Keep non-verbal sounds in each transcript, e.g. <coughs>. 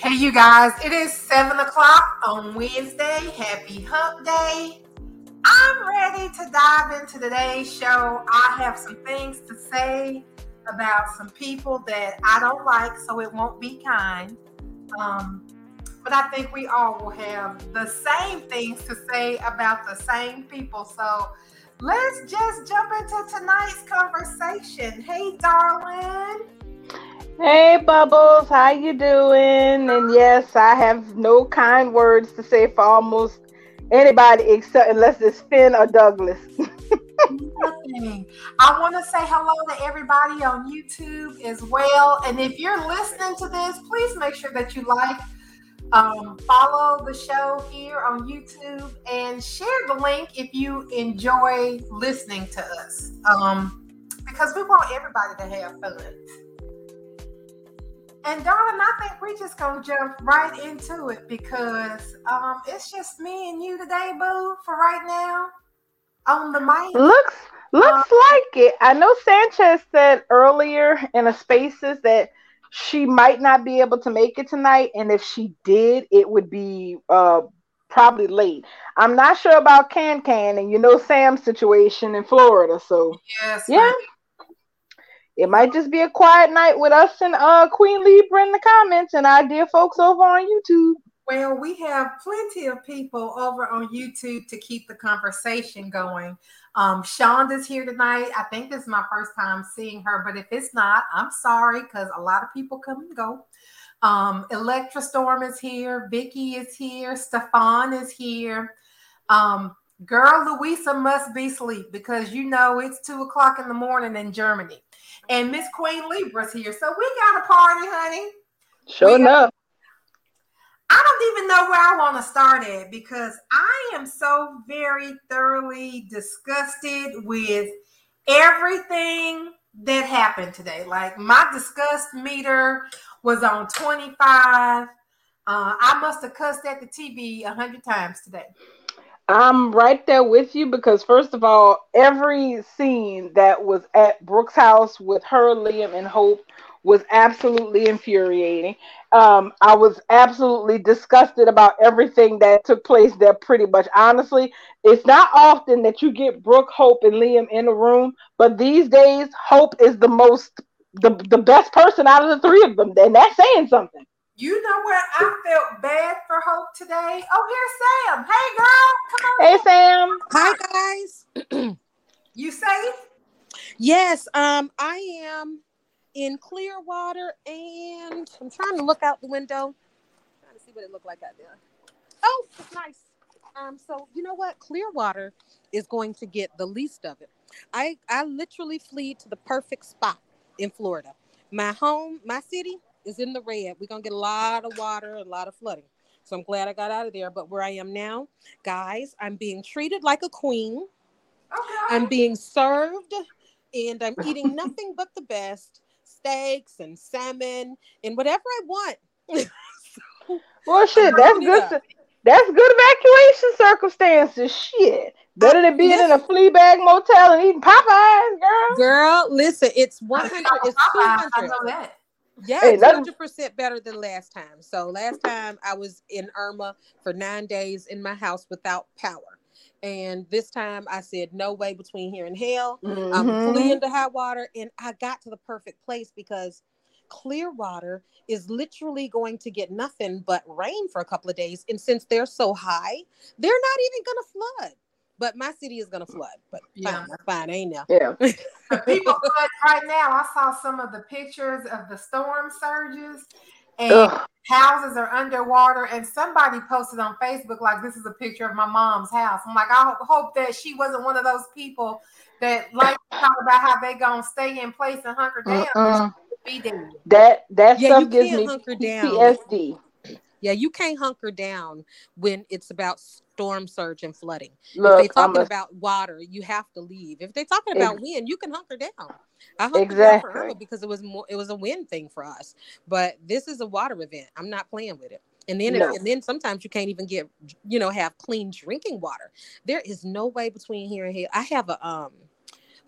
Hey, you guys, it is 7 o'clock on Wednesday. Happy Hump Day. I'm ready to dive into today's show. I have some things to say about some people that I don't like, so it won't be kind. Um, but I think we all will have the same things to say about the same people. So let's just jump into tonight's conversation. Hey, darling. Hey Bubbles, how you doing? And yes, I have no kind words to say for almost anybody except unless it's Finn or Douglas. Nothing. I want to say hello to everybody on YouTube as well. And if you're listening to this, please make sure that you like, um, follow the show here on YouTube, and share the link if you enjoy listening to us. Um, because we want everybody to have fun. And darling, I think we're just gonna jump right into it because um, it's just me and you today, boo, for right now on the mic. Looks looks um, like it. I know Sanchez said earlier in a spaces that she might not be able to make it tonight, and if she did, it would be uh, probably late. I'm not sure about Can Can, and you know Sam's situation in Florida, so yes, yeah. It might just be a quiet night with us and uh, Queen Libra in the comments and our dear folks over on YouTube. Well, we have plenty of people over on YouTube to keep the conversation going. Um, Shonda's here tonight. I think this is my first time seeing her, but if it's not, I'm sorry because a lot of people come and go. Um, Electra Storm is here. Vicky is here. Stefan is here. Um, girl, Louisa must be asleep because you know it's two o'clock in the morning in Germany and Miss Queen Libra's here. So we got a party, honey. Sure enough. I don't even know where I want to start at because I am so very thoroughly disgusted with everything that happened today. Like my disgust meter was on 25. Uh, I must have cussed at the TV a hundred times today. I'm right there with you because first of all, every scene that was at Brooke's house with her, Liam, and Hope was absolutely infuriating. Um, I was absolutely disgusted about everything that took place there. Pretty much, honestly, it's not often that you get Brooke, Hope, and Liam in a room, but these days, Hope is the most the, the best person out of the three of them, and that's saying something. You know where I felt bad for Hope today. Oh, here's Sam. Hey, girl. Come on. Hey, Sam. Hi, guys. <clears throat> you safe? Yes. Um, I am in Clearwater, and I'm trying to look out the window, trying to see what it looked like out there. Oh, it's nice. Um, so you know what? Clearwater is going to get the least of it. I I literally flee to the perfect spot in Florida. My home, my city is in the red. We're gonna get a lot of water, a lot of flooding. So I'm glad I got out of there. But where I am now, guys, I'm being treated like a queen. Okay. I'm being served, and I'm eating <laughs> nothing but the best steaks and salmon and whatever I want. <laughs> so, well, shit, that's good. That's good evacuation circumstances. Shit. Better than being in a flea bag motel and eating Popeyes, girl. Girl, listen, it's 100, it's 200. Yeah, hey, hundred percent better than last time. So last time I was in Irma for nine days in my house without power, and this time I said no way between here and hell. Mm-hmm. I'm fleeing to hot water, and I got to the perfect place because Clearwater is literally going to get nothing but rain for a couple of days, and since they're so high, they're not even going to flood but my city is gonna flood. But yeah, fine, fine, ain't now. Yeah. <laughs> people flood right now. I saw some of the pictures of the storm surges and Ugh. houses are underwater. And somebody posted on Facebook like this is a picture of my mom's house. I'm like, I hope that she wasn't one of those people that like to talk about how they gonna stay in place and hunker down. Uh-uh. That that yeah, stuff gives me PTSD. Yeah, you can't hunker down when it's about storm surge and flooding. Look, if they're talking a... about water, you have to leave. If they're talking about Ex- wind, you can hunker down. I hunkered exactly. down for her because it was more it was a wind thing for us. But this is a water event. I'm not playing with it. And then no. and then sometimes you can't even get you know have clean drinking water. There is no way between here and here. I have a um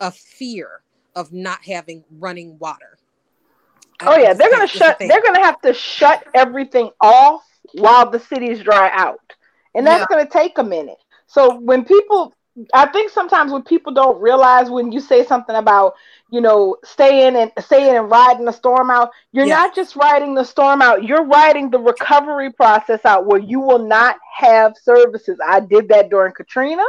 a fear of not having running water Oh yeah, they're gonna shut. They're gonna have to shut everything off while the cities dry out, and that's yeah. gonna take a minute. So when people, I think sometimes when people don't realize when you say something about you know staying and staying and riding the storm out, you're yes. not just riding the storm out. You're riding the recovery process out where you will not have services. I did that during Katrina.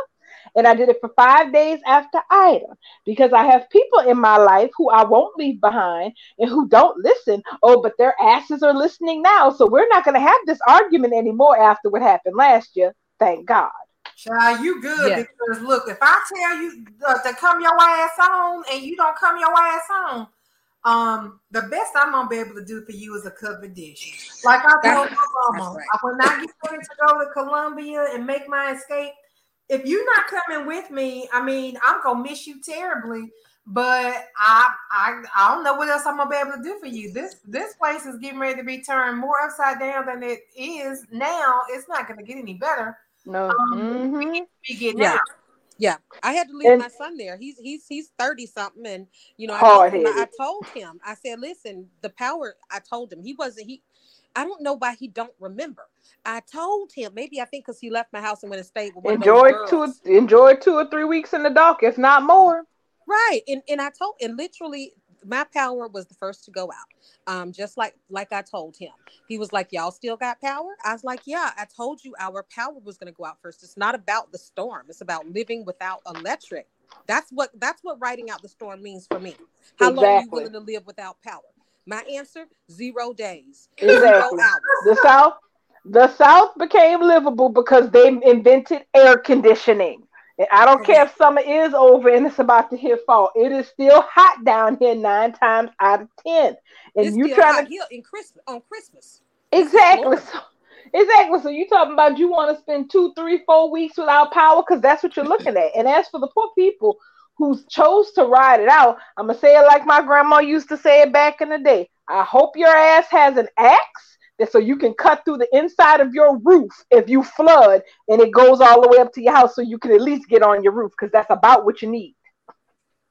And I did it for five days after Ida because I have people in my life who I won't leave behind and who don't listen. Oh, but their asses are listening now. So we're not going to have this argument anymore after what happened last year. Thank God. Child, you good yeah. because look, if I tell you uh, to come your ass home and you don't come your ass home, um, the best I'm gonna be able to do for you is a cover dish. Like I told my mama, right. when I get ready to go to Columbia and make my escape, if you're not coming with me, I mean, I'm gonna miss you terribly. But I, I, I don't know what else I'm gonna be able to do for you. This, this place is getting ready to be turned more upside down than it is now. It's not gonna get any better. No, um, mm-hmm. we yeah. Out. Yeah, I had to leave and, my son there. He's he's he's thirty something, and you know, I told, him, I told him, I said, listen, the power. I told him he wasn't he. I don't know why he don't remember. I told him maybe I think because he left my house and went to stay with enjoy two enjoy two or three weeks in the dock, if not more. Right, and and I told and literally my power was the first to go out. Um, just like like I told him, he was like, "Y'all still got power?" I was like, "Yeah, I told you our power was going to go out first. It's not about the storm; it's about living without electric. That's what that's what writing out the storm means for me. How exactly. long are you willing to live without power? My answer: zero days. Exactly. Zero the South the South became livable because they invented air conditioning. And I don't care if summer is over and it's about to hit fall. It is still hot down here nine times out of ten. And it's you trying to in Christmas on Christmas. Exactly. So, exactly. So you talking about you want to spend two, three, four weeks without power because that's what you're looking at. And as for the poor people who chose to ride it out, I'm gonna say it like my grandma used to say it back in the day. I hope your ass has an axe that so you can cut through the inside of your roof if you flood and it goes all the way up to your house so you can at least get on your roof because that's about what you need.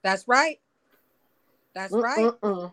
That's right. That's right. Mm-mm-mm.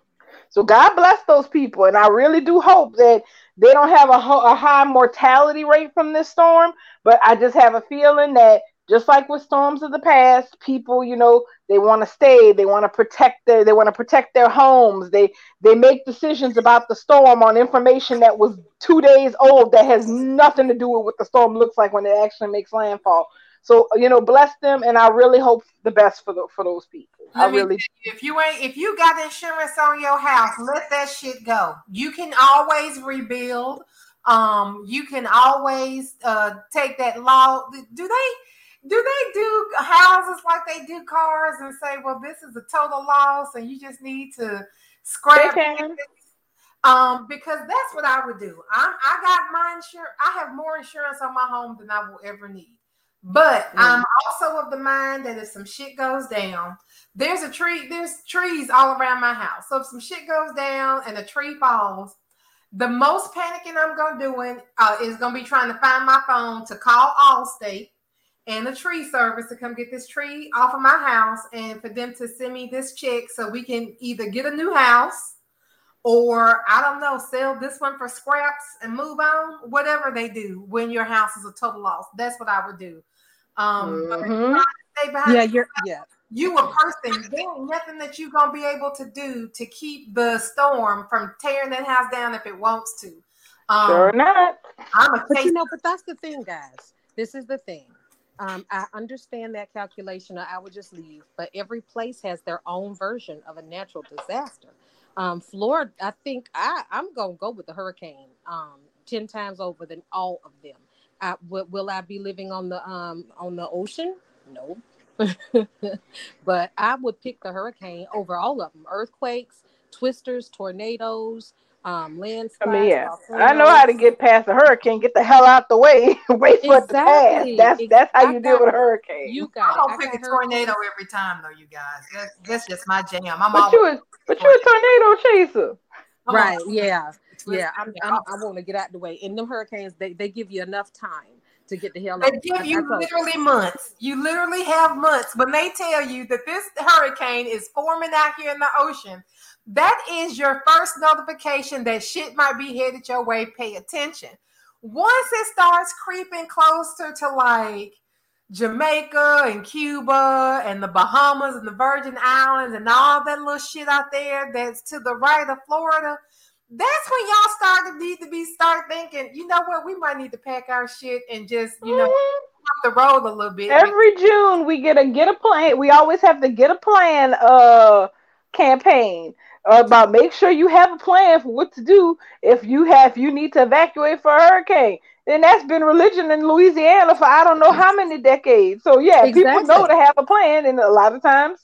So God bless those people, and I really do hope that they don't have a, ho- a high mortality rate from this storm. But I just have a feeling that just like with storms of the past, people, you know, they want to stay, they want to protect their, they want to protect their homes. They they make decisions about the storm on information that was two days old that has nothing to do with what the storm looks like when it actually makes landfall. So you know, bless them, and I really hope the best for the for those people. Let I really. You, if you ain't, if you got insurance on your house, let that shit go. You can always rebuild. Um, you can always uh take that law. Do they? Do they do houses like they do cars and say, well, this is a total loss and you just need to scrap it? Um, because that's what I would do. I, I got my insurance. I have more insurance on my home than I will ever need. But mm. I'm also of the mind that if some shit goes down, there's a tree, there's trees all around my house. So if some shit goes down and a tree falls, the most panicking I'm gonna do uh, is gonna be trying to find my phone to call Allstate and the tree service to come get this tree off of my house and for them to send me this check so we can either get a new house or I don't know, sell this one for scraps and move on. Whatever they do when your house is a total loss, that's what I would do. Um, mm-hmm. yeah, you're yeah. You a person, there ain't nothing that you're gonna be able to do to keep the storm from tearing that house down if it wants to. Um, sure not. I'm a but you know, but that's the thing, guys. This is the thing um, I understand that calculation. I would just leave, but every place has their own version of a natural disaster. Um, Florida, I think I, I'm gonna go with the hurricane um, ten times over than all of them. I, w- will I be living on the um, on the ocean? No, <laughs> but I would pick the hurricane over all of them. Earthquakes, twisters, tornadoes, um, landslides. I mean, yeah, I know how to get past a hurricane. Get the hell out the way. <laughs> Wait for exactly. it to pass. That's that's how you deal with a hurricane. You got. I don't pick a tornado every time though, you guys. That's, that's just my jam. I'm but you a, but you a tornado chaser. Right? Yeah. Yeah. I'm, I'm, i want to get out the way. And them hurricanes, they, they give you enough time to get the hell out. They give you literally months. You literally have months when they tell you that this hurricane is forming out here in the ocean that is your first notification that shit might be headed your way. Pay attention. Once it starts creeping closer to like Jamaica and Cuba and the Bahamas and the Virgin Islands and all that little shit out there that's to the right of Florida, that's when y'all start to need to be start thinking, you know what, we might need to pack our shit and just, you know, off the road a little bit. Every June we get a get a plan. We always have to get a plan uh campaign about make sure you have a plan for what to do if you have if you need to evacuate for a hurricane. And that's been religion in Louisiana for I don't know how many decades. So yeah, Exactly. people know to have a plan, and a lot of times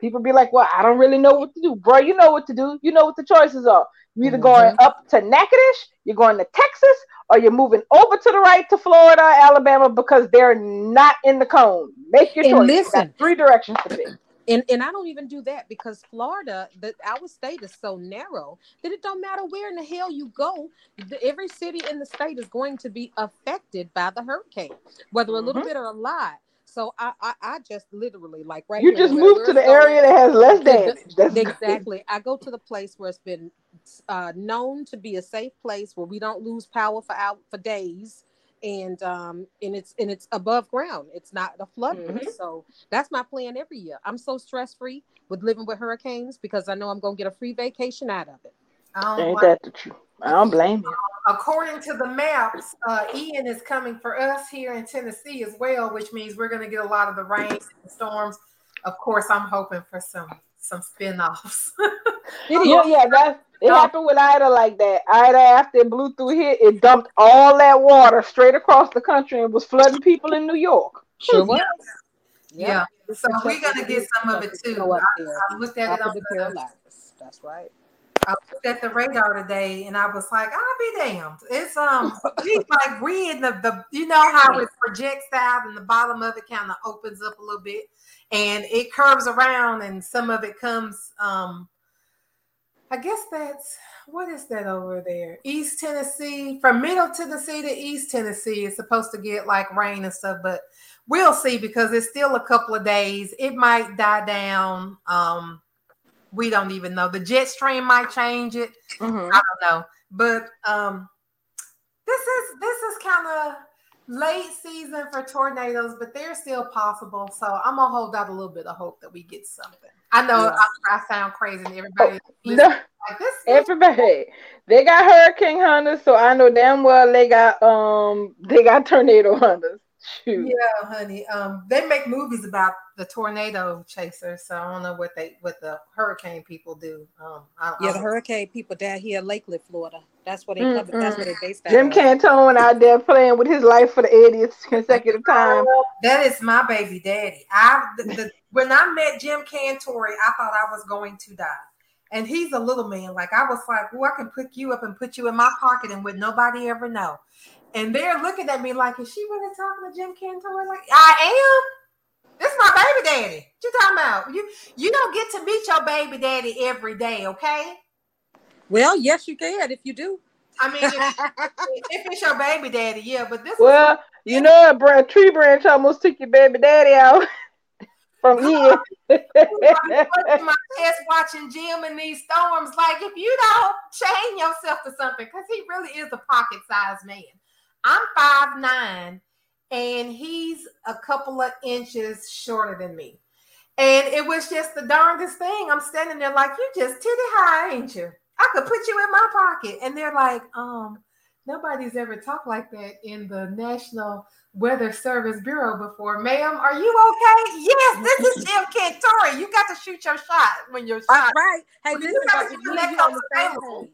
people be like, "Well, I don't really know what to do, bro. You know what to do. You know what the choices are. You're either going Mhm. up to Natchitoches, you're going to Texas, or you're moving over to the right to Florida, Alabama, because they're not in the cone. Make your And choice. You listen. got three directions to pick. And and I don't even do that because Florida, the our state is so narrow that it don't matter where in the hell you go, the, every city in the state is going to be affected by the hurricane, whether a little Mhm. bit or a lot. So I I, I just literally like right You here, just where- move to the going- area that has less damage. Exactly. I go to the place where it's been uh, known to be a safe place where we don't lose power for out for days, and um and it's and it's above ground. It's not a flood Mhm. So that's my plan every year. I'm so stress free with living with hurricanes because I know I'm gonna get a free vacation out of it. I don't Ain't that the truth? I don't blame you. according to the maps, uh, Ian is coming for us here in Tennessee as well, which means we're going to get a lot of the rains and storms. Of course, I'm hoping for some some spin-offs. <laughs> Yeah, yeah, that it No. happened with Ida like that. Ida, after it blew through here, it dumped all that water straight across the country and was flooding people in New York. Sure was. yeah. So we're gonna get some of it too. Go up there. I looked at it in on the the, Carolinas. That's right. I looked at the radar today, and I was like, "I'll be damned." It's um, <laughs> we like we in the the you know how it projects out, and the bottom of it kind of opens up a little bit, and it curves around, and some of it comes um. I guess that's what is that over there? East Tennessee, from Middle Tennessee to East Tennessee is supposed to get like rain and stuff, but we'll see because it's still a couple of days. It might die down. Um, we don't even know. The jet stream might change it. Mhm. I don't know. But um this is this is kind of late season for tornadoes, but they're still possible. So I'm gonna hold out a little bit of hope that we get something. I know Yeah. I, I sound crazy and everybody No, like this. everybody, they got hurricane hunters, so I know damn well they got um they got tornado hunters. <laughs> Shoot. Yeah, honey. Um, they make movies about the tornado chasers, so I don't know what they what the hurricane people do. Um, I, Yeah, I- the hurricane people down here in Lakeland, Florida. That's what they Mm, cover. That's where they based that. Jim on. Cantore out there playing with his life for the 80th consecutive time. That is my baby daddy. I the, the, <laughs> when I met Jim Cantore, I thought I was going to die. And he's a little man. Like I was like, well, I can pick you up and put you in my pocket and would nobody ever know. And they're looking at me like, is she really talking to Jim Cantore? Like, I am. This is my baby daddy. What you talking about? You you don't get to meet your baby daddy every day, okay? Well, yes, you can if you do. I mean, if, if it's your baby daddy, yeah. But this is Well, you know, a br- tree branch almost took your baby daddy out <laughs> from here. <laughs> I'm my chest watching Jim in these storms. Like, if you don't chain yourself to something, because he really is a pocket sized man. I'm five nine, and he's a couple of inches shorter than me. And it was just the darndest thing. I'm standing there like, you just titty high, ain't you? I could put you in my pocket. And they're like, um, nobody's ever talked like that in the National Weather Service Bureau before. Ma'am, are you okay? Yes, this is Jim Cantore. You got to shoot your shot when you're shot. right. Hey, Well, you listen, gotta but keep me that and you on the same page.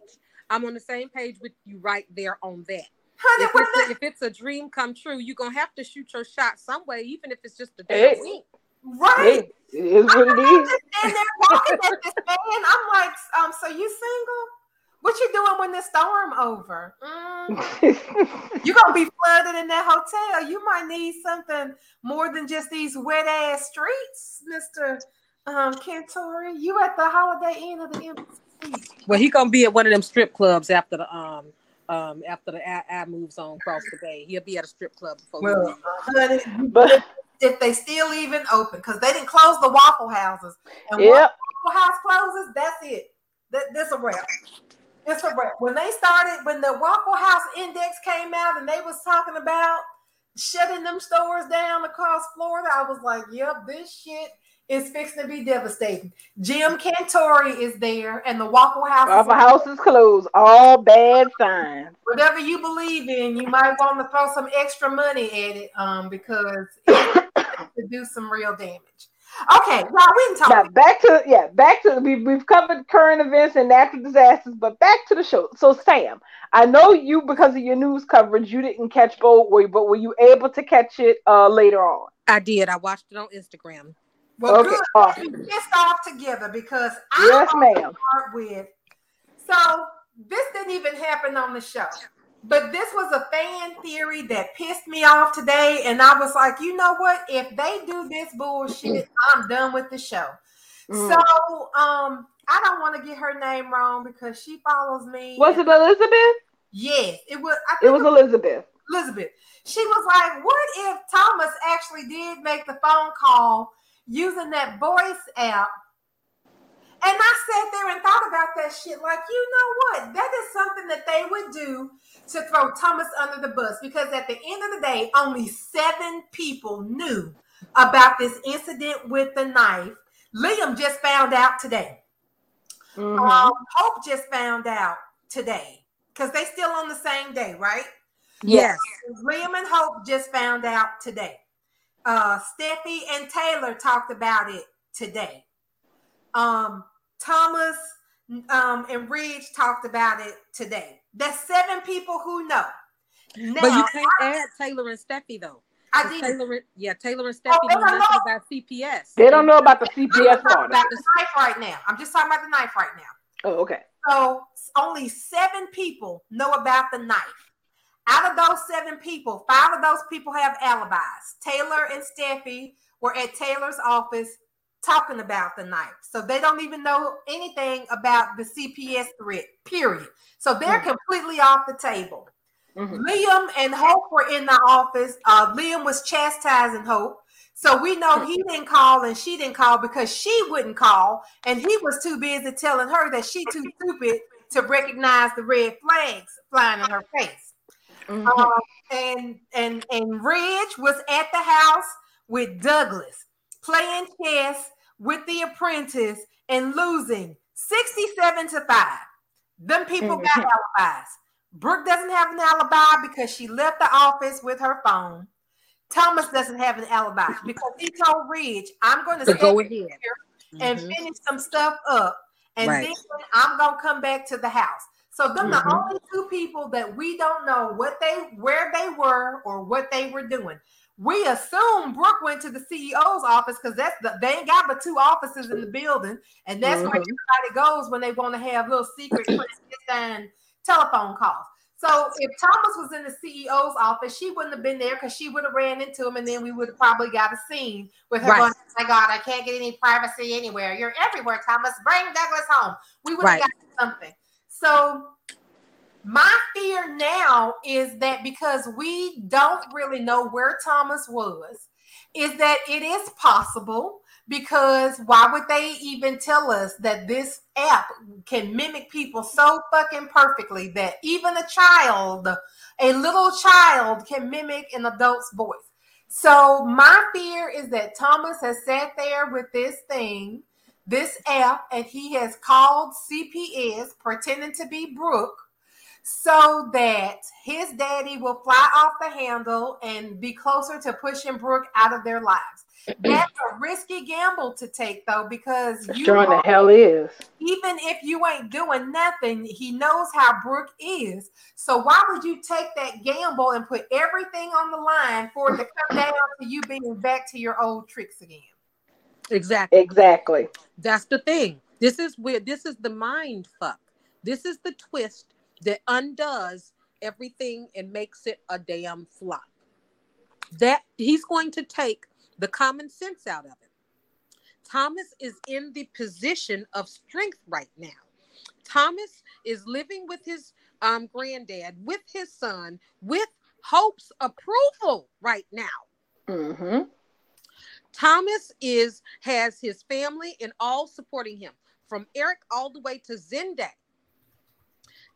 I'm on the same page with you right there on that. Honey, If it's, the- a, if it's a dream come true, you're gonna have to shoot your shot some way, even if it's just a damn Hey. wink. right? Hey, it is what it is. and they're walking at this man. I'm like, um, so you single? What you doing when the storm over? Mm, you're gonna be flooded in that hotel. You might need something more than just these wet ass streets, Mister um, Cantore. You at the Holiday Inn of the Embassy? Well, he gonna be at one of them strip clubs after the um um after the I, I moves on across the bay. He'll be at a strip club before. Well, honey, but if they still even open, because they didn't close the Waffle Houses, and once yep, the Waffle House closes, that's it. That this a wrap. It's a wrap. When they started, when the Waffle House Index came out and they was talking about shutting them stores down across Florida, I was like, yep, this shit is fixing to be devastating. Jim Cantore is there, and the Waffle House. Waffle House is closed. All bad signs. Whatever you believe in, you might want to throw some extra money at it, um, because it <coughs> to do some real damage. Okay, well, we can talk. Now back to yeah, back to we we've covered current events and natural disasters, but back to the show. So Sam, I know you because of your news coverage, you didn't catch both, but were you able to catch it uh later on? I did. I watched it on Instagram. Well, okay, good. Awesome. Pissed off together because I yes, ma'am. Start with so this didn't even happen on the show, but this was a fan theory that pissed me off today, and I was like, you know what? If they do this bullshit, I'm done with the show. Mm. So, um, I don't want to get her name wrong because she follows me. Was it Elizabeth? Yes, it was. it was Elizabeth. Elizabeth. She was like, "What if Thomas actually did make the phone call using that voice app. And I sat there and thought about that shit. Like, you know what? That is something that they would do to throw Thomas under the bus because at the end of the day, only seven people knew about this incident with the knife. Liam just found out today. Mm-hmm. Um, Hope just found out today because they still on the same day, right? Yes. Liam and Hope just found out today. Uh, Steffy and Taylor talked about it today. Um, Thomas um, and Ridge talked about it today. There's seven people who know. Now, but you can't add Taylor and Steffy though. I did. Taylor, yeah, Taylor and Steffy oh, know nothing know. about CPS. They don't know about the CPS part. About the knife right now. I'm just talking about the knife right now. Oh, okay. So only seven people know about the knife. Out of those seven people, five of those people have alibis. Taylor and Steffy were at Taylor's office talking about the knife. So they don't even know anything about the CPS threat, period. So they're mm-hmm. completely off the table. Mm-hmm. Liam and Hope were in the office. Uh, Liam was chastising Hope. So we know he <laughs> didn't call and she didn't call because she wouldn't call. And he was too busy telling her that she too stupid to recognize the red flags flying in her face. Mm-hmm. Um, and and and Ridge was at the house with Douglas playing chess with the apprentice and losing 67 to 5. Them people mm-hmm. got alibis. Brooke doesn't have an alibi because she left the office with her phone. Thomas doesn't have an alibi <laughs> because he told Ridge, I'm going to stay go ahead and mm-hmm. finish some stuff up. And right. then I'm going to come back to the house. So them mm-hmm. the only two people that we don't know what they where they were or what they were doing. We assume Brooke went to the CEO's office because that's the they ain't got but two offices in the building, and that's mm-hmm. where everybody goes when they want to have little secret and telephone calls. So if Thomas was in the CEO's office, she wouldn't have been there because she would have ran into him, and then we would have probably got a scene with her right. going, oh "My God, I can't get any privacy anywhere. You're everywhere, Thomas. Bring Douglas home." We would have right. got something. So my fear now is that because we don't really know where Thomas was, is that it is possible because why would they even tell us that this app can mimic people so fucking perfectly that even a child, a little child, can mimic an adult's voice? So, my fear is that Thomas has sat there with this thing this app and he has called CPS pretending to be Brooke so that his daddy will fly off the handle and be closer to pushing Brooke out of their lives. That's a risky gamble to take, though, because you sure the hell is. Even if you ain't doing nothing, he knows how Brooke is. So why would you take that gamble and put everything on the line for it to come down to you being back to your old tricks again? Exactly. Exactly. That's the thing. This is where this is the mind fuck. This is the twist that undoes everything and makes it a damn flop. That he's going to take the common sense out of it. Thomas is in the position of strength right now. Thomas is living with his um, granddad, with his son, with Hope's approval right now. Mm-hmm. Thomas is has his family and all supporting him. from Eric all the way to Zende.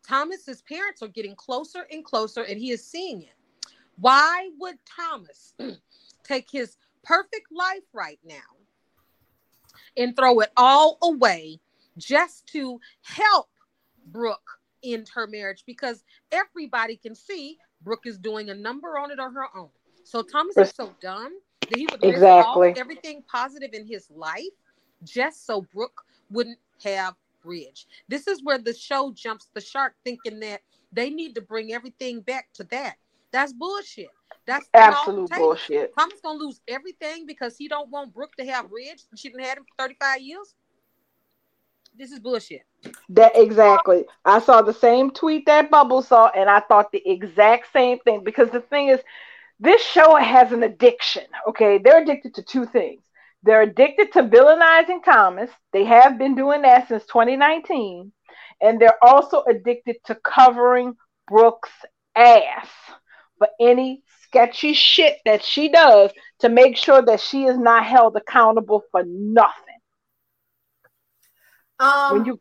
Thomas's parents are getting closer and closer, and he is seeing it. Why would Thomas <clears throat> take his perfect life right now and throw it all away just to help Brooke end her marriage? Because everybody can see Brooke is doing a number on it on her own. So Thomas is so dumb he would exactly everything positive in his life just so Brooke wouldn't have bridge. This is where the show jumps the shark, thinking that they need to bring everything back to that. That's bullshit. That's absolute bullshit. Thomas gonna lose everything because he don't want Brooke to have Ridge. She didn't had him for 35 years. This is bullshit. That exactly. I saw the same tweet that Bubble saw, and I thought the exact same thing. Because the thing is, this show has an addiction. Okay, they're addicted to two things. They're addicted to villainizing Thomas. They have been doing that since 2019. And they're also addicted to covering Brooks' ass for any sketchy shit that she does to make sure that she is not held accountable for nothing. Um, when you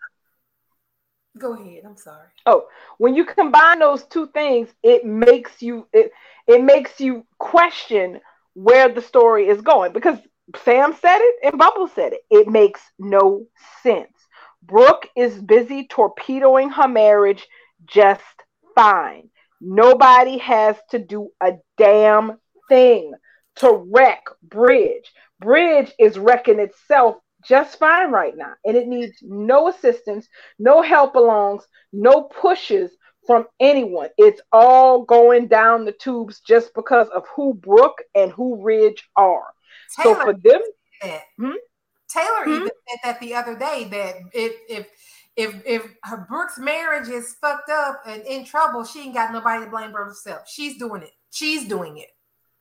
go ahead, I'm sorry. Oh, when you combine those two things, it makes you it it makes you question where the story is going because Sam said it and Bubble said it. It makes no sense. Brooke is busy torpedoing her marriage just fine. Nobody has to do a damn thing to wreck Bridge. Bridge is wrecking itself just fine right now, and it needs no assistance, no help alongs, no pushes from anyone. It's all going down the tubes just because of who Brooke and who Ridge are. Taylor so for them, hmm? Taylor hmm? even said that the other day that if if if if her Brooks' marriage is fucked up and in trouble, she ain't got nobody to blame but herself. She's doing it. She's doing it.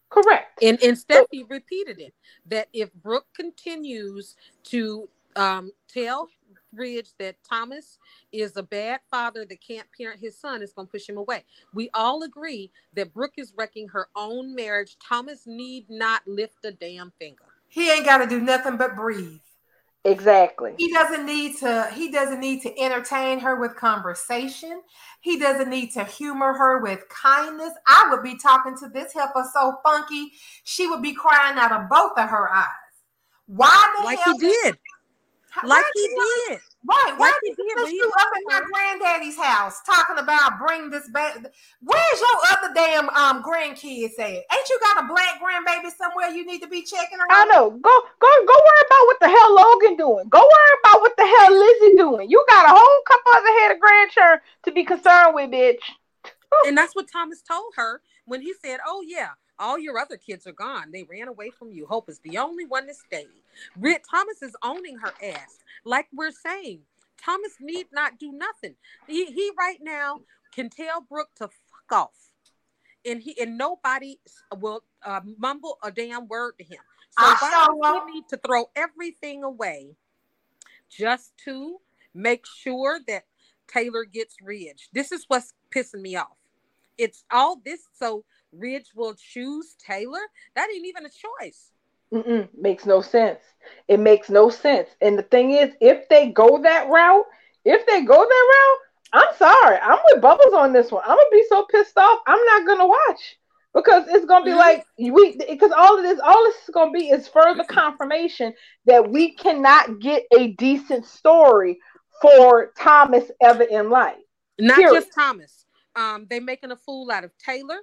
Correct. And and Steffy so, repeated it that if Brooke continues to um, tell Ridge that Thomas is a bad father that can't parent his son, is going to push him away. We all agree that Brooke is wrecking her own marriage. Thomas need not lift a damn finger. He ain't got to do nothing but breathe. Exactly. He doesn't need to he doesn't need to entertain her with conversation. He doesn't need to humor her with kindness. I would be talking to this helper so funky, she would be crying out of both of her eyes. Why the like hell he did? Like he did. Right. Why did he put you up in my granddaddy's house talking about bring this back? Where's your other damn um grandkids at? Ain't you got a black grandbaby somewhere you need to be checking around? I know. Go go go worry about what the hell Logan doing. Go worry about what the hell Lizzie doing. You got a whole couple other head of grandchildren to be concerned with, bitch. <laughs> and that's what Thomas told her when he said, "Oh yeah, all your other kids are gone. They ran away from you. Hope is the only one that stayed." Rick Thomas is owning her ass. Like we're saying, Thomas need not do nothing. He he right now can tell Brooke to fuck off. And he and nobody will uh, mumble a damn word to him. So why he need to throw everything away just to make sure that Taylor gets Ridge? This is what's pissing me off. It's all this so Ridge will choose Taylor. That ain't even a choice. Mm-mm, makes no sense. It makes no sense. And the thing is, if they go that route, if they go that route, I'm sorry, I'm with Bubbles on this one. I'm gonna be so pissed off. I'm not gonna watch because it's gonna be mm-hmm. like we because all of this, all this is gonna be is further confirmation that we cannot get a decent story for Thomas ever in life. Not Period. just Thomas. Um, they making a fool out of Taylor,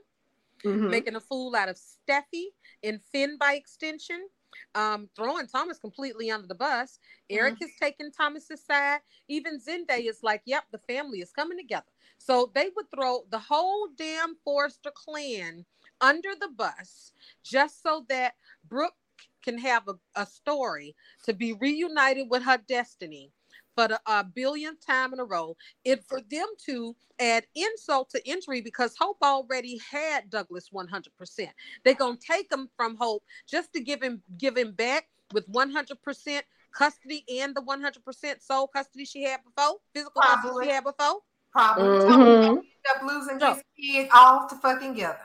mm-hmm. making a fool out of Steffy and Finn by extension, um, throwing Thomas completely under the bus. Eric mm-hmm. has taken Thomas's side. Even Zende is like, yep, the family is coming together. So they would throw the whole damn Forrester clan under the bus just so that Brooke can have a, a story to be reunited with her destiny for the uh, billionth time in a row. It for them to add insult to injury because Hope already had Douglas 100%. They're gonna take him from Hope just to give him give him back with 100% custody and the 100% sole custody she had before, physical Probably. custody she had before. Probably. Mm-hmm. Up losing so, his all to fucking together.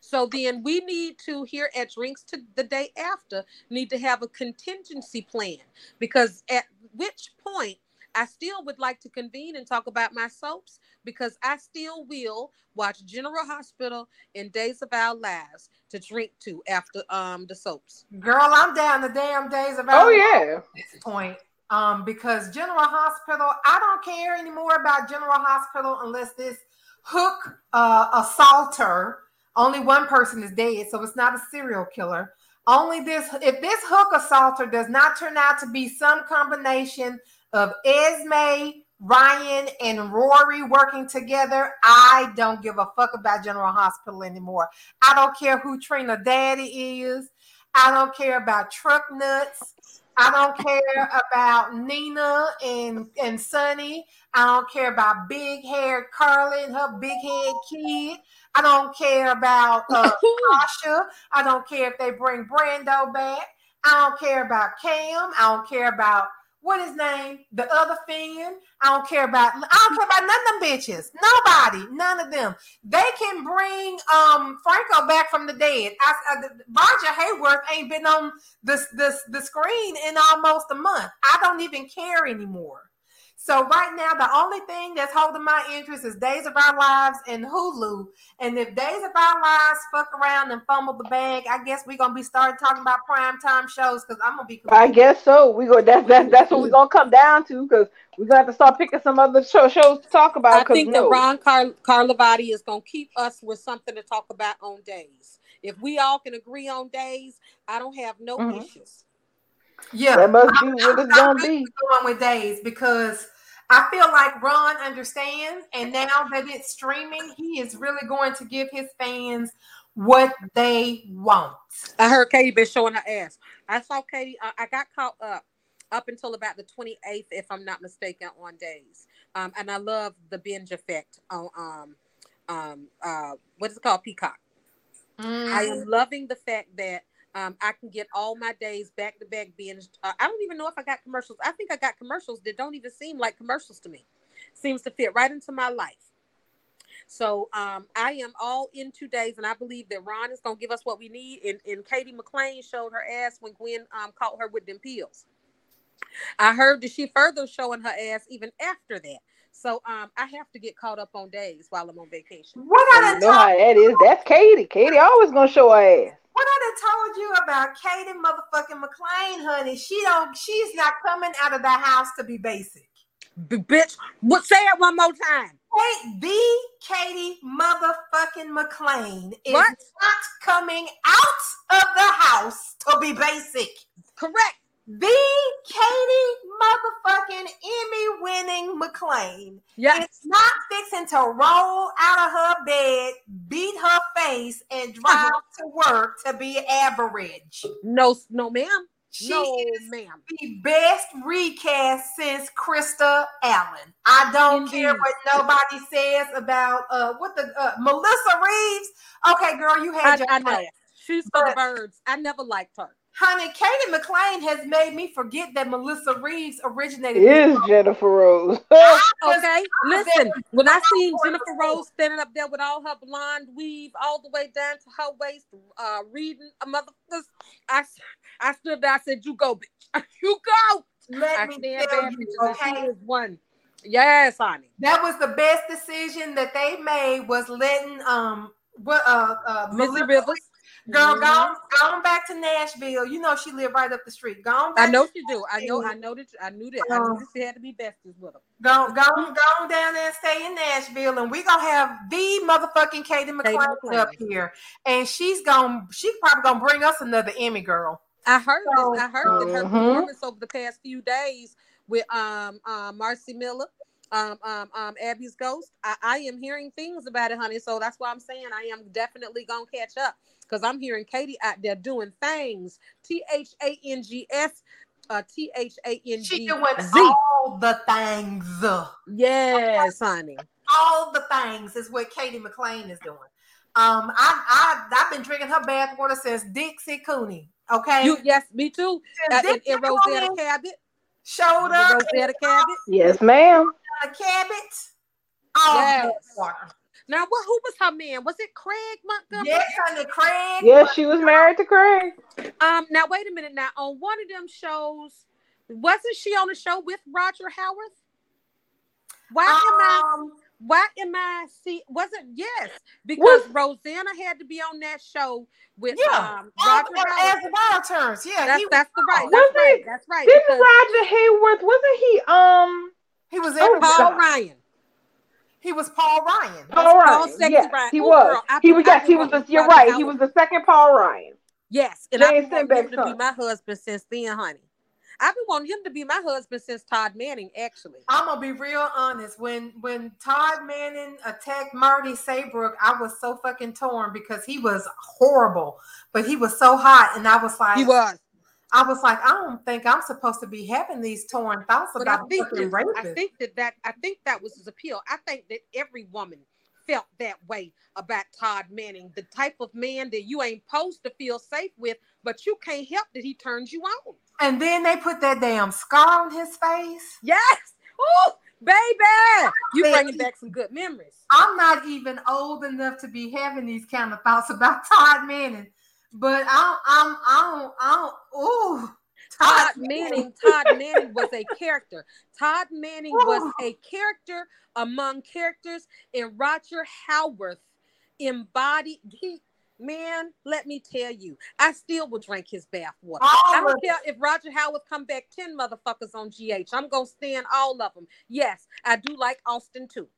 So then we need to here at drinks to the day after need to have a contingency plan because at which point I still would like to convene and talk about my soaps because I still will watch General Hospital and Days of Our Lives to drink to after um the soaps. Girl, I'm down the damn days of our Oh yeah. at this point. Um, because General Hospital, I don't care anymore about General Hospital unless this hook uh, assaulter, only one person is dead, so it's not a serial killer. Only this, if this hook assaulter does not turn out to be some combination of Esme, Ryan, and Rory working together, I don't give a fuck about General Hospital anymore. I don't care who Trina Daddy is. I don't care about truck nuts. I don't care about Nina and and Sonny. I don't care about big haired Carly and her big head kid. I don't care about uh, <laughs> Tasha. I don't care if they bring Brando back. I don't care about Cam. I don't care about what his name, the other Finn. I don't care about. I don't care about none of them bitches. Nobody, none of them. They can bring um Franco back from the dead. I, I, Roger Howarth ain't been on the, the the screen in almost a month. I don't even care anymore. So right now, the only thing that's holding my interest is Days of Our Lives and Hulu. And if Days of Our Lives fuck around and fumble the bag, I guess we're gonna be starting talking about prime time shows because I'm gonna be. I guess so. We go. That's that's <laughs> that's what we're gonna come down to because we're gonna have to start picking some other show, shows to talk about. I think no. that Ron Car- Carlivati is going to keep us with something to talk about on days. If we all can agree on days, I don't have no Mhm. issues. Yeah, that must be I'm- what it's I'm gonna really be. going with Days because I feel like Ron understands, and now that it's streaming, he is really going to give his fans what they want. I heard Cady been showing her ass. I saw Cady. I, I got caught up up until about the 28th, if I'm not mistaken, on days. Um, and I love the binge effect on um um uh what is it called Peacock. I Mm-hmm. am loving the fact that um, I can get all my days back to back binged. Uh, I don't even know if I got commercials. I think I got commercials that don't even seem like commercials to me. Seems to fit right into my life. So um, I am all in two days, and I believe that Ron is gonna give us what we need. And, and Cady McClain showed her ass when Gwen um, caught her with them pills. I heard that she further showing her ass even after that. So um, I have to get caught up on days while I'm on vacation. What I Well, done you know how that is. That's Cady. Cady always gonna show her ass. what I done told you about Cady motherfucking McClain, honey? She don't. She's not coming out of the house to be basic. B- bitch, what? Say it one more time. Wait, the Cady motherfucking McClain is What? not coming out of the house to be basic. Correct. The Cady motherfucking Emmy winning McClain Yes. is not fixing to roll out of her bed, beat her face, and drive to work to be average. No, no, ma'am. She no, is ma'am. the best recast since Krista Allen. I don't care what nobody says about uh what the uh, Melissa Reeves. Okay, girl, you I, had your I know. chance. She's for the birds. I never liked her. Honey, Cady McClain has made me forget that Melissa Reeves originated. Is Jennifer Rose. <laughs> Okay, listen. When I seen Jennifer. Rose standing up there with all her blonde weave all the way down to her waist, uh, reading a motherfucker, I stood there. I said, "You go, bitch. <laughs> You go." Let I me stand tell bad you, bitches, she okay. is one. Yes, honey. That was the best decision that they made was letting um what uh uh Melissa Rivers. Girl, Mhm. go, go on back to Nashville. You know she lived right up the street. Go on I know she do. I know. I know that. I knew that. I knew that she had to be besties with him. Go, go, go on down there and stay in Nashville, and we gonna have the motherfucking Cady McClain. up here, and she's gonna, she's probably gonna bring us another Emmy girl. I heard So, this. I heard that her Mhm. performance over the past few days with um uh, Marci Miller, um um um Abby's Ghost. I, I am hearing things about it, honey. So that's why I'm saying I am definitely gonna catch up because I'm hearing Cady out there doing things. T H A N G S. Uh, T H A N She doing all the things. Yes, honey. All the things is what Cady McClain is doing. Um, I, I, I've been drinking her bath water since Dixie Cooney. Okay, You yes, me too. Since Uh, and, Dixie and Rosetta Cabot. showed up in Rosetta Cabot. yes, ma'am. a cabot. All Yes. bath water. Now, what? Who was her man? Was it Craig Montgomery? Yes, honey, Craig. Yes, she was married to Craig. Um, now wait a minute. Now on one of them shows, wasn't she on a show with Roger Howarth? Why am I? Um, Why am I? See, was it yes? Because Rosanna had to be on that show with Yeah. um, as, Roger Howarth. as the world turns, yeah, That's he, that's the right. That's right. it- That's right. Didn't because Roger Howarth wasn't he um he was Oh. Paul God. Ryan. He was Paul Ryan. Paul Paul Ryan? Sexy Yes, Ryan. he Ooh, was. girl, I he was I yes, he was the, you're right. He was the second Paul Ryan. Yes, and I've been wanting him to be my husband since then, honey. I've been wanting him to be my husband since Todd Manning, actually. I'm gonna be real honest. When when Todd Manning attacked Marty Saybrook, I was so fucking torn because he was horrible, but he was so hot, and I was like, He was. I was like, I don't think I'm supposed to be having these torn thoughts But I about think fucking that, I think that, that I think that was his appeal. I think that every woman felt that way about Todd Manning, the type of man that you ain't supposed to feel safe with, but you can't help that he turns you on. and then they put that damn scar on his face. Yes. Oh, baby. You bringing back some good memories. I'm not even old enough to be having these kind of thoughts about Todd Manning, but I'm I'm I don't I don't ooh Todd Manning, Todd Manning was a character. Todd Manning was a character among characters, and Roger Howarth embodied he man, let me tell you, I still will drink his bath water. I don't care if Roger Howarth come back 10 motherfuckers on GH. I'm gonna stand all of them. Yes, I do like Austin too.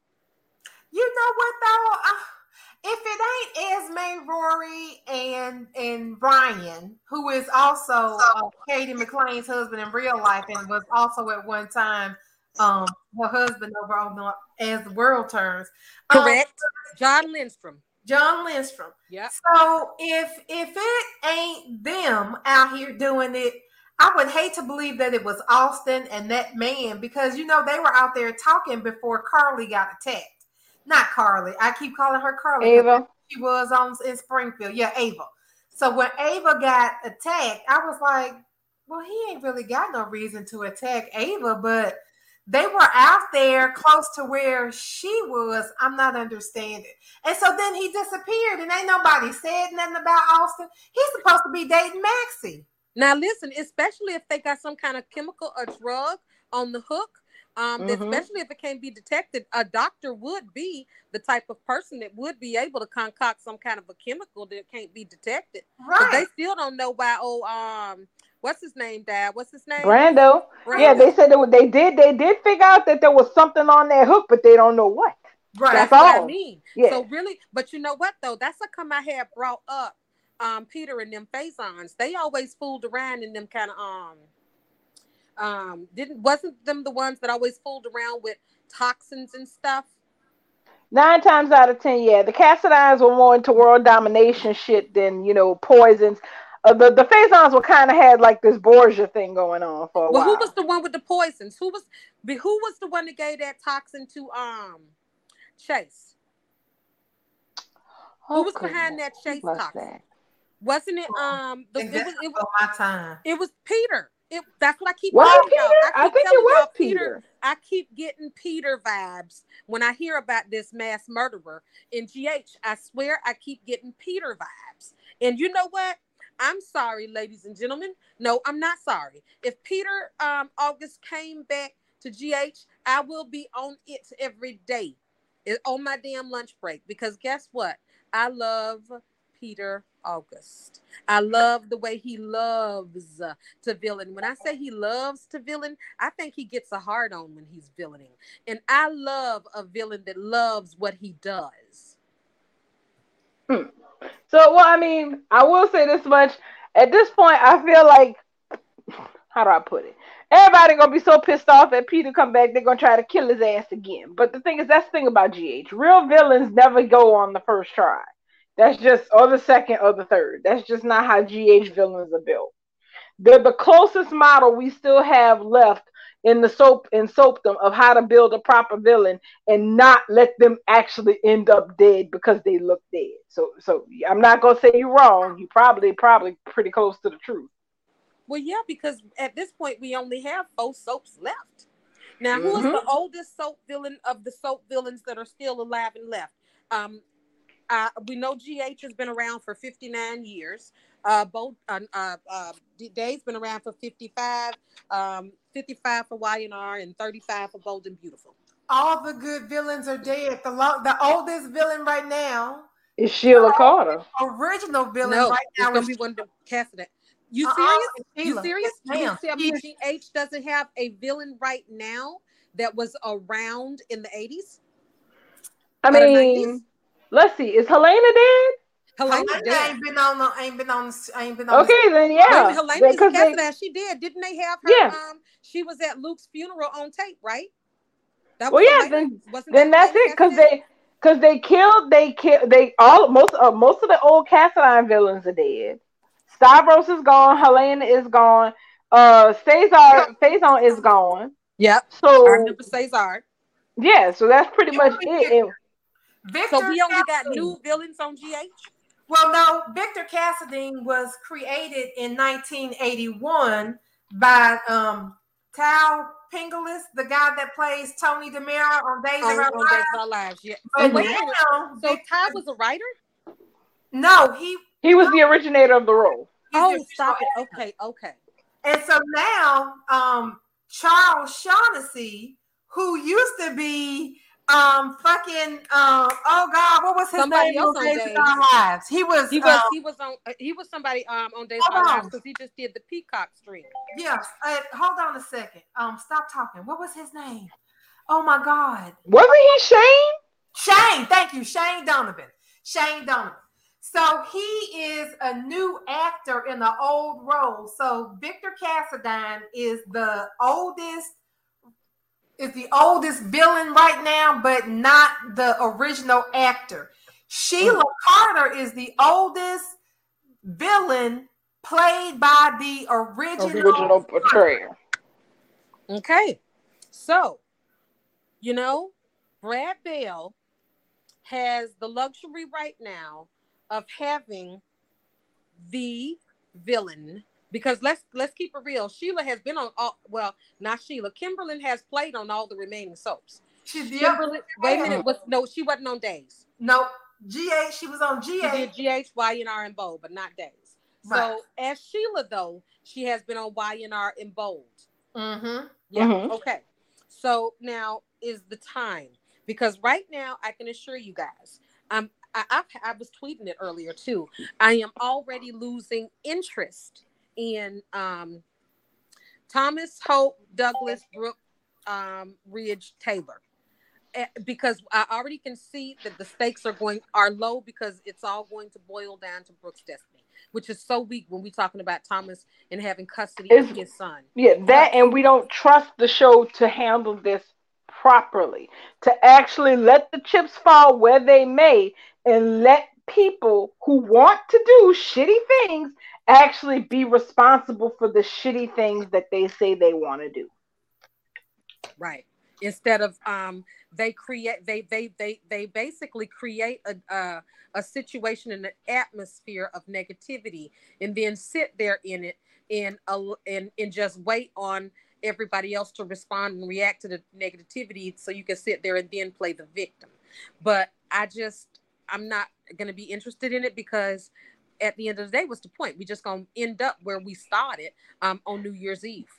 You know what though? Uh, if it ain't Esme, Rory, and and Ryan, who is also uh, Cady McClain's husband in real life, and was also at one time um her husband over on the as the world turns. um, Correct. Jon Lindstrom. Jon Lindstrom. Yep. So if if it ain't them out here doing it, I would hate to believe that it was Austin and that man because you know they were out there talking before Carly got attacked. Not Carly. I keep calling her Carly. Ava. She was on in Springfield. Yeah, Ava. So when Ava got attacked, I was like, well, he ain't really got no reason to attack Ava, but they were out there close to where she was. I'm not understanding. And so then he disappeared, and ain't nobody said nothing about Austin. He's supposed to be dating Maxie. Now listen, especially if they got some kind of chemical or drug on the hook, um, Mhm. especially if it can't be detected, a doctor would be the type of person that would be able to concoct some kind of a chemical that can't be detected. But they still don't know why. Oh, um, what's his name, Dad? What's his name? Brando. Yeah, they said that they did they did figure out that there was something on that hook, but they don't know what. right. That's That's what I all. mean. Yeah. So really, but you know what though? That's a come I had brought up. Um, Peter and them Faisons, they always fooled around in them kind of um, um, didn't wasn't them the ones that always fooled around with toxins and stuff? Nine times out of ten, yeah, the Cassadines were more into world domination shit than you know poisons. Uh, the the Faisons were kind of had like this Borgia thing going on for a Well, while. who was the one with the poisons? Who was who was the one that gave that toxin to um Chase? Who was Okay, behind that Chase what's toxin? that? Wasn't it um the, it was it, before my time. it was Peter. It that's what I keep y'all. Peter? I keep think it was y'all Peter. I keep getting Peter vibes when I hear about this mass murderer in GH. I swear I keep getting Peter vibes. And you know what? I'm sorry, ladies and gentlemen. No, I'm not sorry. If Peter um, August came back to GH, I will be on it every day on my damn lunch break because guess what? I love Peter August. I love the way he loves uh, to villain. When I say he loves to villain, I think he gets a hard on when he's villaining. And I love a villain that loves what he does. So, well, I mean, I will say this much. At this point, I feel like, how do I put it? Everybody gonna be so pissed off at Peter come back, they're gonna try to kill his ass again. But the thing is, that's the thing about GH. Real villains never go on the first try. That's just, or the second, or the third. That's just not how GH villains are built. They're the closest model we still have left in the soap in soapdom of how to build a proper villain and not let them actually end up dead because they look dead. So so I'm not gonna say you're wrong. You probably probably pretty close to the truth. Well, yeah, because at this point we only have four soaps left. Now, who is the oldest soap villain of the soap villains that are still alive and left? Um, uh, we know GH has been around for 59 years. Uh, both uh, uh, uh, Dave's been around for 55, um, 55 for YNR and 35 for Bold and Beautiful. all the good villains are dead. The lo- the oldest villain right now is Sheila Carter. Original villain no, right now it's gonna be one of the Cassidy. You Uh-uh, serious? You serious? Yes, You ma'am. tell me GH doesn't have a villain right now that was around in the 80s? I Or the mean, let's see. Is Helena dead? Helena Helena ain't been on. The, ain't been on. the- Ain't been on. the- Okay, then yeah. Helena Because they- Cassidy, she did. Didn't they have her? Yeah. Um, she was at Luke's funeral on tape, right? That well, was yeah. Helena? Then Wasn't then that that's it. Because they because they killed they killed they all most uh, most of the old Cassadine villains are dead. Stavros is gone. Helena is gone. Uh, Cesar Faison is gone. Yep. I So remember Cesar. yeah, so that's pretty much it. And- Victor So we only got Cassadine. new villains on GH. Well, no, Victor Cassadine was created in 1981 by um Thaao Penghlis, the guy that plays Tony DiMera on Days On, of Our on Days Lives. of Our Lives. Yeah. But So wait a now, So Vic- Ty was a writer? no, he he was the originator of the role. Oh, the stop it. original Okay, okay. And so now, um, Charles Shaughnessy, who used to be um fucking uh, oh god, what was his Somebody name else on on Days of Days. Our Lives? He was He was um, he was on uh, he was somebody um on Days of Our. Lives because he just did the Peacock stream. yes. Uh, hold on a second. Um, stop talking. What was his name? Oh my god. Wasn't he Shane? Shane, thank you, Shane Donovan. Shane Donovan. So he is a new actor in the old role. So Victor Cassadine is the oldest, is the oldest villain right now, but not the original actor. Sheila hmm. Carter is the oldest villain played by the original, Original portrayer. Okay. So, you know, Brad Bell has the luxury right now of having the villain because let's let's keep it real. Sheila has been on all well, not Sheila. Kimberlin has played on all the remaining soaps. She's the Kimberlin, wait a minute, was no, she wasn't on days. no GA. She was on She GA. did GH, YNR, and Bold, but not days. Right. So as Sheila though, she has been on YNR and Bold. Mm-hmm. Yeah. Mhm. Okay. So now is the time because right now I can assure you guys, um, I, I, I was tweeting it earlier too. I am already losing interest in um, Thomas Hope, Douglas Brooke, um, Ridge Taylor. Eh, Because I already can see that the stakes are going are low because it's all going to boil down to Brooke's destiny, which is so weak when we're talking about Thomas and having custody of Is- his son. Yeah, that and we don't trust the show to handle this properly. To actually let the chips fall where they may and let people who want to do shitty things actually be responsible for the shitty things that they say they want to do. right instead of um they create they they they they basically create a a, a situation and an atmosphere of negativity and then sit there in it and uh, and and just wait on everybody else to respond and react to the negativity so you can sit there and then play the victim but i just i'm not going to be interested in it because at the end of the day what's the point we just to end up where we started um on new year's eve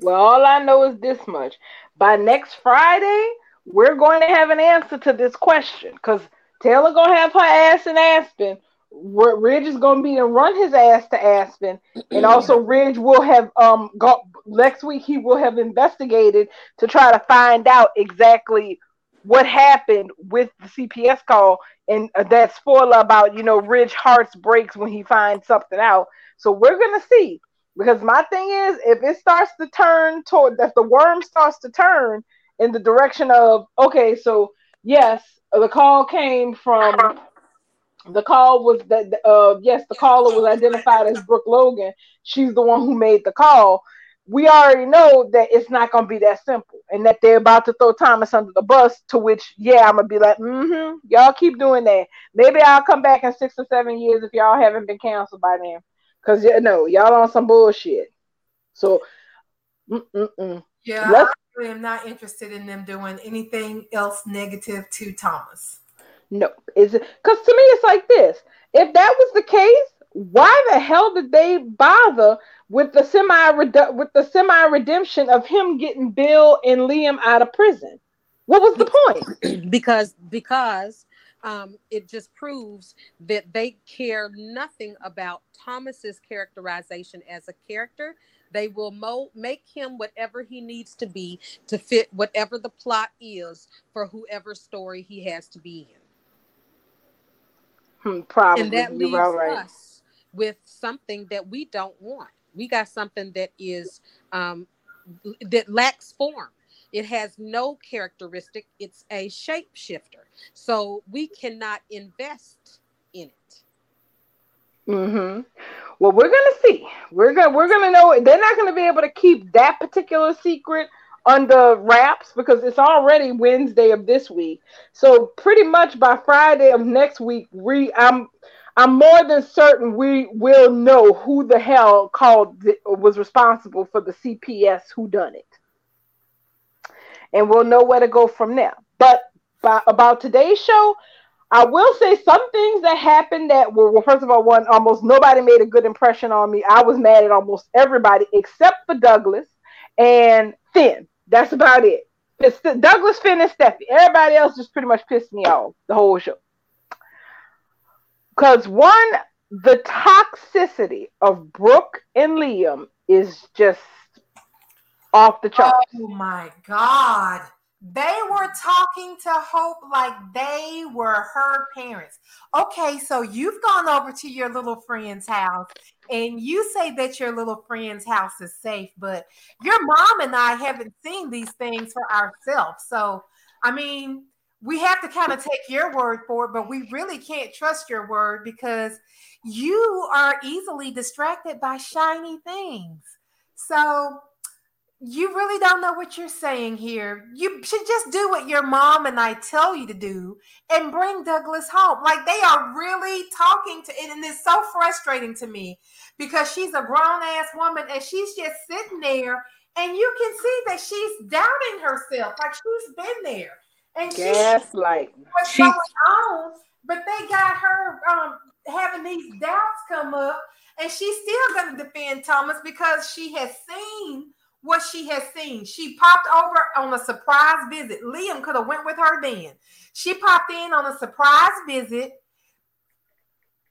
Well, all I know is this much. By next Friday, we're going to have an answer to this question because Taylor gonna have her ass in Aspen. Ridge is gonna be and run his ass to Aspen, and also <clears throat> Ridge will have um got next week. He will have investigated to try to find out exactly what happened with the CPS call and uh, that spoiler about you know Ridge hearts breaks when he finds something out. So we're gonna see because my thing is, if it starts to turn toward, if the worm starts to turn in the direction of, okay, so yes, the call came from, the call was that, uh, yes, the caller was identified as Brooke Logan. She's the one who made the call. We already know that it's not going to be that simple and that they're about to throw Thomas under the bus, to which, yeah, I'm going to be like, mm hmm, y'all keep doing that. Maybe I'll come back in six or seven years if y'all haven't been canceled by then. Cause yeah, no, y'all on some bullshit. So, mm-mm-mm. Yeah, Let's- I am not interested in them doing anything else negative to Thomas. no, is it? Cause to me, it's like this. If that was the case, why the hell did they bother with the semi with the semi redemption of him getting Bill and Liam out of prison? What was the point? <clears throat> because because um, it just proves that they care nothing about Thomas's characterization as a character. They will mo- make him whatever he needs to be to fit whatever the plot is for whoever story he has to be in. Hmm, probably. And that leaves right. us with something that we don't want. We got something that is um, that lacks form. It has no characteristic. It's a shapeshifter. So we cannot invest in it. Mm-hmm. Well, we're gonna see. We're gonna we're gonna know. They're not gonna be able to keep that particular secret under wraps because it's already Wednesday of this week. So pretty much by Friday of next week, we I'm I'm more than certain we will know who the hell called was responsible for the CPS who done it, and we'll know where to go from there. But by, about today's show, I will say some things that happened that were well, first of all, one almost nobody made a good impression on me. I was mad at almost everybody except for Douglas and Finn. That's about it. It's Douglas, Finn, and Steffy. Everybody else just pretty much pissed me off the whole show. Because one, the toxicity of Brooke and Liam is just off the charts. Oh my god. They were talking to Hope like they were her parents. Okay, so you've gone over to your little friend's house and you say that your little friend's house is safe, but your mom and I haven't seen these things for ourselves. So, I mean, we have to kind of take your word for it, but we really can't trust your word because you are easily distracted by shiny things. So, you really don't know what you're saying here. You should just do what your mom and I tell you to do and bring Douglas home. Like they are really talking to it, and it's so frustrating to me because she's a grown ass woman and she's just sitting there, and you can see that she's doubting herself. Like she's been there. And gaslight. What's she's- going on? But they got her um, having these doubts come up, and she's still going to defend Thomas because she has seen what she has seen. She popped over on a surprise visit. Liam could have went with her then. She popped in on a surprise visit.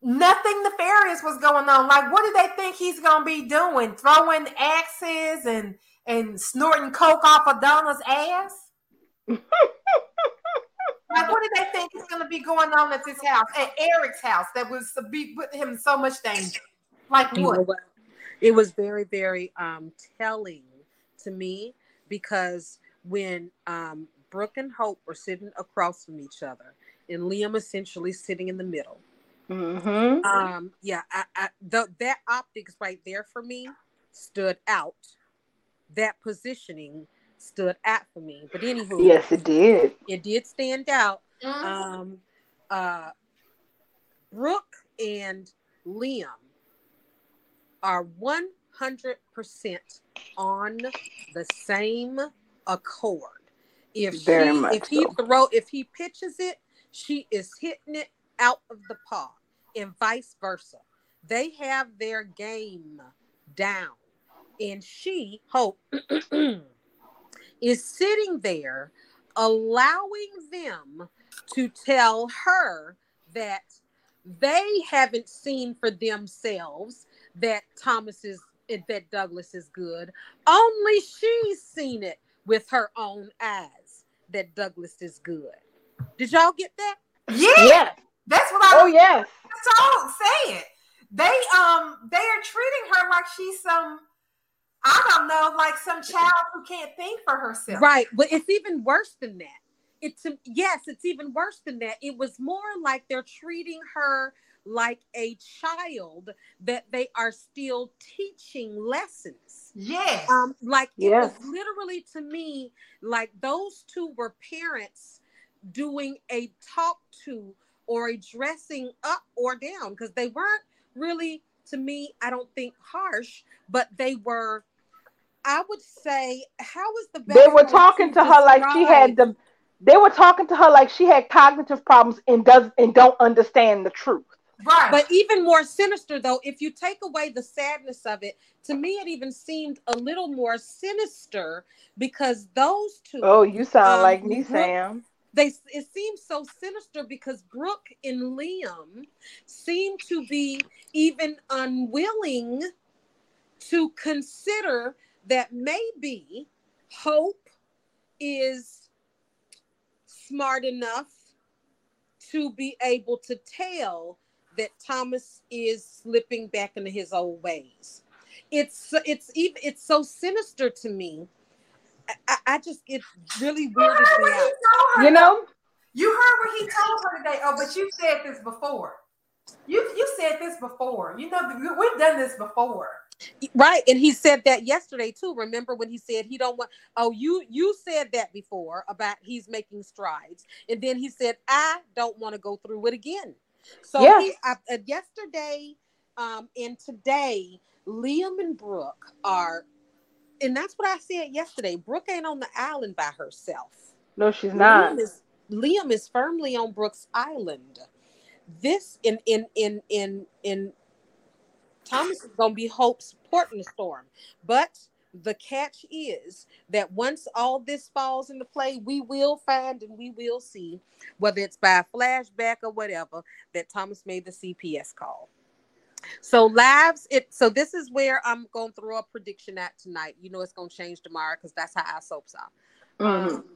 Nothing nefarious was going on. Like, what do they think he's gonna be doing? Throwing axes and and snorting coke off of Donna's ass? Like, what do they think is gonna be going on at this house, at Eric's house, that was to be put him in so much danger? Like what? It was very, very um telling to me because when um, Brooke and Hope were sitting across from each other, and Liam essentially sitting in the middle. Mm-hmm. Um, yeah, I, I, the, that optics right there for me stood out. That positioning stood out for me. But anywho, yes, it did. It did stand out. Mm-hmm. Um, uh, Brooke and Liam are 100% on the same accord. If Very she, if he so. throw, if he pitches it, she is hitting it out of the park, and vice versa. They have their game down, and she hope <clears throat> is sitting there, allowing them to tell her that they haven't seen for themselves that Thomas is that Douglas is good. Only she's seen it with her own eyes that Douglas is good. Did y'all get that? Yeah. yeah. That's what I Oh yeah. That's all I'm saying. They um they are treating her like she's some I don't know, like some child who can't think for herself. Right. But it's even worse than that. It's yes, it's even worse than that. It was more like they're treating her like a child that they are still teaching lessons. Yes. Um, like yes. it was literally to me like those two were parents doing a talk to or a dressing up or down because they weren't really to me i don't think harsh but they were i would say how is the they were talking to, to her like she had the they were talking to her like she had cognitive problems and does and don't understand the truth Right. But even more sinister, though, if you take away the sadness of it, to me, it even seemed a little more sinister because those two. Oh, you sound um, like me, Brooke- Sam. They it seems so sinister because Brooke and Liam seem to be even unwilling to consider that maybe Hope is smart enough to be able to tell that Thomas is slipping back into his old ways. It's it's even it's so sinister to me. I, I, I just it really You weirded heard me what he out. told her. You know, You heard what he told her today. Oh, but you said this before. You you said this before. You know we've done this before. Right, and he said that yesterday too. Remember when he said he don't want? Oh, you you said that before about he's making strides, and then he said I don't want to go through it again. So Yeah. he, I, uh, yesterday, um, and today, Liam and Brooke are, and that's what I said yesterday. Brooke ain't on the island by herself. no, she's not. Liam is Liam is firmly on Brooke's Island. This in in in in in Thomas is gonna be Hope's port in the storm. But the catch is that once all this falls into play, we will find and we will see, whether it's by flashback or whatever, that Thomas made the CPS call. So lives, it so this is where I'm gonna throw a prediction at tonight. You know it's gonna change tomorrow because that's how our soaps are. Mhm. Um,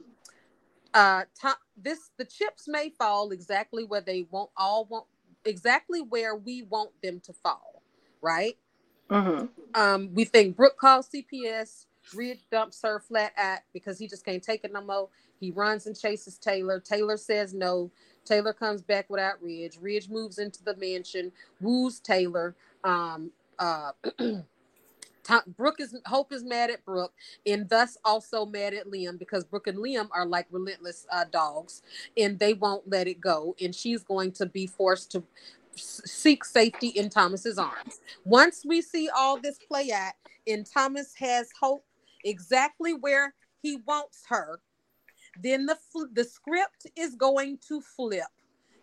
uh, to, this the chips may fall exactly where they won't all want exactly where we want them to fall, right? Mhm. Um, we think Brooke calls CPS, Ridge dumps her flat at because he just can't take it no more. He runs and chases Taylor. Taylor says no. Taylor comes back without Ridge. Ridge moves into the mansion, woos Taylor. Um, uh, <clears throat> Tom, Brooke is Hope is mad at Brooke, and thus also mad at Liam because Brooke and Liam are like relentless uh, dogs, and they won't let it go. And she's going to be forced to seek safety in Thomas's arms. Once we see all this play out, and Thomas has Hope exactly where he wants her, then the fl- the script is going to flip,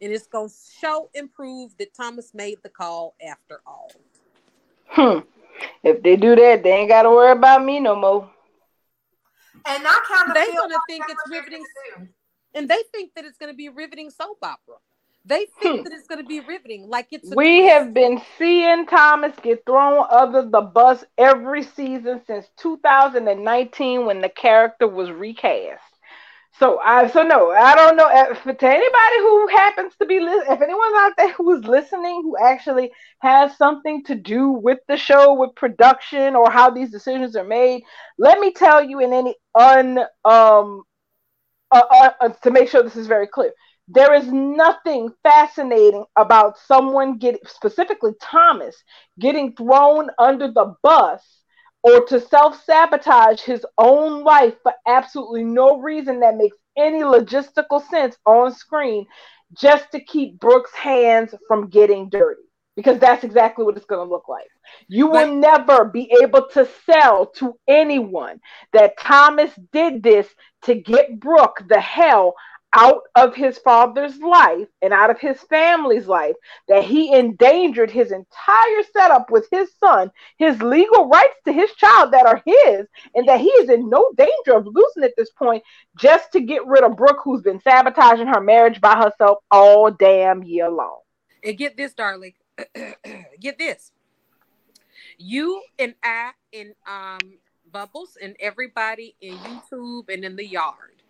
and it's going to show and prove that Thomas made the call after all. Hmm. If they do that, they ain't got to worry about me no more. And I kind of They feel gonna like think it's riveting. and they think that it's going to be a riveting soap opera. They think Hmm. that it's going to be riveting, like it's. We twist. have been seeing Thomas get thrown under the bus every season since 2019 when the character was recast. So I so no, I don't know if to anybody who happens to be li- if anyone's out there who is listening who actually has something to do with the show with production or how these decisions are made, let me tell you in any un um uh, uh, uh, to make sure this is very clear. There is nothing fascinating about someone getting, specifically Thomas, getting thrown under the bus or to self sabotage his own life for absolutely no reason that makes any logistical sense on screen just to keep Brooke's hands from getting dirty. Because that's exactly what it's going to look like. You will But- never be able to sell to anyone that Thomas did this to get Brooke the hell out of his father's life and out of his family's life, that he endangered his entire setup with his son, his legal rights to his child that are his, and that he is in no danger of losing at this point just to get rid of Brooke, who's been sabotaging her marriage by herself all damn year long. And get this, darling. <clears throat> get this. You and I and um Bubbles and everybody in YouTube and in the yard.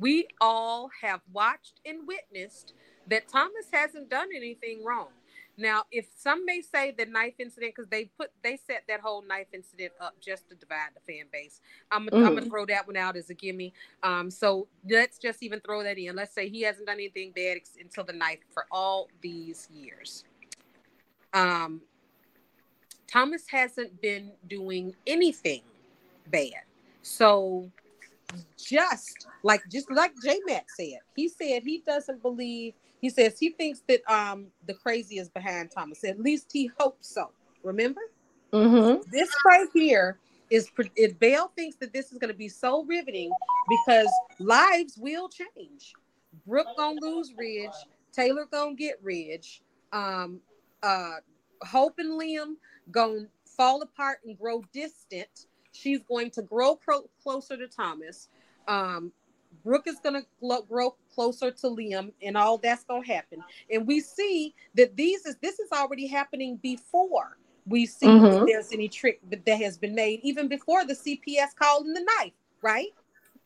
We all have watched and witnessed that Thomas hasn't done anything wrong. Now, if some may say the knife incident, because they put they set that whole knife incident up just to divide the fan base. I'm gonna I'm gonna throw that one out as a gimme. Um, so let's just even throw that in. Let's say he hasn't done anything bad ex- until the knife for all these years. Um, Thomas hasn't been doing anything bad. So just like just like J Matt said, he said he doesn't believe. He says he thinks that um the crazy is behind Thomas. At least he hopes so. Remember Mm-hmm. this right here is if Bell thinks that this is going to be so riveting because lives will change. Brooke gonna lose Ridge. Taylor gonna get Ridge. um, uh, Hope and Liam going to fall apart and grow distant. She's going to grow pro- closer to Thomas. Um, Brooke is going to grow closer to Liam, and all that's going to happen. And we see that these is this is already happening before we see mm-hmm. there's any trick that has been made, even before the CPS called in the knife, right?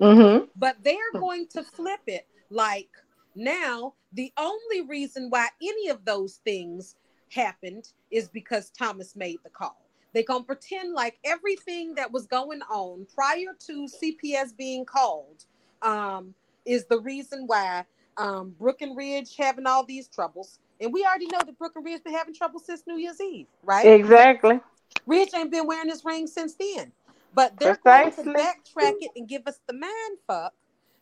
Mm-hmm. But they're going to flip it like now the only reason why any of those things happened is because Thomas made the call. They gonna pretend like everything that was going on prior to CPS being called um, is the reason why um, Brooke and Ridge having all these troubles. And we already know that Brooke and Ridge been having trouble since New Year's Eve, right? Exactly. Ridge ain't been wearing his ring since then. But they're Precisely. going to backtrack it and give us the mind fuck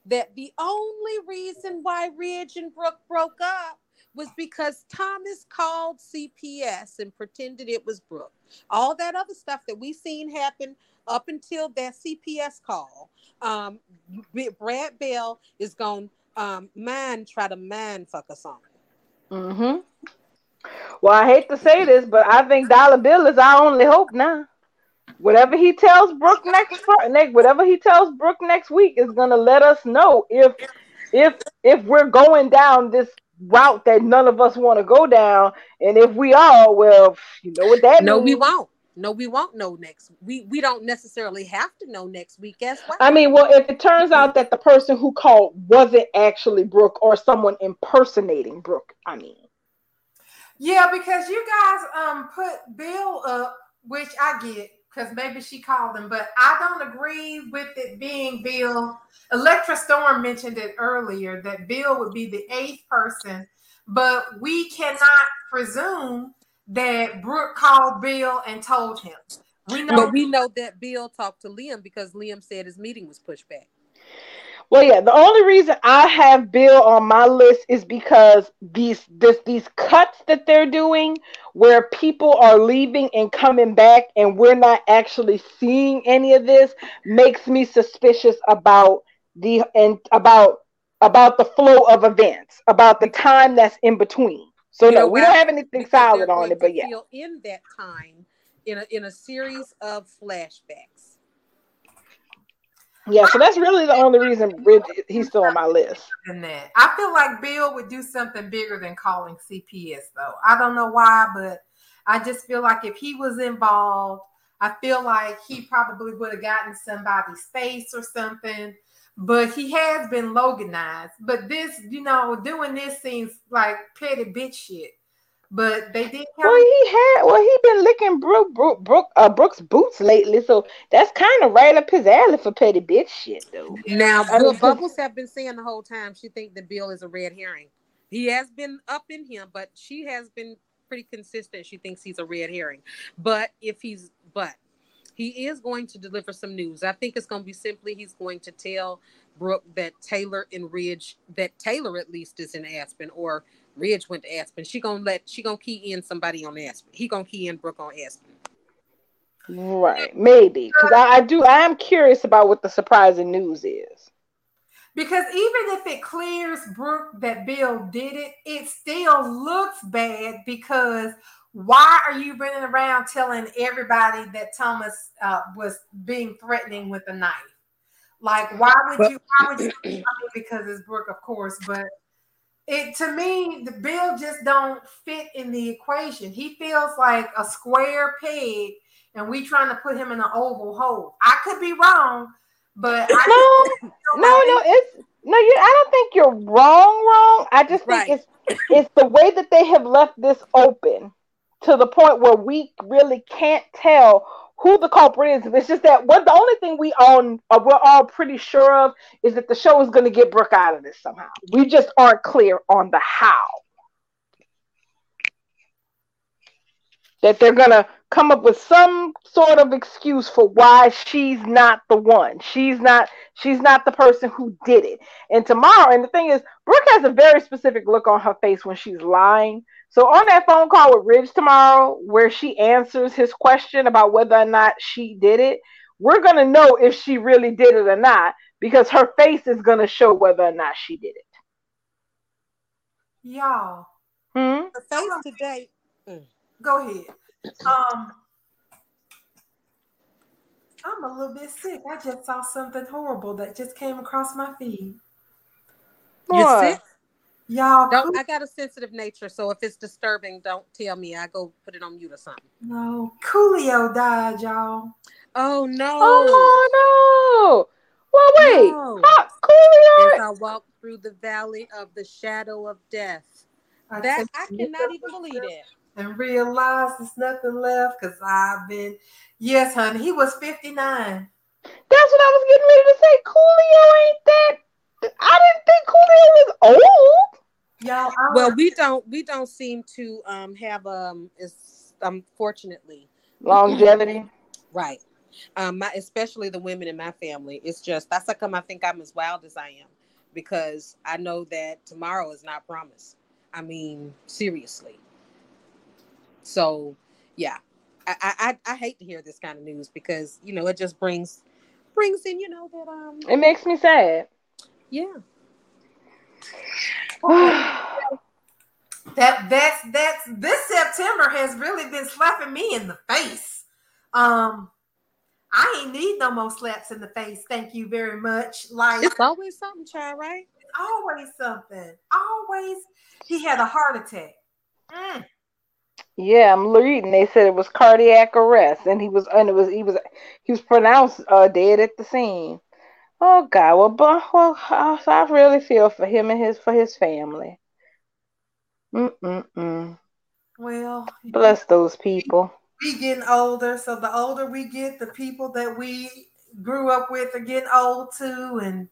that the only reason why Ridge and Brooke broke up was because Thomas called CPS and pretended it was Brooke. All that other stuff that we seen happen up until that CPS call, um, Brad Bell is going um, man try to man fuck us on. Mm-hmm. Well, I hate to say this, but I think Dollar Bill is our only hope now. Whatever he tells Brooke next, next whatever he tells Brooke next week is gonna let us know if if if we're going down this route that none of us want to go down, and if we are, well, you know what that no, means. we won't. No, we won't know next. We we don't necessarily have to know next week as well. I mean, well, if it turns out that the person who called wasn't actually Brooke or someone impersonating Brooke, I mean. Yeah, because you guys um put Bill up, which I get because maybe she called him, but I don't agree with it being Bill. Electra Storm mentioned it earlier that Bill would be the eighth person, but we cannot presume that Brooke called Bill and told him. We know, but we know that Bill talked to Liam because Liam said his meeting was pushed back. Well, yeah, the only reason I have Bill on my list is because these this these cuts that they're doing where people are leaving and coming back and we're not actually seeing any of this makes me suspicious about the and about about the flow of events, about the time that's in between. So you no, we don't have anything solid on it, but yeah. In that time, in a in a series of flashbacks. Yeah, so that's really the only reason he's still on my list. And that I feel like Bill would do something bigger than calling CPS, though. I don't know why, but I just feel like if he was involved, I feel like he probably would have gotten somebody's face or something but he has been Loganized. But this, you know, doing this seems like petty bitch shit. But they did. Well, he had. Well, he been licking Brooke, Brooke, Brooke, uh, Brooke's boots lately, so that's kind of right up his alley for petty bitch shit, though. Now, I mean, Bubbles have been saying the whole time she think that Bill is a red herring. He has been up in him, but she has been pretty consistent. She thinks he's a red herring. But if he's, but he is going to deliver some news. I think it's going to be simply he's going to tell Brooke that Taylor and Ridge, that Taylor at least is in Aspen, or Ridge went to Aspen. She gonna let she gonna key in somebody on Aspen. He gonna key in Brooke on Aspen. Right, maybe because I, I do. I am curious about what the surprising news is. Because even if it clears Brooke that Bill did it, it still looks bad because why are you running around telling everybody that Thomas uh, was being threatening with a knife? Like, why would you? Why would you? <clears throat> I mean, because it's Brooke, of course, but it to me, the bill just don't fit in the equation. He feels like a square peg, and we trying to put him in an oval hole. I could be wrong, but I no, no, no, it's no. You, I don't think you're wrong. Wrong. I just think right. it's it's the way that they have left this open to the point where we really can't tell who the culprit is. It's just that what the only thing we all uh, we're all pretty sure of is that the show is going to get Brooke out of this somehow. We just aren't clear on the how. That they're going to come up with some sort of excuse for why she's not the one. She's not she's not the person who did it. And tomorrow, and the thing is, Brooke has a very specific look on her face when she's lying. So on that phone call with Ridge tomorrow, where she answers his question about whether or not she did it, we're gonna know if she really did it or not because her face is gonna show whether or not she did it. Y'all, hmm? the face today. Mm. Go ahead. Um, I'm a little bit sick. I just saw something horrible that just came across my feed. You What? sick? Y'all, Don't I got a sensitive nature, so if it's disturbing, don't tell me. I go put it on mute or something. no, Coolio died, y'all. Oh no! Oh no! Well, wait. No. Huh, Coolio. As I walk through the valley of the shadow of death. I That took I a cannot even believe it. And realize there's nothing left because I've been, yes, honey, he was 59. That's what I was getting ready to say. Coolio ain't that. I didn't think Coolio was old. Y'all, I Well, we don't we don't seem to um have um is unfortunately Longevity. right. Um, my especially the women in my family. It's just that's how come I think I'm as wild as I am because I know that tomorrow is not promised. I mean, seriously. So, yeah, I, I I I hate to hear this kind of news because you know it just brings brings in you know that um It makes me sad. yeah <sighs> that that's that's this September has really been slapping me in the face. Um, I ain't need no more slaps in the face. Thank you very much. Like it's always something, child, right? always something. Always. He had a heart attack. Mm. Yeah, I'm reading. They said it was cardiac arrest, and he was, and it was, he was, he was pronounced uh, dead at the scene. Oh God, well, but, well, I really feel for him and his for his family. Mm-mm-mm. Well, Bless those people. we getting older, so the older we get, the people that we grew up with are getting old too, and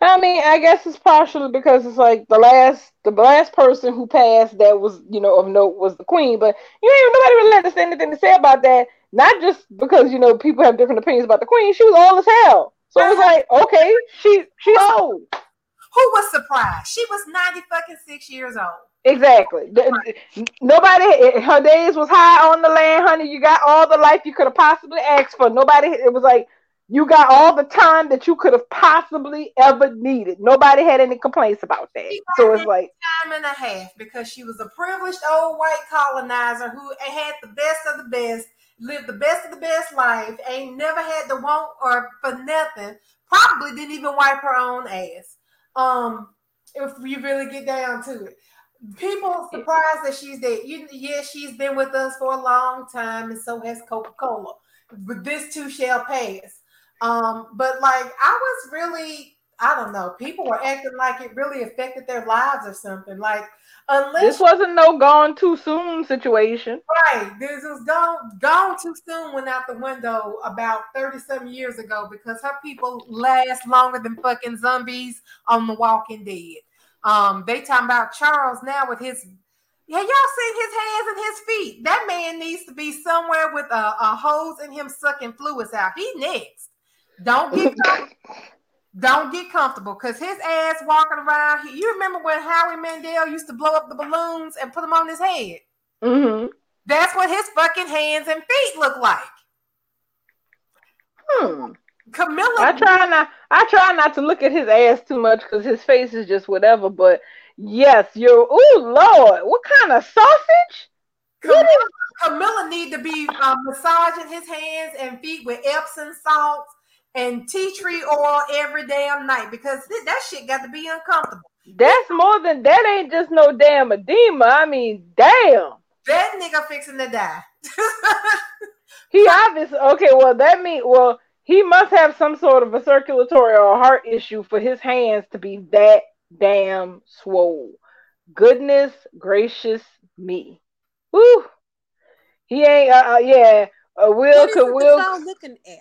I mean, I guess it's partially because it's like the last, the last person who passed that was, you know, of note was the queen. But you ain't nobody really say anything to say about that. Not just because you know people have different opinions about the queen. She was old as hell. So it was like, okay, she she's old. who was surprised? She was ninety fucking six years old. Exactly. Nobody, her days was high on the land, honey. You got all the life you could have possibly asked for. Nobody, it was like you got all the time that you could have possibly ever needed. Nobody had any complaints about that. So it's like, time and a half because she was a privileged old white colonizer who had the best of the best, lived the best of the best life, ain't never had to want or for nothing. Probably didn't even wipe her own ass. Um, if you really get down to it. People surprised that she's dead. You, yeah, she's been with us for a long time, and so has Coca Cola. But this too shall pass. Um, but like I was really, I don't know, people were acting like it really affected their lives or something. Like unless this wasn't no gone too soon situation. right, this was gone gone too soon, went out the window about 30 some years ago because her people last longer than fucking zombies on the walking dead. Um, they talking about Charles now with his yeah, y'all seen his hands and his feet. That man needs to be somewhere with a, a hose and him sucking fluids out. He next. Don't get <laughs> don't get comfortable because his ass walking around. he- You remember when Howie Mandel used to blow up the balloons and put them on his head? hmm That's what his fucking hands and feet look like. Hmm. Camilla, I try not. I try not to look at his ass too much because his face is just whatever. But yes, you're. Oh Lord, what kind of sausage? Camilla, Camilla need to be uh, massaging his hands and feet with Epsom salts and tea tree oil every damn night because th- that shit got to be uncomfortable. That's more than that. Ain't just no damn edema. I mean, damn. That nigga fixing to die. <laughs> He obviously okay. Well, that mean well he must have some sort of a circulatory or heart issue for his hands to be that damn swole. Goodness gracious me. Woo. He ain't. Uh, uh yeah. Uh, Will What is could Will. that y'all looking at?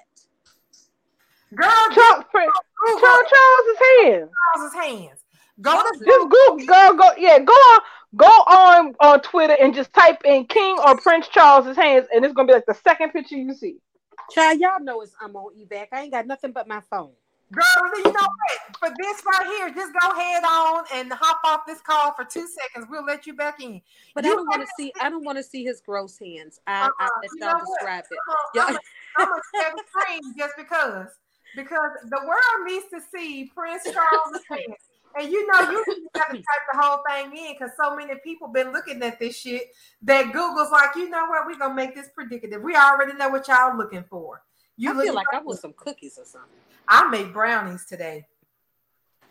Girl, Charles, Prince, Google Charles, Charles's hands. Charles's hands. Go to Just go, go, go. Yeah, go on, go on on Twitter and just type in King or Prince Charles's hands, and it's gonna be like the second picture you see. Child, y'all know it's I'm on evac. I ain't got nothing but my phone. Girl, you know what? For this right here, just go head on and hop off this call for two seconds. We'll let you back in. But You I don't want to have see. I don't want to see his gross hands. I, I Uh-uh. let You y'all know what? describe it. I'm Yeah. gonna I'm gonna the screen just because. Because the world needs to see Prince Charles' hands. And you know, you got to type the whole thing in because so many people been looking at this shit that Google's like, you know what, we're gonna make this predictive. We already know what y'all looking for. You I feel like I want some cookies or something. I made brownies today.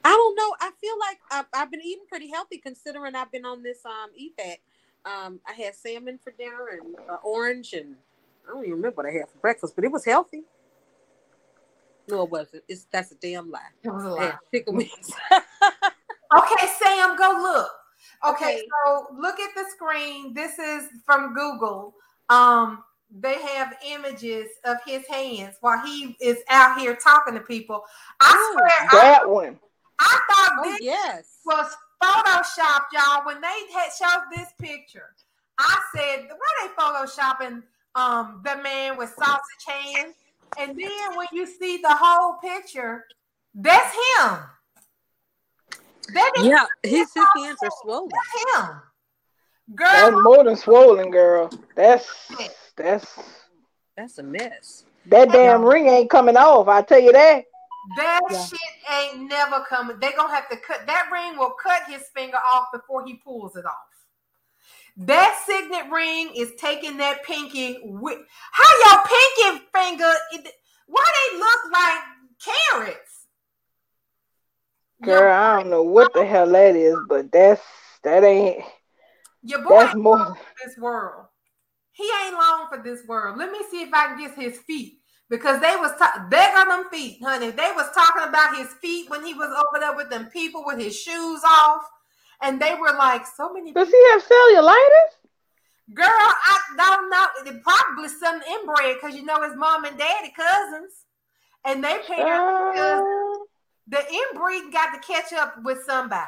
I don't know. I feel like I've, I've, been eating pretty healthy considering I've been on this um EFAT. Um, I had salmon for dinner and uh, orange, and I don't even remember what I had for breakfast, but it was healthy. No, it wasn't. It's that's a damn lie. It was a lie. Chicken wings. <laughs> <laughs> okay, Sam, go look. Okay, okay, so look at the screen. This is from Google. Um, they have images of his hands while he is out here talking to people. I Ooh, swear that I, one. I thought oh, this yes. was photoshopped, y'all. When they had showed this picture, I said, "Why they photoshopping um the man with sausage hands?" And then when you see the whole picture, that's him. That is yeah, his, his hands are swollen. That's him. Girl, that's more than swollen, girl. That's that's that's a mess. That damn ring ain't coming off. I tell you that. That yeah. shit ain't never coming. They gonna have to cut that ring. Will cut his finger off before he pulls it off. That signet ring is taking that pinky with how your pinky finger. Why they look like carrots? Girl, I don't know what the hell that is, but that's that ain't. Your boy that's more this world. He ain't long for this world. Let me see if I can get his feet because they was ta- on them feet, honey. They was talking about his feet when he was over there with them people with his shoes off, and they were like, so many. Does he have cellulitis? Girl, I don't know. It probably some inbred because you know his mom and daddy cousins, and they parents. Uh, the inbreed got to catch up with somebody.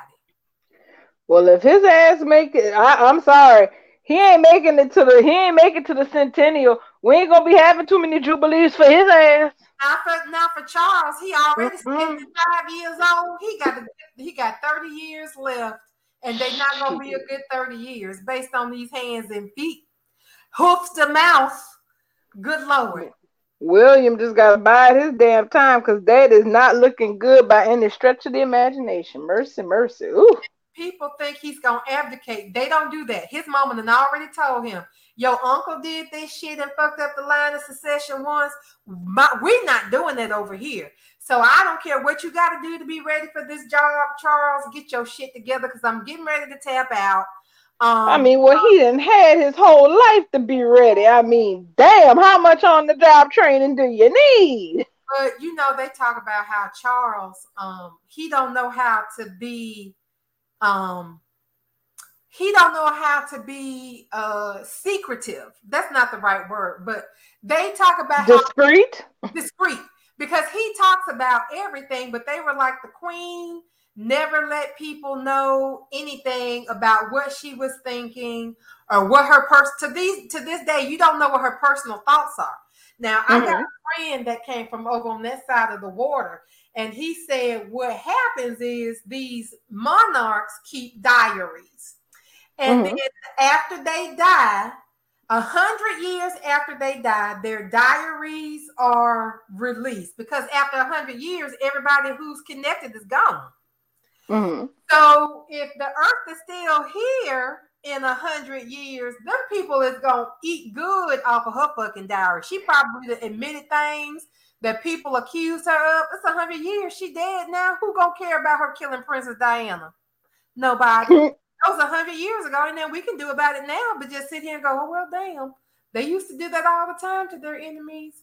Well, if his ass make it, I, I'm sorry, he ain't making it to the. He ain't making to the centennial. We ain't gonna be having too many jubilees for his ass. Now for now for Charles, he already mm-hmm. 75 years old. He got he got 30 years left and they're not going to be a good 30 years based on these hands and feet. Hoofs to mouth. Good Lord. William just got to bide his damn time because that is not looking good by any stretch of the imagination. Mercy, mercy. Ooh. People think he's going to abdicate. They don't do that. His mama had already told him, your uncle did this shit and fucked up the line of succession once. My, we're not doing that over here. So I don't care what you got to do to be ready for this job, Charles. Get your shit together because I'm getting ready to tap out. Um, I mean, well, he didn't had his whole life to be ready. I mean, damn, how much on the job training do you need? But you know, they talk about how Charles, um, he don't know how to be, um, he don't know how to be uh secretive. That's not the right word, but they talk about discreet. discreet because he talks about everything, but they were like the queen never let people know anything about what she was thinking or what her person to these to this day you don't know what her personal thoughts are now mm-hmm. i got mm-hmm. a friend that came from over on that side of the water and he said what happens is these monarchs keep diaries and mm-hmm. then after they die a hundred years after they died, their diaries are released because after a hundred years, everybody who's connected is gone. Mm-hmm. So if the earth is still here in a hundred years, them people is gonna eat good off of her fucking diary. She probably admitted things that people accused her of. It's a hundred years. She dead now. Who gonna care about her killing Princess Diana? Nobody. <laughs> That was a hundred years ago, and then we can do about it now, but just sit here and go, oh well, damn. They used to do that all the time to their enemies.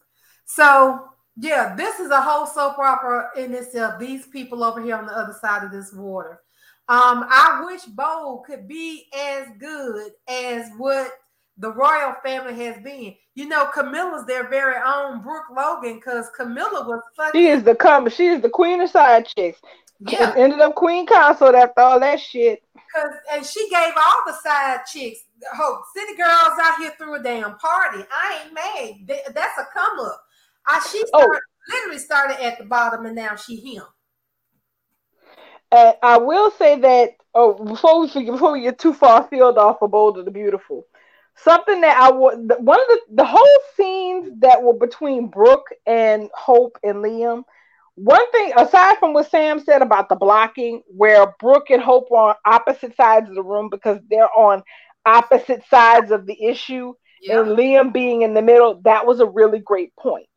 So yeah, this is a whole soap opera in itself. These people over here on the other side of this water. Um, I wish Bold could be as good as what the royal family has been. You know, Camilla's their very own Brooke Logan because Camilla was fucking. She is the come. She is the queen of side chicks. Yeah. ended up queen consort after all that shit. Cause and she gave all the side chicks, hope city girls out here threw a damn party. I ain't mad. That's a come up. I she oh. started, oh. literally started at the bottom and now she him. Uh, I will say that oh before we before we get too far field off of Bold the Beautiful, something that I would one of the the whole scenes that were between Brooke and Hope and Liam one thing aside from what Sam said about the blocking, where Brooke and Hope are on opposite sides of the room because they're on opposite sides of the issue, yeah. and Liam being in the middle, that was a really great point.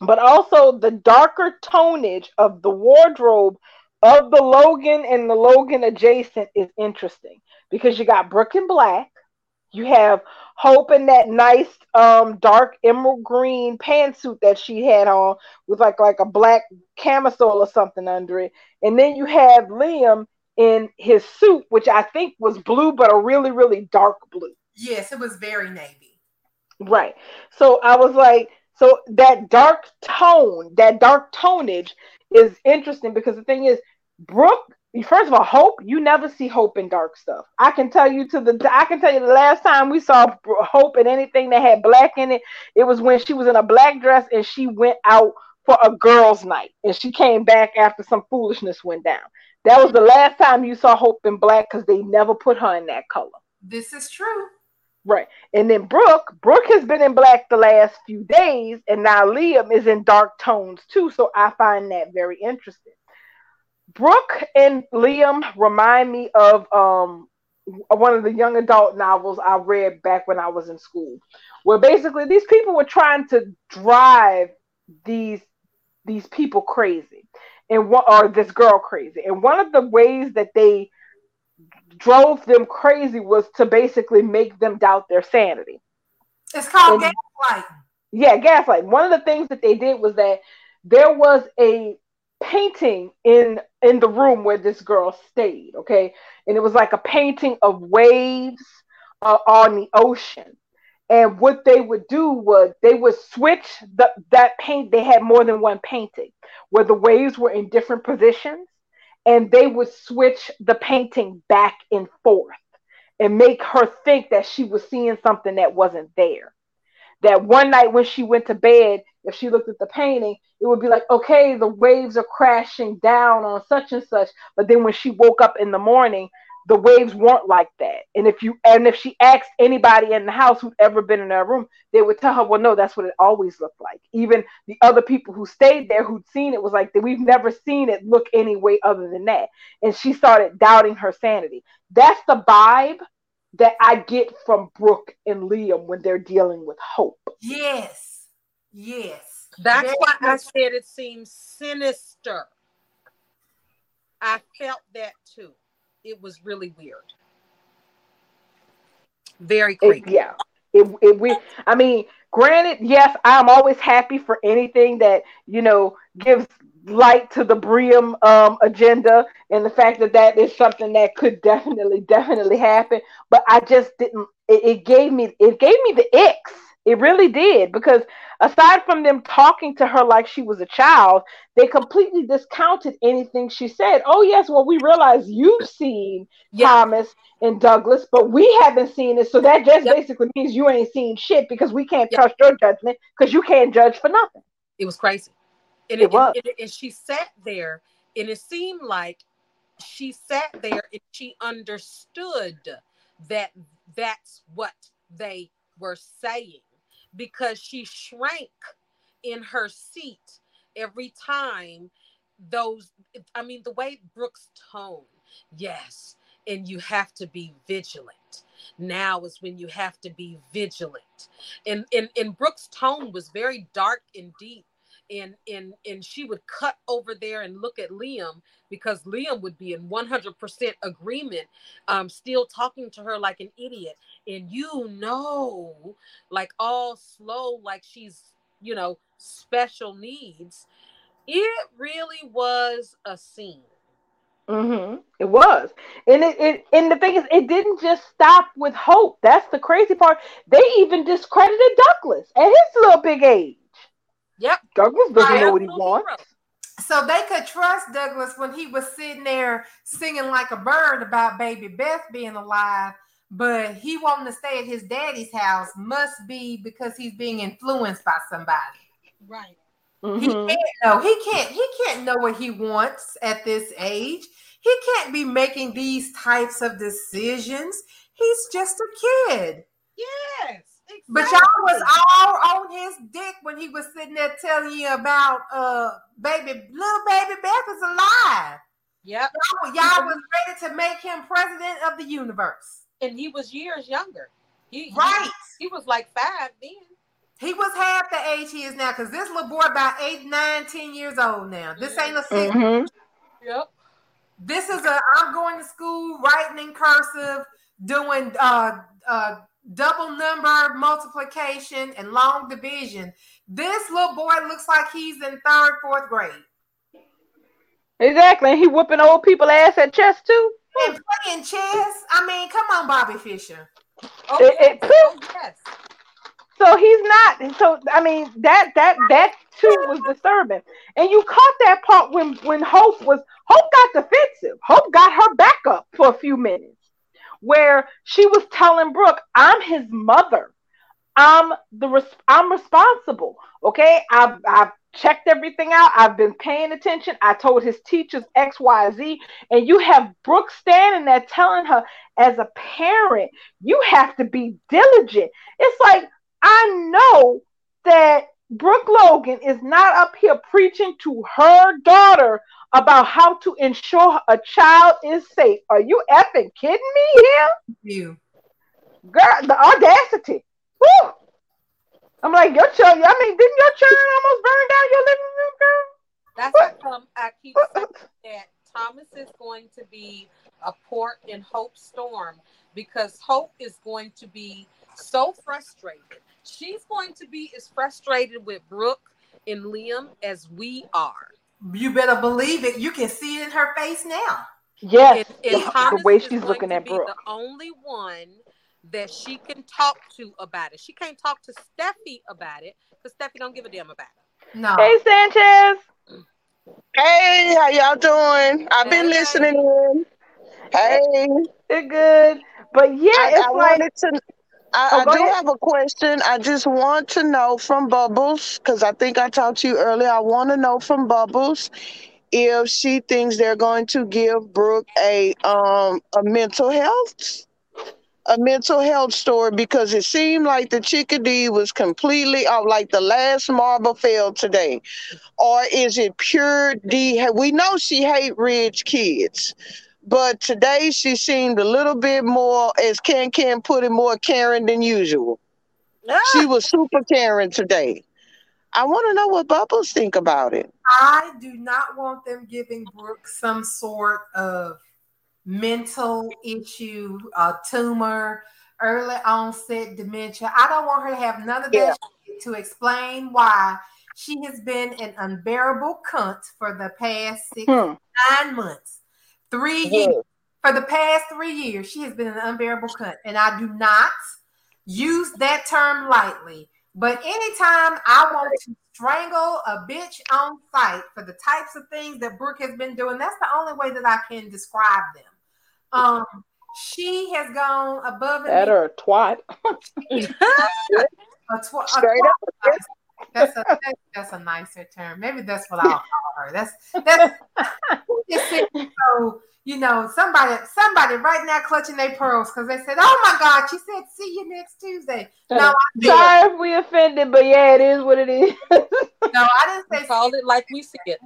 But also the darker tonage of the wardrobe of the Logan and the Logan adjacent is interesting because you got Brooke in black, you have Hope in that nice um dark emerald green pantsuit that she had on with like like a black camisole or something under it. And then you have Liam in his suit, which I think was blue, but a really, really dark blue. Yes, it was very navy. Right. So I was like, so that dark tone, that dark tonage is interesting because the thing is, Brooke first of all, Hope, you never see Hope in dark stuff. I can tell you to the I can tell you the last time we saw Hope in anything that had black in it, it was when she was in a black dress and she went out for a girls' night and she came back after some foolishness went down. That was the last time you saw Hope in black because they never put her in that color. This is true. Right. And then Brooke, Brooke has been in black the last few days, and now Liam is in dark tones too. So I find that very interesting. Brooke and Liam remind me of um, one of the young adult novels I read back when I was in school, where basically these people were trying to drive these these people crazy, and what or this girl crazy. And one of the ways that they drove them crazy was to basically make them doubt their sanity. It's called and, gaslight. Yeah, gaslight. One of the things that they did was that there was a painting in in the room where this girl stayed okay? And it was like a painting of waves uh, on the ocean. And what they would do was they would switch the, that paint they had more than one painting where the waves were in different positions and they would switch the painting back and forth and make her think that she was seeing something that wasn't there that one night when she went to bed if she looked at the painting, it would be like, okay, the waves are crashing down on such and such. But then when she woke up in the morning, the waves weren't like that. And if you and if she asked anybody in the house who'd ever been in that room, they would tell her, well, no, that's what it always looked like. Even the other people who stayed there who'd seen it was like we've never seen it look any way other than that. And she started doubting her sanity. That's the vibe that I get from Brooke and Liam when they're dealing with hope. Yes. Yes. That's Very why I said it seems sinister. I felt that too. It was really weird. Very creepy. It, yeah. It, it we I mean, granted, yes, I'm always happy for anything that, you know, gives light to the Briam um, agenda and the fact that that is something that could definitely, definitely happen. But I just didn't. It, it gave me, it gave me the icks it really did because aside from them talking to her like she was a child, they completely discounted anything she said. Oh yes, well we realize you've seen. Thomas and Douglas, but we haven't seen it. So that just yep. basically means you ain't seen shit because we can't yep. trust your judgment because you can't judge for nothing. It was crazy. And it, it was. And, and she sat there and it seemed like she sat there and she understood that that's what they were saying because she shrank in her seat every time those i mean the way Brooke's tone yes and you have to be vigilant. Now is when you have to be vigilant. And and, and Brooke's tone was very dark and deep and and and she would cut over there and look at Liam because Liam would be in 100% agreement um still talking to her like an idiot and you know like all slow like she's you know special needs it really was a scene Mm-hmm. It was, and it, it and the thing is, it didn't just stop with Hope. That's the crazy part. They even discredited Douglas at his little big age. Yep. Douglas doesn't know what he wants. So they could trust Douglas when he was sitting there singing like a bird about baby Beth being alive, but he wanting to stay at his daddy's house must be because he's being influenced by somebody. Right. Mm-hmm. He can't know. He can't. He can't know what he wants at this age. He can't be making these types of decisions. He's just a kid. Yes But y'all was all on his dick when he was sitting there telling you about uh baby little baby Beth is alive. Yep. Y'all, y'all was ready to make him president of the universe. And he was years younger. He, Right. He, he was like five then. He was half the age he is now because this little boy about eight, nine, ten years old now. This ain't a 6 Mhm. Yep. This is a I'm going to school writing in cursive, doing uh uh double number multiplication and long division. This little boy looks like he's in third, fourth grade. Exactly. He whooping old people ass at chess too. And playing chess. I mean, come on, Bobby Fischer. Oh, It- yes. it- oh, yes. So he's not. So I mean that that that too was disturbing. And you caught that part when when Hope was Hope got defensive. Hope got her back up for a few minutes, where she was telling Brooke, "I'm his mother. I'm the res- I'm responsible. Okay, I've I've checked everything out. I've been paying attention. I told his teachers X Y Z, and you have Brooke standing there telling her, as a parent, you have to be diligent. It's like I know that Brooke Logan is not up here preaching to her daughter about how to ensure a child is safe. Are you effing kidding me here? You. Girl, the audacity. Woo! I'm like, your child, I mean, didn't your children almost burn down your living room, girl? That's how come I keep saying that Thomas is going to be a port in Hope Storm because Hope is going to be so frustrated. She's going to be as frustrated with Brooke and Liam as we are. You better believe it. You can see it in her face now. Yes, And, and the Thomas way she's going looking to at be Brooke. the only one that she can talk to about it. She can't talk to Steffy about it because Steffy don't give a damn about it. No. Hey, Sanchez. Hey, how y'all doing? I've been listening in. Hey, They're good. But yeah, I, it's I like, wanted to. I, Oh, I do ahead. have a question. I just want to know from Bubbles because I think I talked to you earlier. I want to know from Bubbles if she thinks they're going to give Brooke a um a mental health a mental health story because it seemed like the chickadee was completely off, like the last marble fell today, or is it pure D? We know she hate rich kids, but today she seemed a little bit more, as Ken Ken put it, more Karen than usual. She was super Karen today. I want to know what Bubbles think about it. I do not want them giving Brooke some sort of mental issue, a tumor, early onset dementia. I don't want her to have none of that Yeah. to explain why she has been an unbearable cunt for the past six, hmm. nine months, three years. For the past three years, she has been an unbearable cunt. And I do not use that term lightly. But anytime I want to strangle a bitch on sight for the types of things that Brooke has been doing, that's the only way that I can describe them. Um, she has gone above and that or a twat. <laughs> a tw- a Straight tw- That's a that- that's a nicer term. Maybe that's what I'll call her. That's that's <laughs> so you know somebody somebody right now clutching their pearls because they said, "Oh my God," she said, "See you next Tuesday." No, I didn't. Sorry if we offended, but yeah, it is what it is. <laughs> No, I didn't say. called it like we see it.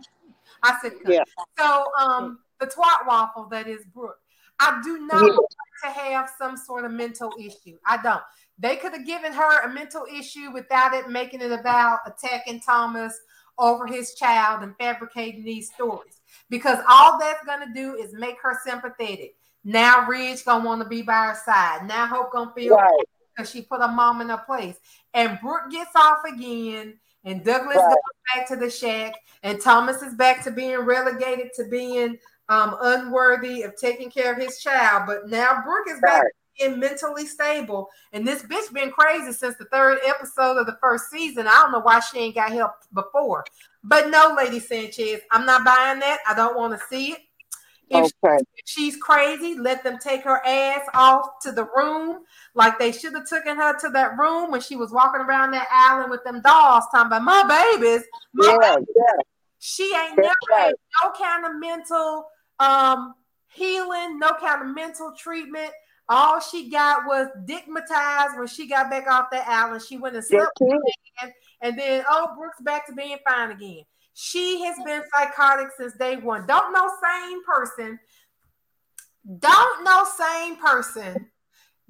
I said, Yeah. so um, the twat waffle that is Brooke. I do not Yeah. want to have some sort of mental issue. I don't. They could have given her a mental issue without it making it about attacking Thomas over his child and fabricating these stories. Because all that's gonna do is make her sympathetic. Now Ridge gonna want to be by her side. Now Hope gonna feel Right. because she put her mom in her place. And Brooke gets off again, and Douglas Right. goes back to the shack, and Thomas is back to being relegated to being um, unworthy of taking care of his child. But now Brooke is back Right. to being mentally stable, and this bitch been crazy since the third episode of the first season. I don't know why she ain't got help before. But no, Lady Sanchez, I'm not buying that. I don't want to see it. If Okay. if she's crazy, let them take her ass off to the room like they should have taken her to that room when she was walking around that island with them dolls talking about my babies. My Yeah. Yeah. She ain't That's never had no kind of mental um healing, no kind of mental treatment. All she got was digmatized when she got back off that island. She went and slept again, and then oh, Brooke's back to being fine again. She has been psychotic since day one. Don't know same person. Don't know same person.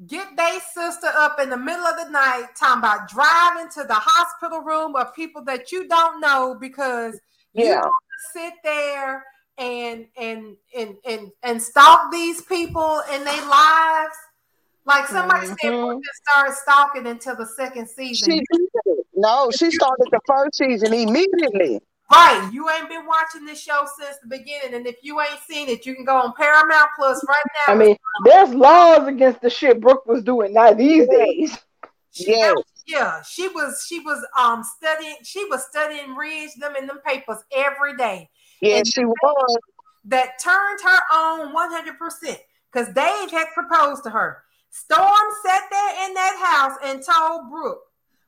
Get their sister up in the middle of the night talking about driving to the hospital room of people that you don't know because yeah. you sit there and and and and and stalk these people in their lives. Like somebody mm-hmm. said, we just started stalking until the second season. She no, she started the first season immediately. Right, you ain't been watching this show since the beginning, and if you ain't seen it, you can go on Paramount Plus right now. I mean, there's laws against the shit Brooke was doing now these days. Yeah, yeah, she was she was um studying she was studying reads them in them papers every day. And she was. That turned her on 100% because Dave had proposed to her. Storm sat there in that house and told Brooke,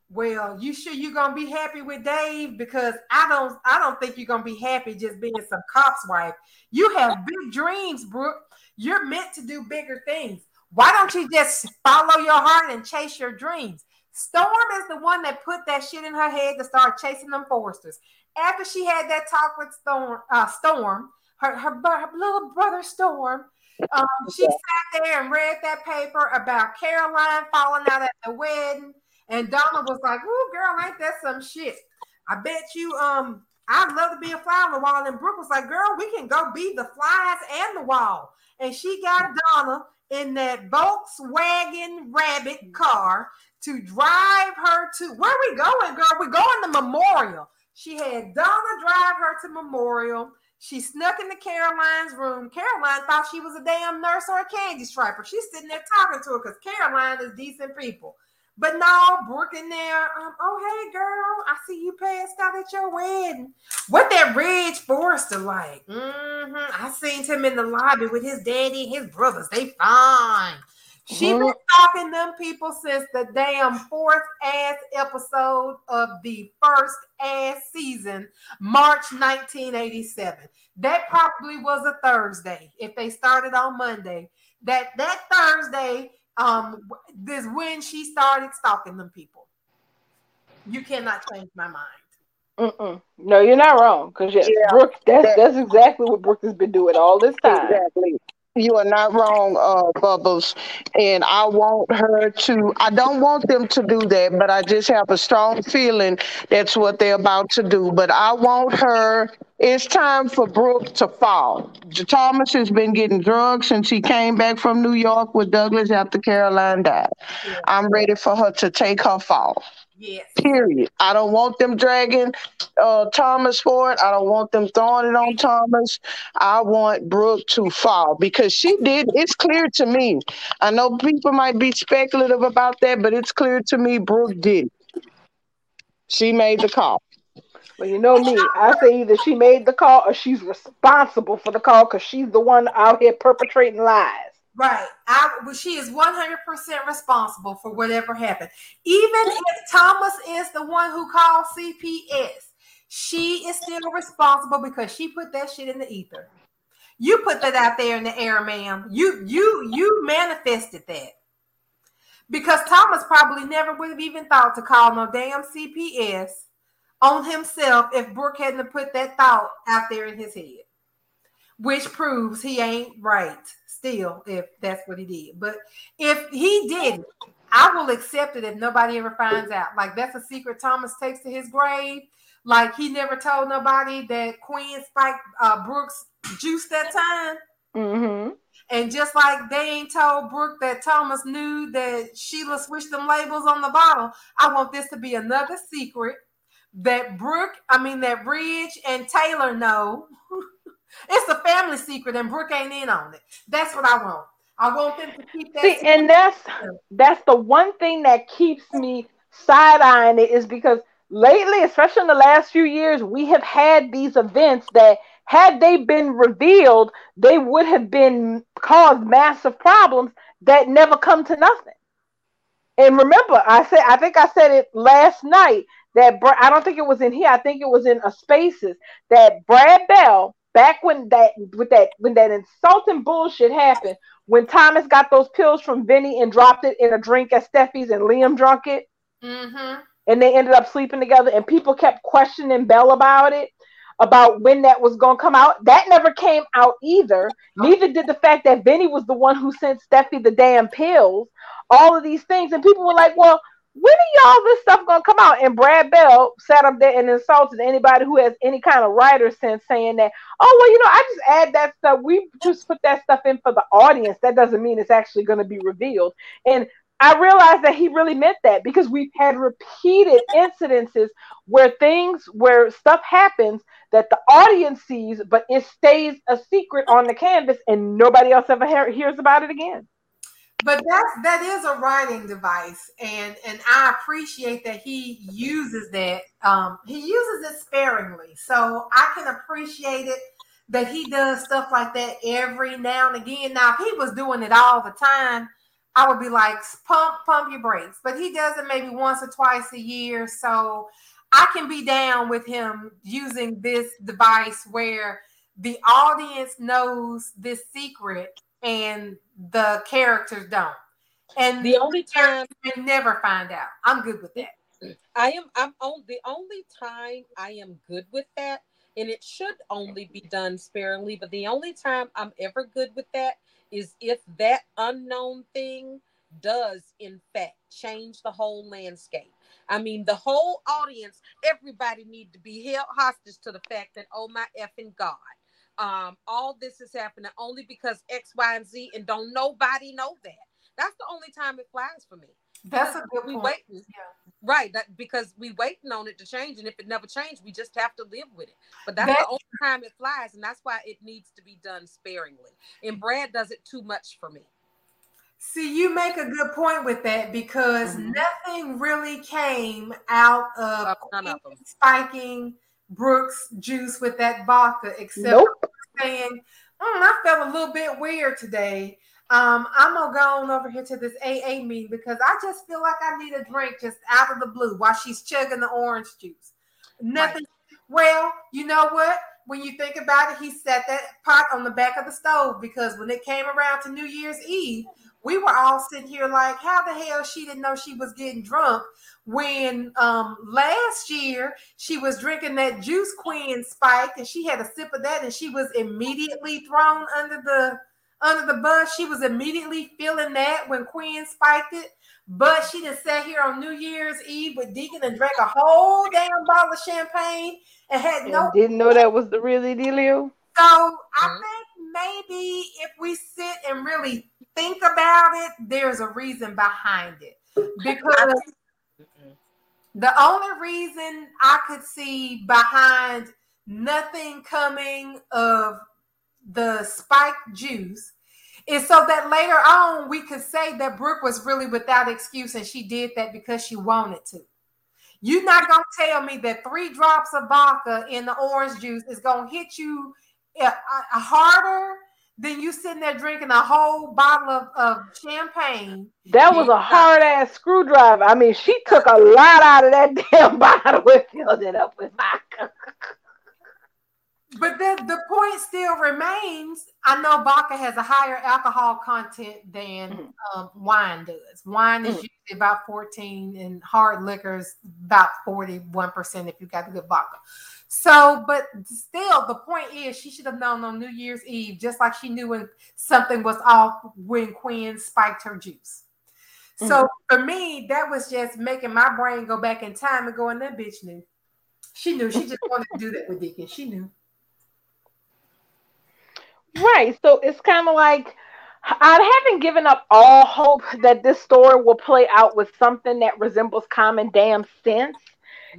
well, you sure you're gonna be happy with Dave? Because I don't I don't think you're gonna be happy just being some cop's wife. You have big dreams, Brooke. You're meant to do bigger things. Why don't you just follow your heart and chase your dreams? Storm is the one that put that shit in her head to start chasing them Forresters. After she had that talk with Storm, uh, Storm, her, her, her little brother Storm, um, she sat there and read that paper about Caroline falling out at the wedding and Donna was like, "Ooh, girl, ain't that some shit?" I bet you, um, I'd love to be a fly on the wall. And Brooke was like, "Girl, we can go be the flies and the wall." And she got Donna in that Volkswagen Rabbit car to drive her to where we going, girl? We're going to Memorial. She had Donna drive her to Memorial. She snuck into Caroline's room. Caroline thought she was a damn nurse or a candy striper. She's sitting there talking to her because Caroline is decent people. But no, Brooke in there. Um, oh hey girl, I see you passed out at your wedding. What that Ridge Forrester like? Mm-hmm. I seen him in the lobby with his daddy, his brothers. They fine. She been talking them people since the damn fourth ass episode of the first ass season, March 1987. That probably was a Thursday. If they started on Monday, that that Thursday um, this when she started stalking them people. You cannot change my mind. Mm-mm. No, you're not wrong. Because yes, yeah, Brooke, that's that's exactly what Brooke has been doing all this time. Exactly. You are not wrong, uh, Bubbles. And I want her to, I don't want them to do that, but I just have a strong feeling that's what they're about to do. But I want her, it's time for Brooke to fall. Thomas has been getting drugs since he came back from New York with Douglas after Caroline died. I'm ready for her to take her fall. Yes. Period. I don't want them dragging uh, Thomas for it. I don't want them throwing it on Thomas. I want Brooke to fall because she did. It's clear to me. I know people might be speculative about that, but it's clear to me Brooke did. She made the call. Well, you know me. I say either she made the call or she's responsible for the call because she's the one out here perpetrating lies. Right. I well, she is 100% responsible for whatever happened. Even if Thomas is the one who called CPS, she is still responsible because she put that shit in the ether. You put that out there in the air, ma'am. You you you manifested that. Because Thomas probably never would have even thought to call no damn CPS on himself if Brooke hadn't put that thought out there in his head. Which proves he ain't right still if that's what he did. But if he did, I will accept it if nobody ever finds out. Like that's a secret Thomas takes to his grave. Like he never told nobody that Quinn Spike uh, Brooke's juice that time. Mm-hmm. And just like they ain't told Brooke that Thomas knew that Sheila switched them labels on the bottle, I want this to be another secret that Brooke, I mean that Ridge and Taylor know <laughs> It's a family secret, and Brooke ain't in on it. That's what I want. I want them to keep that. See, and that's that's the one thing that keeps me side eyeing it is because lately, especially in the last few years, we have had these events that had they been revealed, they would have been caused massive problems that never come to nothing. And remember, I said I think I said it last night that I don't think it was in here. I think it was in a spaces that Brad Bell back when that with that when that insulting bullshit happened, when Thomas got those pills from Vinny and dropped it in a drink at Steffy's and Liam drunk it, mm-hmm. and they ended up sleeping together, and people kept questioning Bell about it about when that was going to come out. That never came out either. Neither did the fact that Vinny was the one who sent Steffy the damn pills. All of these things, and people were like, "Well, when are y'all this stuff gonna come out? And Brad Bell sat up there and insulted anybody who has any kind of writer sense, saying that, oh well, you know, I just add that stuff. We just put that stuff in for the audience. That doesn't mean it's actually gonna be revealed. And I realized that he really meant that because we've had repeated incidences where things, where stuff happens that the audience sees, but it stays a secret on the canvas and nobody else ever hears about it again. But that's that is a writing device, and and I appreciate that he uses that. Um, he uses it sparingly, so I can appreciate it that he does stuff like that every now and again. Now, if he was doing it all the time, I would be like, pump, pump your brakes. But he does it maybe once or twice a year. So I can be down with him using this device where the audience knows this secret and the characters don't. And the only time they never find out. I'm good with that. I am I'm on the only time I am good with that, and it should only be done sparingly, but the only time I'm ever good with that is if that unknown thing does in fact change the whole landscape. I mean, the whole audience, everybody need to be held hostage to the fact that, oh my effing God, um, all this is happening only because X, Y, and Z, and don't nobody know that. That's the only time it flies for me. That's a good we point. Waiting, yeah. Right, that because we waiting on it to change, and if it never changed, we just have to live with it. But that's, that's the only time it flies, and that's why it needs to be done sparingly. And Brad does it too much for me. See, you make a good point with that because mm-hmm. nothing really came out of, of spiking Brooke's juice with that vodka, except nope. Saying, mm, I felt a little bit weird today. Um, I'm gonna go on over here to this AA meeting because I just feel like I need a drink just out of the blue while she's chugging the orange juice. Nothing. Right. Well, you know what? When you think about it, he set that pot on the back of the stove because when it came around to New Year's Eve, we were all sitting here like, how the hell she didn't know she was getting drunk when um last year she was drinking that juice Quinn spike and she had a sip of that and she was immediately thrown under the under the bus. She was immediately feeling that when Quinn spiked it. But she just sat here on New Year's Eve with Deacon and drank a whole damn bottle of champagne and had and no didn't know that was the real dealio. So I mm-hmm. think maybe if we sit and really think about it, there's a reason behind it. Because the only reason I could see behind nothing coming of the spiked juice is so that later on we could say that Brooke was really without excuse and she did that because she wanted to. You're not gonna tell me that three drops of vodka in the orange juice is gonna hit you uh, uh, harder than you sitting there drinking a whole bottle of, of champagne. That was a hard ass screwdriver. I mean, she took a lot out of that <laughs> damn bottle and filled it up with vodka. But the, the point still remains. I know vodka has a higher alcohol content than mm. um, wine does. Wine is mm. usually about 14 and hard liquors about 41% if you got the good vodka. So, but still, the point is she should have known on New Year's Eve, just like she knew when something was off when Quinn spiked her juice. Mm. So for me, that was just making my brain go back in time and going, that bitch knew. She knew. She just wanted to do that with Deacon. She knew. Right. So it's kind of like I haven't given up all hope that this story will play out with something that resembles common damn sense.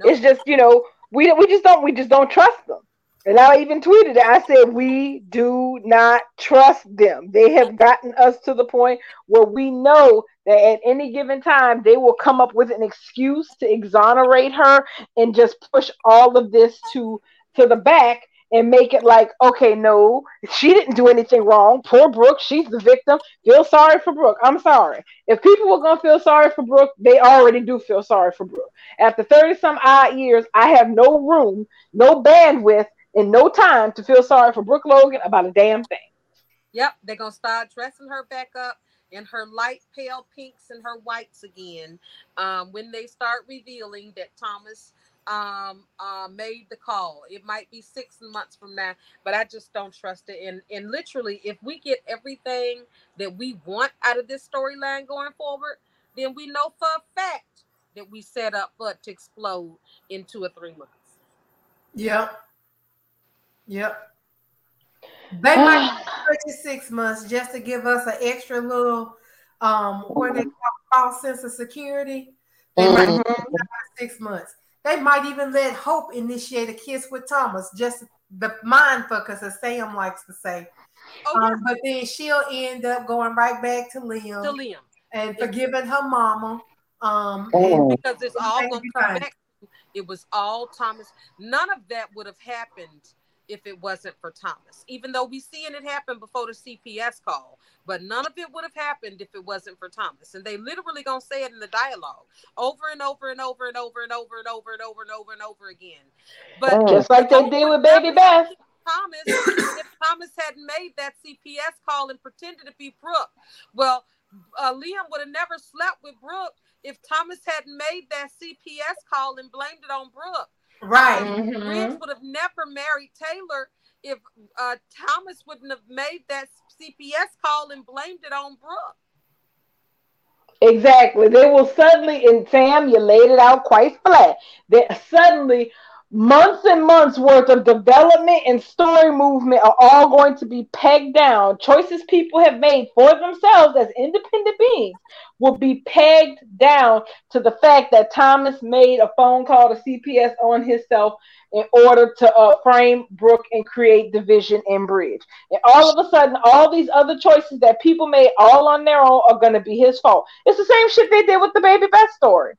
Nope. It's just, you know, we we just don't we just don't trust them. And I even tweeted it. I said we do not trust them. They have gotten us to the point where we know that at any given time they will come up with an excuse to exonerate her and just push all of this to to the back and make it like, okay, no, she didn't do anything wrong. Poor Brooke, she's the victim. Feel sorry for Brooke. I'm sorry. If people were gonna feel sorry for Brooke, they already do feel sorry for Brooke. After 30 some odd years, I have no room, no bandwidth and no time to feel sorry for Brooke Logan about a damn thing. Yep, they're gonna start dressing her back up in her light pale pinks and her whites again um, when they start revealing that Thomas um, uh, made the call. It might be six months from now, but I just don't trust it. And and literally, if we get everything that we want out of this storyline going forward, then we know for a fact that we set up for it to explode in two or three months. Yep. Yep. They might stretch six months just to give us an extra little um what they call false sense of security. They mm-hmm. might six months. They might even let Hope initiate a kiss with Thomas, just the mind fuckers, as Sam likes to say. Oh, um, but then she'll end up going right back to Liam, to Liam. and forgiving her mama. Um, oh. because it's all going to come back. It was all Thomas. None of that would have happened if it wasn't for Thomas. Even though we seeing it happen before the CPS call, but none of it would have happened if it wasn't for Thomas. And they literally gonna say it in the dialogue over and over and over and over and over and over and over and over and over again. But oh. just like they did with Baby Beth. Thomas, if Thomas hadn't made that CPS call and pretended to be Brooke, well, uh, Liam would have never slept with Brooke if Thomas hadn't made that CPS call and blamed it on Brooke. Right. Mm-hmm. would have never married Taylor if uh, Thomas wouldn't have made that CPS call and blamed it on Brooke. Exactly. They will suddenly, and Sam, you laid it out quite flat. That suddenly months and months worth of development and story movement are all going to be pegged down. Choices people have made for themselves as independent beings will be pegged down to the fact that Thomas made a phone call to CPS on himself in order to uh, frame Brooke and create division and bridge. And all of a sudden, all these other choices that people made all on their own are going to be his fault. It's the same shit they did with the baby Beth story.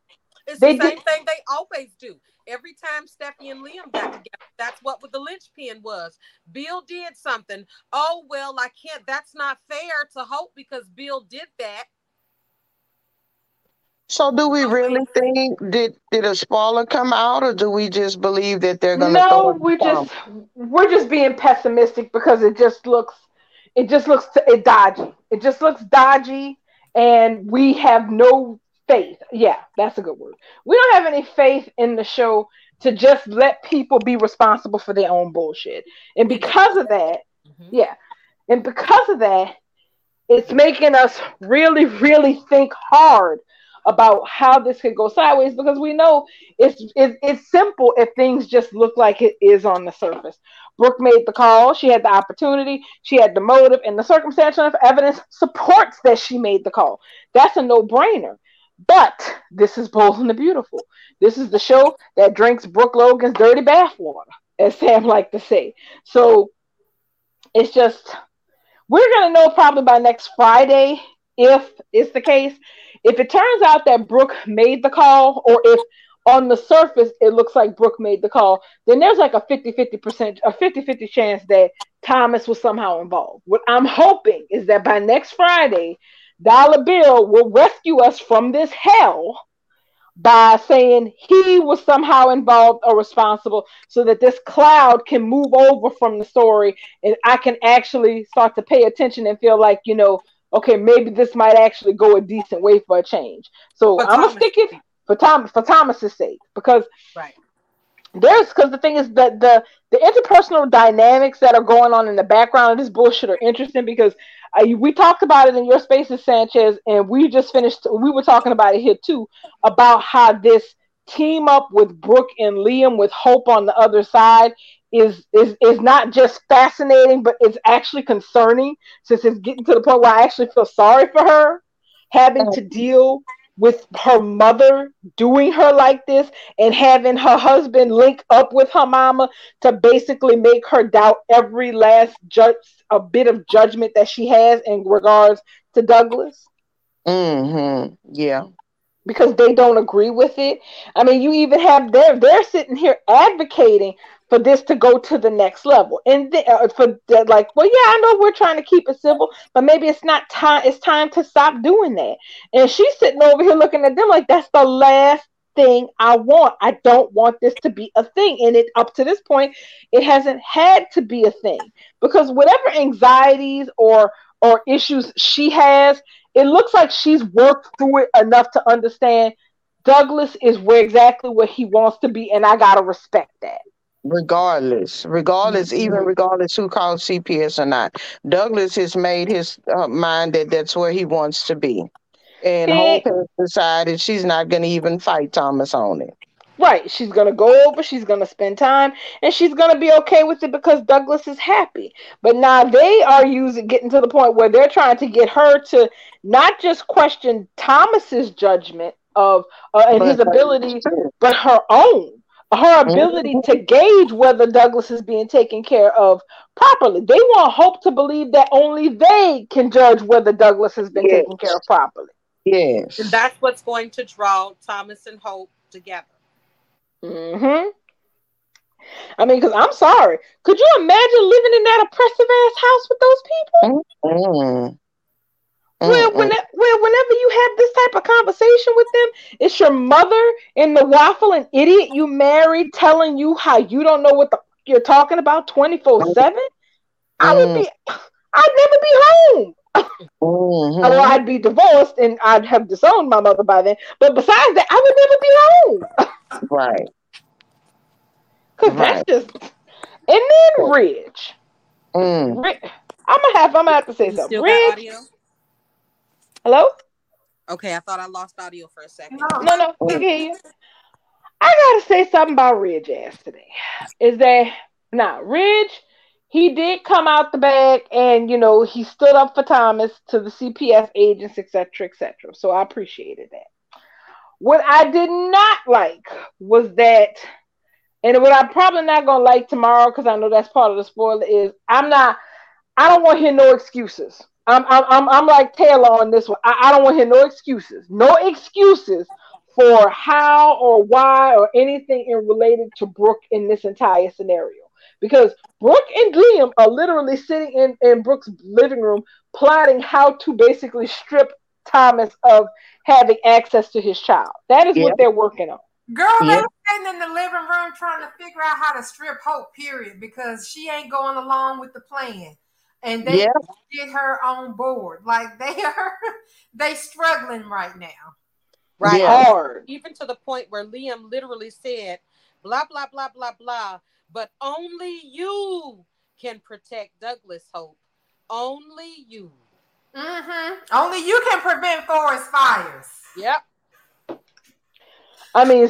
It's they the same did- thing they always do every time Steffy and Liam got together, that's what the linchpin was. Bill did something. Oh well, I can't. That's not fair to Hope because Bill did that. So do we really think did did a spoiler come out, or do we just believe that they're gonna? No, we're just we're just being pessimistic because it just looks it just looks it dodgy. It just looks dodgy, and we have no faith. Yeah, that's a good word. We don't have any faith in the show to just let people be responsible for their own bullshit. And because of that, mm-hmm. yeah, and because of that, it's making us really, really think hard about how this could go sideways because we know it's, it's it's simple if things just look like it is on the surface. Brooke made the call, she had the opportunity, she had the motive, and the circumstantial evidence supports that she made the call. That's a no-brainer. But this is Bold and the Beautiful. This is the show that drinks Brooke Logan's dirty bathwater, as Sam liked to say. So it's just we're gonna know probably by next Friday if it's the case. If it turns out that Brooke made the call, or if on the surface it looks like Brooke made the call, then there's like a 50-50% a 50-50 chance that Thomas was somehow involved. What I'm hoping is that by next Friday Dollar Bill will rescue us from this hell by saying he was somehow involved or responsible so that this cloud can move over from the story and I can actually start to pay attention and feel like, you know, okay, maybe this might actually go a decent way for a change. So I'm gonna stick it for Tom for Thomas's sake because right there's because the thing is that the the interpersonal dynamics that are going on in the background of this bullshit are interesting because we talked about it in your spaces, Sanchez, and we just finished. We were talking about it here too about how this team up with Brooke and Liam with Hope on the other side is is is not just fascinating, but it's actually concerning since it's getting to the point where I actually feel sorry for her having to deal with her mother doing her like this and having her husband link up with her mama to basically make her doubt every last judge a bit of judgment that she has in regards to Douglas. Mm-hmm. Yeah. Because they don't agree with it. I mean, you even have they're they're sitting here advocating for this to go to the next level, and the, uh, for the, like, well, yeah, I know we're trying to keep it civil, but maybe it's not time. It's time to stop doing that. And she's sitting over here looking at them like that's the last thing I want. I don't want this to be a thing. And it up to this point, it hasn't had to be a thing because whatever anxieties or or issues she has, it looks like she's worked through it enough to understand Douglas is where exactly where he wants to be, and I gotta respect that. Regardless, regardless, mm-hmm. even regardless who calls CPS or not, Douglas has made his uh, mind that that's where he wants to be, and Hope has decided she's not going to even fight Thomas on it. Right. She's going to go over, she's going to spend time, and she's going to be okay with it because Douglas is happy. But now they are using, getting to the point where they're trying to get her to not just question Thomas's judgment of uh, and his ability, but her own. Her ability mm-hmm. to gauge whether Douglas is being taken care of properly. They want Hope to believe that only they can judge whether Douglas has been yes. taken care of properly. Yes. And that's what's going to draw Thomas and Hope together. Mm-hmm. I mean, because I'm sorry. Could you imagine living in that oppressive ass house with those people? Mm-hmm. Well, when, well, whenever you have this type of conversation with them, it's your mother and the waffle and idiot you married telling you how you don't know what the you're talking about 24 7. I would be, I'd never be home. Mm-hmm. Although I'd be divorced and I'd have disowned my mother by then. But besides that, I would never be home. right. <laughs> Cause right. that's just and then Ridge. Mm. Ridge. I'm gonna have I'm gonna have to say you something. Ridge. Hello? Okay, I thought I lost audio for a second. No, no, no I hear you. I gotta say something about Ridge ass today. Is that now Ridge he did come out the bag and you know he stood up for Thomas to the CPS agents, etc., etc. So I appreciated that. What I did not like was that, and what I'm probably not gonna like tomorrow because I know that's part of the spoiler is I'm not. I don't want to hear no excuses. I'm I'm I'm, I'm like Taylor on this one. I, I don't want to hear no excuses. No excuses for how or why or anything in related to Brooke in this entire scenario because Brooke and Liam are literally sitting in, in Brooke's living room plotting how to basically strip Thomas of having access to his child. That is what they're working on. Girl, they were sitting in the living room trying to figure out how to strip Hope, period, because she ain't going along with the plan. And they get her on board. Like they <laughs> are they struggling right now. Right. Hard. Even to the point where Liam literally said, blah, blah, blah, blah, blah but only you can protect Douglas Hope. Only you. Mm-hmm. Only you can prevent forest fires. Yep. I mean,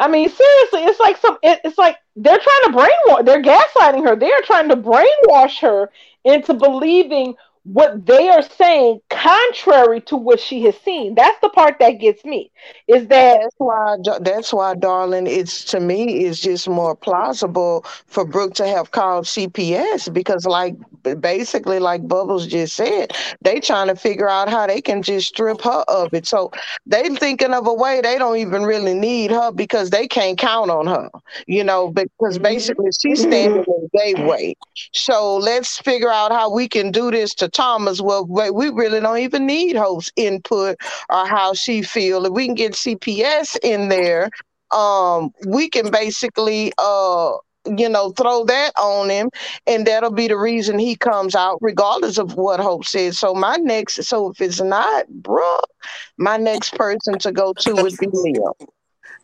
I mean, seriously, it's like some. it's like they're trying to brainwash. They're gaslighting her. They're trying to brainwash her into believing what they are saying contrary to what she has seen. That's the part that gets me is that that's why that's why darling it's to me it's just more plausible for brooke to have called cps because like basically like bubbles just said they trying to figure out how they can just strip her of it. So they thinking of a way they don't even really need her because they can't count on her you know because mm-hmm. basically she's standing in their way so let's figure out how we can do this to Thomas, well, we really don't even need Hope's input or how she feel. If we can get CPS in there, um, we can basically uh you know, throw that on him, and that'll be the reason he comes out, regardless of what Hope says. So my next, so if it's not Brooke, my next person to go to would be Leo.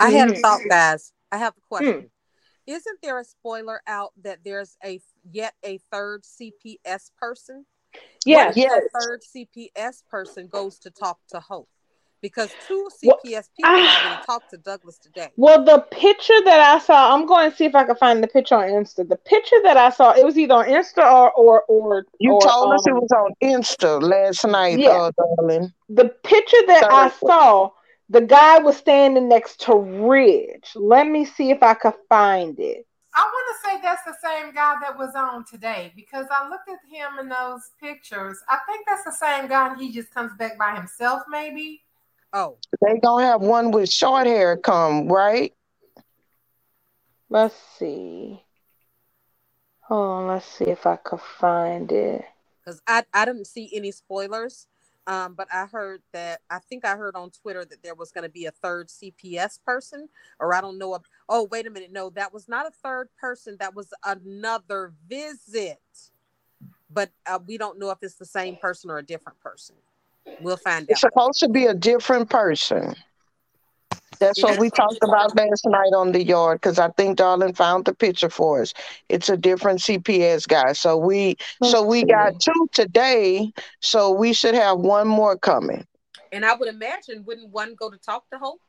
I had a thought, guys. I have a question. Hmm. Isn't there a spoiler out that there's a yet a third CPS person? Yes. yes. third CPS person goes to talk to Hope? Because two CPS well, people I, already talked to Douglas today. Well, the picture that I saw, I'm going to see if I can find the picture on Insta. The picture that I saw, it was either on Insta or or or. You or, told um, us it um, was on Insta last night, yeah. Uh, darling. The picture that I saw, the guy was standing next to Ridge. Let me see if I could find it. I want to say that's the same guy that was on today because I looked at him in those pictures. I think that's the same guy and he just comes back by himself, maybe. Oh. They gonna have one with short hair come, right? Let's see. Hold on, let's see if I could find it. Because I, I didn't see any spoilers. Um, but I heard that I think I heard on Twitter that there was going to be a third CPS person, or I don't know. A, oh, wait a minute. No, that was not a third person. That was another visit. But uh, we don't know if it's the same person or a different person. We'll find It's out. supposed to be a different person. That's what we talked about last night on the yard because I think Darling found the picture for us. It's a different CPS guy. So we so we got two today. So we should have one more coming. And I would imagine, wouldn't one go to talk to Hope?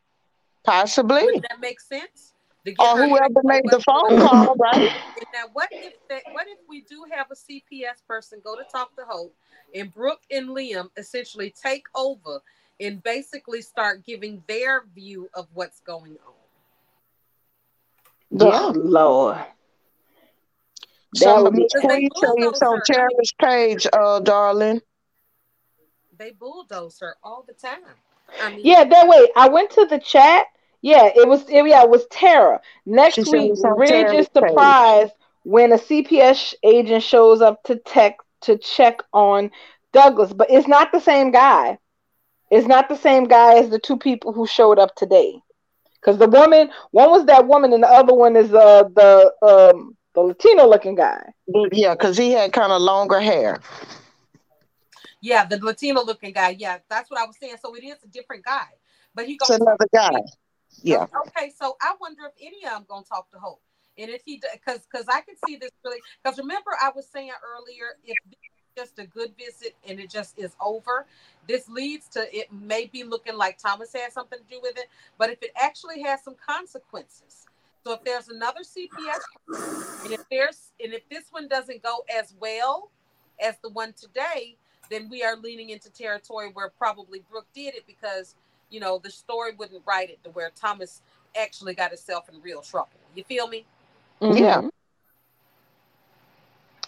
Possibly. Wouldn't that make sense? Or whoever made the phone call, right? Now, what if that? What if we do have a CPS person go to talk to Hope, and Brooke and Liam essentially take over and basically start giving their view of what's going on? Oh, Lord. So would be- Miss Queen say it's on Tara's page, uh, darling. They bulldoze her all the time. I mean, Yeah, that way. I went to the chat. Yeah, it was it, yeah, it was Tara. Next She week, it's Ridge Tara's is page. surprised when a CPS agent shows up to tech to check on Douglas, but it's not the same guy. It's not the same guy as the two people who showed up today. Because the woman, one was that woman, and the other one is uh the um the Latino looking guy. Yeah, because he had kind of longer hair. yeah, the Latino looking guy. Yeah, that's what I was saying. So it is a different guy, but he It's another guy. Yeah. Okay, so I wonder if any of them gonna talk to Hope, and if he, because because I can see this really. Because remember, I was saying earlier, if this is just a good visit and it just is over, this leads to it may be looking like Thomas had something to do with it, but if it actually has some consequences. So if there's another CPS, and if there's and if this one doesn't go as well as the one today, then we are leaning into territory where probably Brooke did it because you know the story wouldn't write it to where Thomas actually got himself in real trouble. You feel me? Yeah.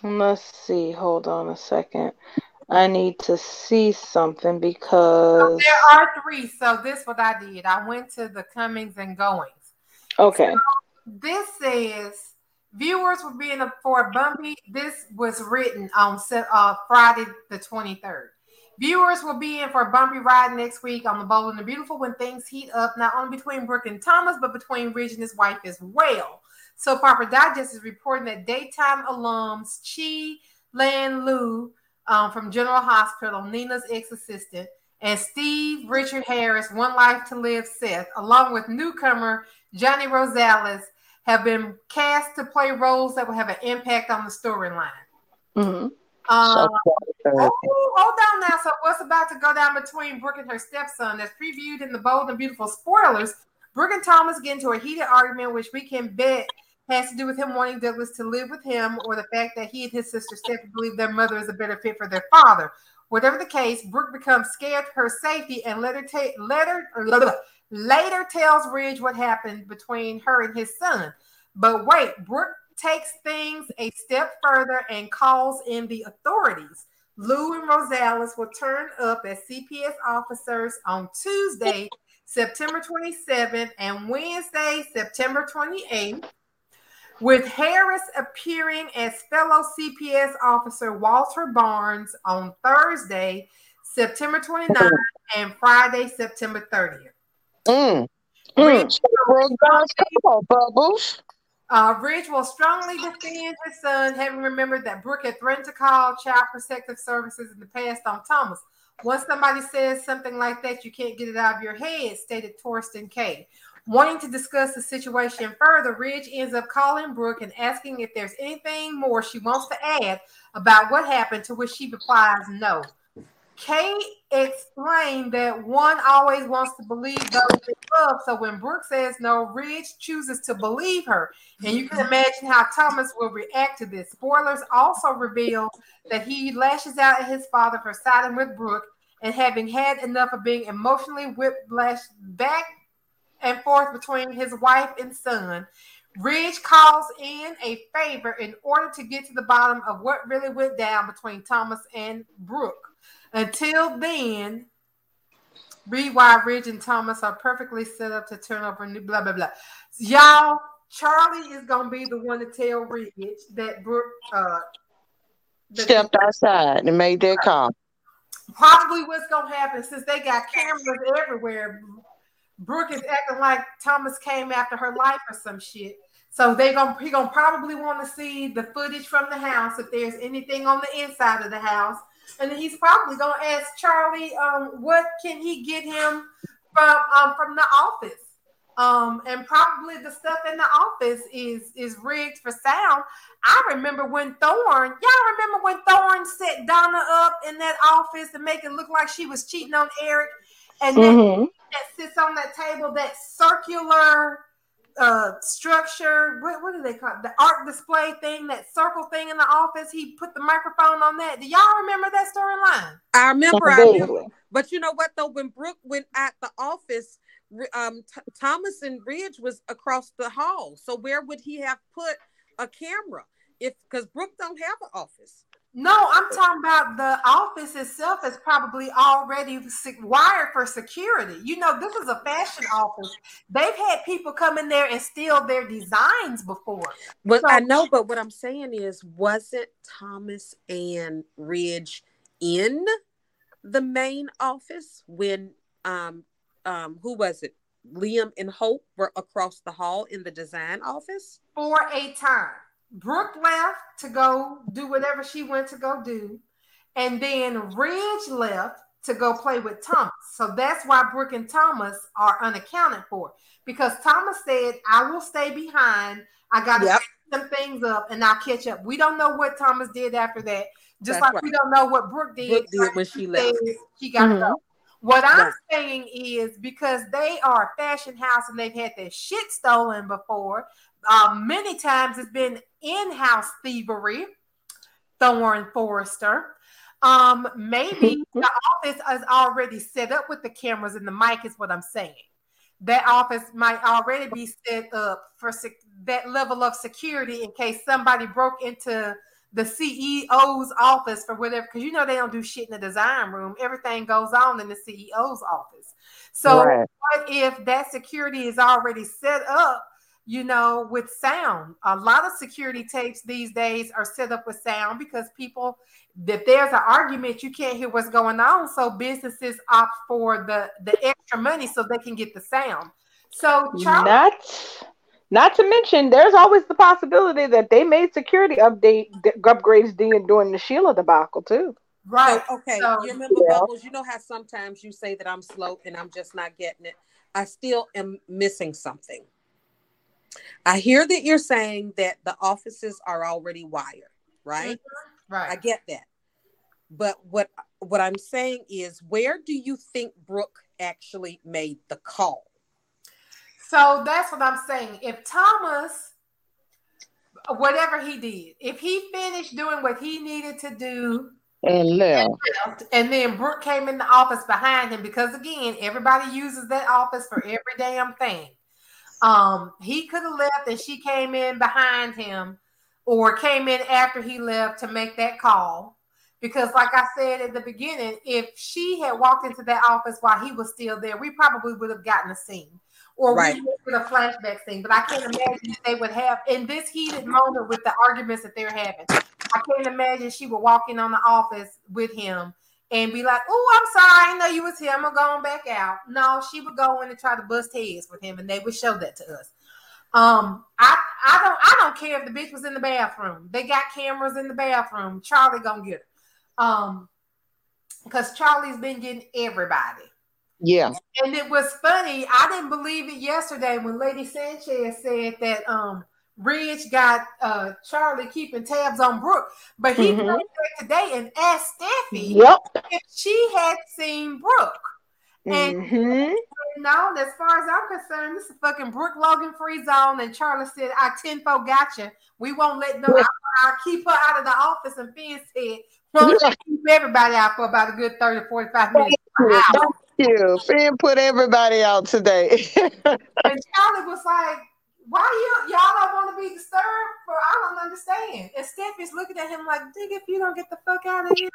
Let's see. Hold on a second. I need to see something because There are three. So this what I did. I went to the comings and goings. okay. This says viewers will be in a, for Bumpy. This was written on uh, Friday the 23rd. Viewers will be in for a bumpy ride next week on the Bold and the Beautiful when things heat up, not only between Brooke and Thomas, but between Ridge and his wife as well. Opera Digest is reporting that daytime alums Chi Lan Lu um, from General Hospital, Nina's ex assistant, and Steve Richard Harris, One Life to Live Seth, along with newcomer Johnny Rosales, have been cast to play roles that will have an impact on the storyline. Mhm. Um, Oh, hold on now. So, what's about to go down between Brooke and her stepson that's previewed in the bold and beautiful spoilers? Brooke and Thomas get into a heated argument, which we can bet has to do with him wanting Douglas to live with him or the fact that he and his sister Stephanie believe their mother is a better fit for their father. Whatever the case, Brooke becomes scared for her safety and later, ta- later, later tells Ridge what happened between her and his son. But wait, Brooke takes things a step further and calls in the authorities. Lou and Rosales will turn up as CPS officers on Tuesday, September 27th, and Wednesday, September 28th, with Harris appearing as fellow CPS officer Walter Barnes on Thursday, September 29th, and Friday, September 30th. mm. Mm. Ridge, Bubbles. uh, Ridge will strongly defend his son, having remembered that Brooke had threatened to call Child Protective Services in the past on Thomas. Once somebody says something like that, you can't get it out of your head, stated Thorsten Kaye. Wanting to discuss the situation further, Ridge ends up calling Brooke and asking if there's anything more she wants to add about what happened, to which she replies no. Kaye explained that one always wants to believe those they love. So when Brooke says no, Ridge chooses to believe her. And you can imagine how Thomas will react to this. Spoilers also reveal that he lashes out at his father for siding with Brooke and having had enough of being emotionally whiplashed back and forth between his wife and son. Ridge calls in a favor in order to get to the bottom of what really went down between Thomas and Brooke. Until then, read why Ridge and Thomas are perfectly set up to turn over new blah blah blah. Y'all, Charlie is gonna be the one to tell Ridge that Brooke uh that Stepped outside and made that call. probably what's gonna happen since they got cameras everywhere. Brooke is acting like Thomas came after her life or some shit. So they gonna he gonna probably want to see the footage from the house if there's anything on the inside of the house, and then he's probably gonna ask Charlie, um, what can he get him from um from the office? Um, and probably the stuff in the office is is rigged for sound. I remember when Thorne, y'all remember when Thorne set Donna up in that office to make it look like she was cheating on Eric, and then mm-hmm. That sits on that table, that circular uh structure what, what do they call it? the art display thing that circle thing in the office he put the microphone on that do y'all remember that storyline i remember i remember but you know what though when brooke went at the office um, T- Thomas and Ridge was across the hall. So where would he have put a camera? If because Brooke don't have an office. No, I'm talking about the office itself is probably already wired for security. You know, this is a fashion office. They've had people come in there and steal their designs before. Well, so, I know, but what I'm saying is, wasn't Thomas and Ridge in the main office when um um, who was it? Liam and Hope were across the hall in the design office for a time. Brooke left to go do whatever she went to go do, and then Ridge left to go play with Thomas. So that's why Brooke and Thomas are unaccounted for because Thomas said, "I will stay behind. I got to yep. some things up, and I'll catch up." We don't know what Thomas did after that. Just that's like right. we don't know what Brooke did, Brooke did when she left. She got mm-hmm. go. What I'm saying is because they are a fashion house and they've had their shit stolen before. Um, many times it's been in-house thievery. Thorne Forrester. Um, maybe <laughs> the office is already set up with the cameras and the mic, is what I'm saying. That office might already be set up for sec- that level of security in case somebody broke into the CEO's office for whatever, because you know they don't do shit in the design room. Everything goes on in the CEO's office. So right. what if that security is already set up, you know, with sound? A lot of security tapes these days are set up with sound because people, if there's an argument, you can't hear what's going on. So businesses opt for the the extra money so they can get the sound. So Charlie, That's not to mention, there's always the possibility that they made security update upgrades during the Sheila debacle too. Right. So, okay. So, you remember yeah. Bubbles? You know how sometimes you say that I'm slow and I'm just not getting it. I still am missing something. I hear that you're saying that the offices are already wired, right? Mm-hmm. Right. I get that. But what what I'm saying is, where do you think Brooke actually made the call? So that's what I'm saying. If Thomas, whatever he did, if he finished doing what he needed to do and left, and, left, and then Brooke came in the office behind him, because again, everybody uses that office for every damn thing. Um, he could have left and she came in behind him or came in after he left to make that call. Because, like I said at the beginning, if she had walked into that office while he was still there, we probably would have gotten a scene or right. we with a flashback scene. But I can't imagine they would have in this heated moment with the arguments that they're having. I can't imagine she would walk in on the office with him and be like, "Oh, I'm sorry, I know you was here. I'm gonna go on back out." No, she would go in and try to bust heads with him, and they would show that to us. Um, I I don't I don't care if the bitch was in the bathroom. They got cameras in the bathroom. Charlie gonna get her. Um, because Charlie's been getting everybody. Yeah. And it was funny. I didn't believe it yesterday when Lady Sanchez said that um Ridge got uh Charlie keeping tabs on Brooke, but he mm-hmm. back today and asked Steffy yep. if she had seen Brooke. And mm-hmm. no, as far as I'm concerned, this is fucking Brooke Logan free zone. And Charlie said, I tenfold gotcha. We won't let no, I'll, I'll, keep her out of the office. And Finn said, well, keep everybody out for about a good 30 45 minutes you. Finn put everybody out today. <laughs> and Charlie was like, why you y'all don't want to be disturbed? For I don't understand. And Stephanie's looking at him like, dig if you don't get the fuck out of here.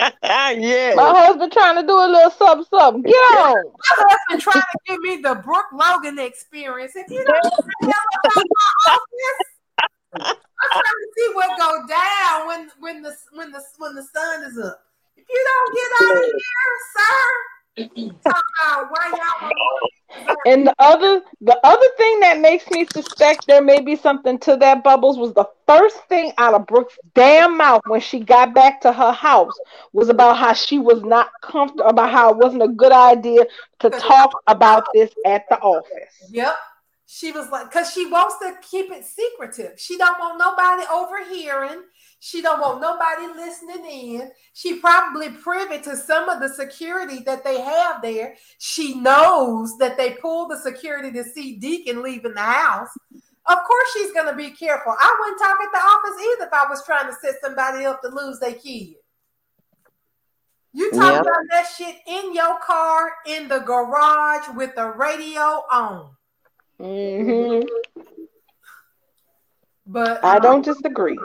<laughs> yeah. My husband trying to do a little something, something. Get on. My husband trying to give me the Brooke Logan experience. If you don't get the hell my office, I'm trying to see what go down when when the when the when the sun is up. If you don't get out of here, sir. Talk about why y'all want And the other the other thing that makes me suspect there may be something to that bubbles was the first thing out of Brooke's damn mouth when she got back to her house was about how she was not comfortable about how it wasn't a good idea to talk about this at the office. Yep. She was like, because she wants to keep it secretive. She don't want nobody overhearing. She don't want nobody listening in. She probably privy to some of the security that they have there. She knows that they pull the security to see Deacon leaving the house. Of course, she's going to be careful. I wouldn't talk at the office either if I was trying to set somebody up to lose their kid. You talk about that shit in your car in the garage with the radio on. hmm But I um, don't disagree.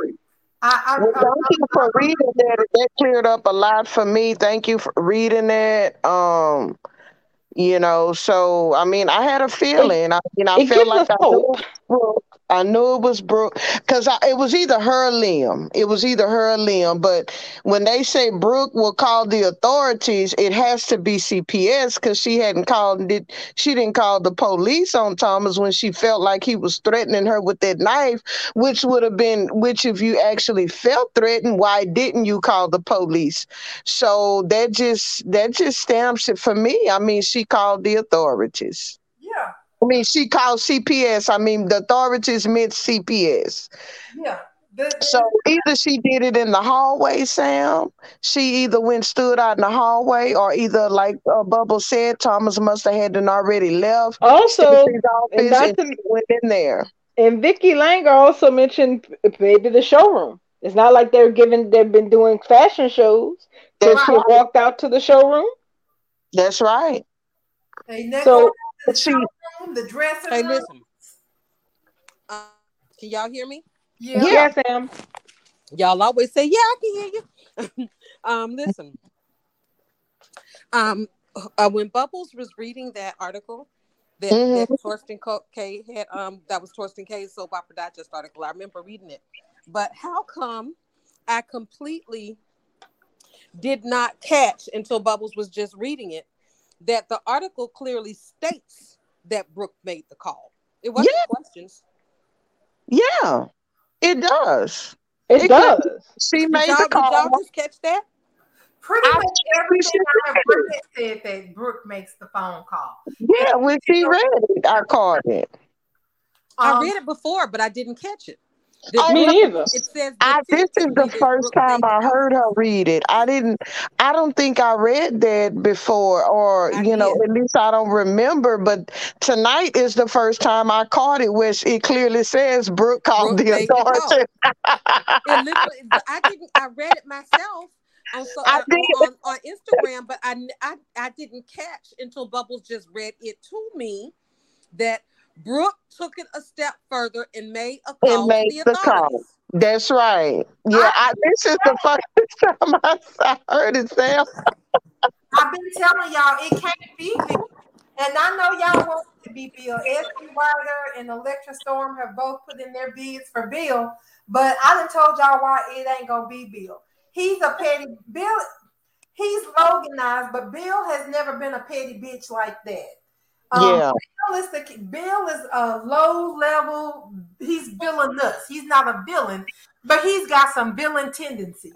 I, I, Well, I- thank you for reading that. That cleared up a lot for me. Thank you for reading that. Um, you know, so I mean, I had a feeling. I mean, I it felt like I hope. it was Brooke. I knew it was Brooke because it was either her or Liam. It was either her or Liam. But when they say Brooke will call the authorities, it has to be CPS because she hadn't called it. She didn't call the police on Thomas when she felt like he was threatening her with that knife, which would have been. Which, if you actually felt threatened, why didn't you call the police? So that just that just stamps it for me. I mean, she called the authorities. Yeah, I mean, she called CPS. I mean, the authorities meant CPS. yeah. The- the- So either she did it in the hallway, Sam. She either went stood out in the hallway, or either, like uh, Bubble said, Thomas must have had done already left Also, Stacey's and not and to went in there. And Vicky Langer also mentioned maybe the showroom. It's not like they're giving they've been doing fashion shows. So That's she right. walked out to the showroom. That's right. they So the she- showroom, the dressing Hey, room. listen. Uh, can y'all hear me? Yeah. yeah, Sam. Y'all always say, "Yeah, I can hear you." <laughs> um, listen. Um, uh, when Bubbles was reading that article that, Mhm. that Thorsten Kaye had, um, that was Thorsten Kaye's soap opera digest article. I remember reading it, but how come I completely did not catch until Bubbles was just reading it that the article clearly states that Brooke made the call. It wasn't questions. Yeah, it does. It It does. She made y'all, the did y'all call. just catch that? Pretty I much think everything I have should- read said that Brooke makes the phone call. Yeah, when she read it, I caught it. I Um, read it before, but I didn't catch it. I Me know. neither. It says I, this is the first time I heard her read it. I didn't. I don't think I read that before, or I you know, did. at least I don't remember. But tonight is the first time I caught it, which it clearly says Brooke called Brooke the made authority. <laughs> It literally, I didn't. I read it myself on so, I uh, did. on, on Instagram, but I, I I didn't catch until Bubbles just read it to me that Brooke took it a step further and made a And made to the the call. That's right. Yeah, I, this is the first <laughs> time I, I heard it, Sam. I've been telling y'all it can't be Bill. And I know y'all want it to be Bill. Esty Ryder and Electra Storm have both put in their bids for Bill, but I done told y'all why it ain't gonna be Bill. He's a petty Bill. He's Loganized, but Bill has never been a petty bitch like that. Um, yeah, Bill is the Bill is a low level. He's villainous. He's not a villain, but he's got some villain tendencies.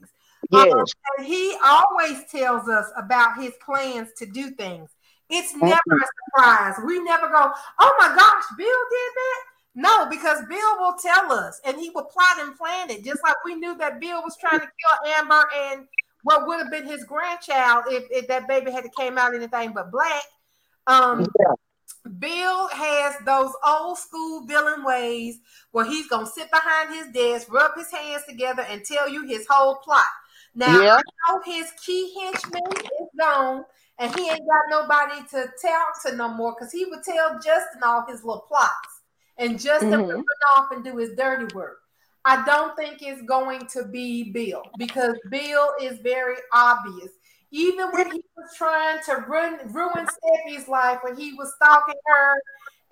Um, yes, and he always tells us about his plans to do things. It's never a surprise. We never go, oh my gosh, Bill did that. No, because Bill will tell us and he will plot and plan it, just like we knew that Bill was trying to kill Amber and what would have been his grandchild if, if that baby had came out anything but black. Um, yeah, Bill has those old school villain ways where he's gonna sit behind his desk, rub his hands together, and tell you his whole plot. Now yeah. I know his key henchman is gone, and he ain't got nobody to tell to no more because he would tell Justin all his little plots, and Justin would Mhm. run off and do his dirty work. I don't think it's going to be Bill because Bill is very obvious. Even when he was trying to run, ruin Steffy's life, when he was stalking her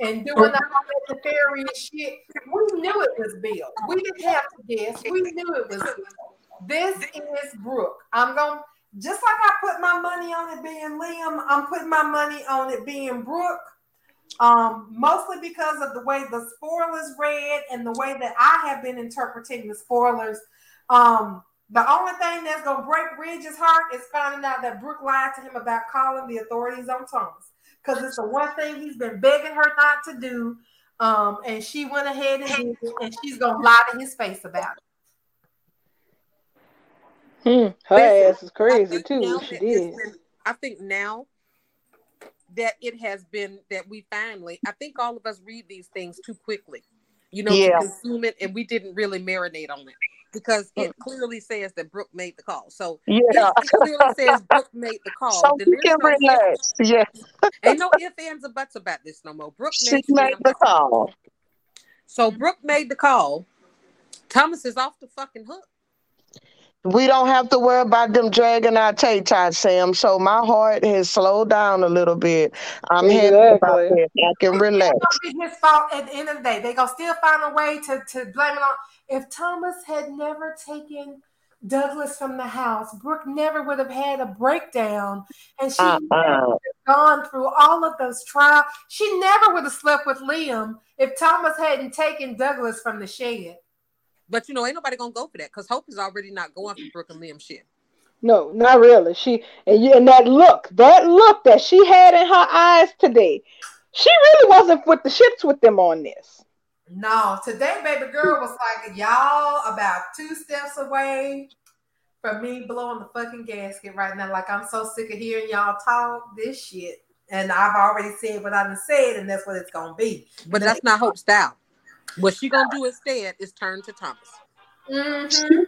and doing all that nefarious shit, we knew it was Bill. We didn't have to guess. We knew it was Bill. This is Brooke. I'm going. just like I put my money on it being Liam, I'm putting my money on it being Brooke. Um, mostly because of the way the spoilers read and the way that I have been interpreting the spoilers. Um, the only thing that's gonna break Ridge's heart is finding out that Brooke lied to him about calling the authorities on Thomas. Because it's the one thing he's been begging her not to do. Um, and she went ahead and did it, and she's gonna lie to his face about it. Hmm. Her Listen, ass is crazy too. She did. Been, I think now that it has been that we finally, I think all of us read these things too quickly, you know, yeah. to consume it, and we didn't really marinate on it because it mm. clearly says that Brooke made the call. So yeah, it clearly says Brooke made the <laughs> call. So then can no relax. Yeah, ain't no ifs ands or buts about this no more. Brooke she made the call. call. So Brooke made the call. Thomas is off the fucking hook. We don't have to worry about them dragging our tay tie, Sam. So my heart has slowed down a little bit. I'm exactly. happy about it. I can relax. It's his fault at the end of the day. They gonna still find a way to, to blame it on. If Thomas had never taken Douglas from the house, Brooke never would have had a breakdown, and she uh-uh. gone through all of those trials. She never would have slept with Liam if Thomas hadn't taken Douglas from the shed. But you know, ain't nobody gonna go for that because Hope is already not going for Brooke and Liam shit. No, not really. She and, you, and that look, that look that she had in her eyes today, she really wasn't with the ships with them on this. No, today, baby girl was like, y'all about two steps away from me blowing the fucking gasket right now. Like I'm so sick of hearing y'all talk this shit. And I've already said what I've said, and that's what it's gonna be. But that's not Hope's style. What she gonna do instead is turn to Thomas. Mm-hmm.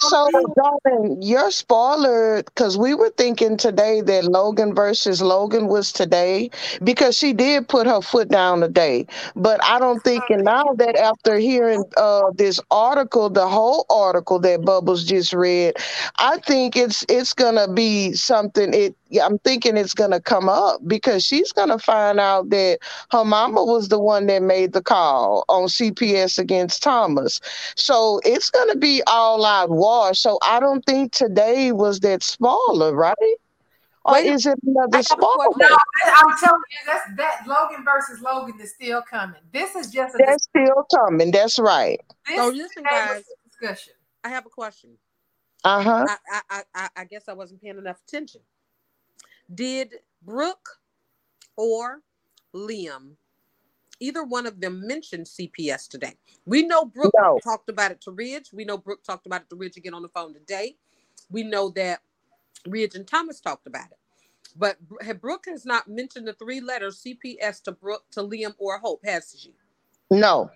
So, darling, your spoiler, because we were thinking today that Logan versus Logan was today because she did put her foot down today. But I don't think, and now that after hearing uh, this article, the whole article that Bubbles just read, I think it's it's gonna be something. It I'm thinking it's gonna come up because she's gonna find out that her mama was the one that made the call on CPS against Thomas. So it's gonna be all out war. So I don't think today was that spoiler, right? Or Wait, is it another spoiler? No, I'm telling you, that's that Logan versus Logan is still coming. This is just a that's still coming. That's right. This so listen, guys. Discussion. I have a question. Uh huh. I, I, I I guess I wasn't paying enough attention. Did Brooke or Liam, either one of them mention CPS today? We know Brooke no. talked about it to Ridge. We know Brooke talked about it to Ridge again on the phone today. We know that Ridge and Thomas talked about it. But Brooke has not mentioned the three letters CPS to Brooke, to Liam, or Hope, has she? No.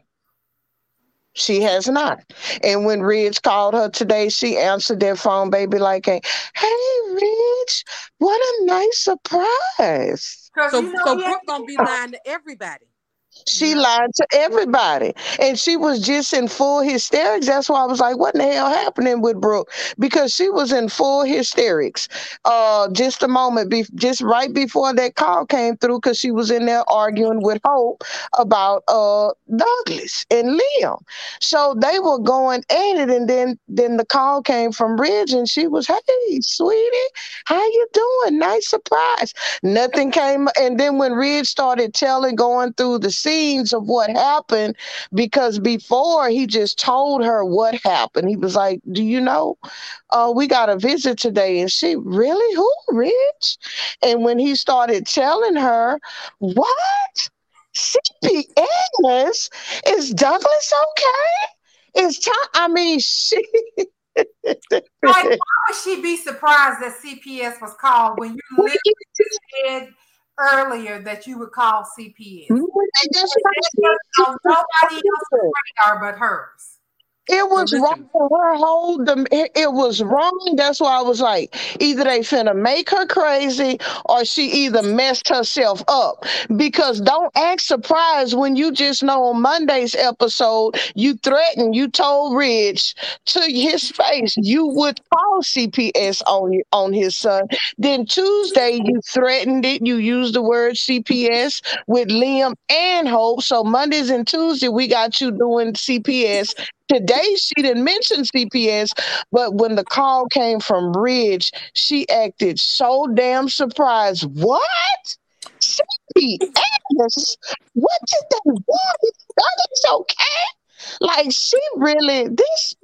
She has not. And when Ridge called her today, she answered their phone, baby, like, a, hey, Ridge, what a nice surprise. So, you know, so Brooke gonna be lying to everybody. She lied to everybody. And she was just in full hysterics. That's why I was like, what in the hell happening with Brooke? Because she was in full hysterics. Uh just a moment be- just right before that call came through, because she was in there arguing with Hope about uh Douglas and Liam. So they were going at it, and then then the call came from Ridge, and she was, Hey, sweetie, how you doing? Nice surprise. Nothing came, and then when Ridge started telling, going through the scenes of what happened because before he just told her what happened. He was like, Do you know? Uh, we got a visit today. And she, Really? Who? Rich? And when he started telling her, What? CPS? Is Douglas okay? Is Tom? I mean, she. <laughs> like, why would she be surprised that CPS was called when you <laughs> literally said earlier that you would call CPS. Mm-hmm. Nobody else's radar but hers. It was wrong for her whole it was wrong. That's why I was like, either they finna make her crazy or she either messed herself up. Because don't act surprised when you just know on Monday's episode you threatened, you told Ridge to his face you would call CPS on on his son. Then Tuesday you threatened it, you used the word CPS with Liam and Hope. So Mondays and Tuesday we got you doing CPS today she didn't mention CPS, but when the call came from Ridge, she acted so damn surprised. What? CPS? What did they want? That is okay. Like she really this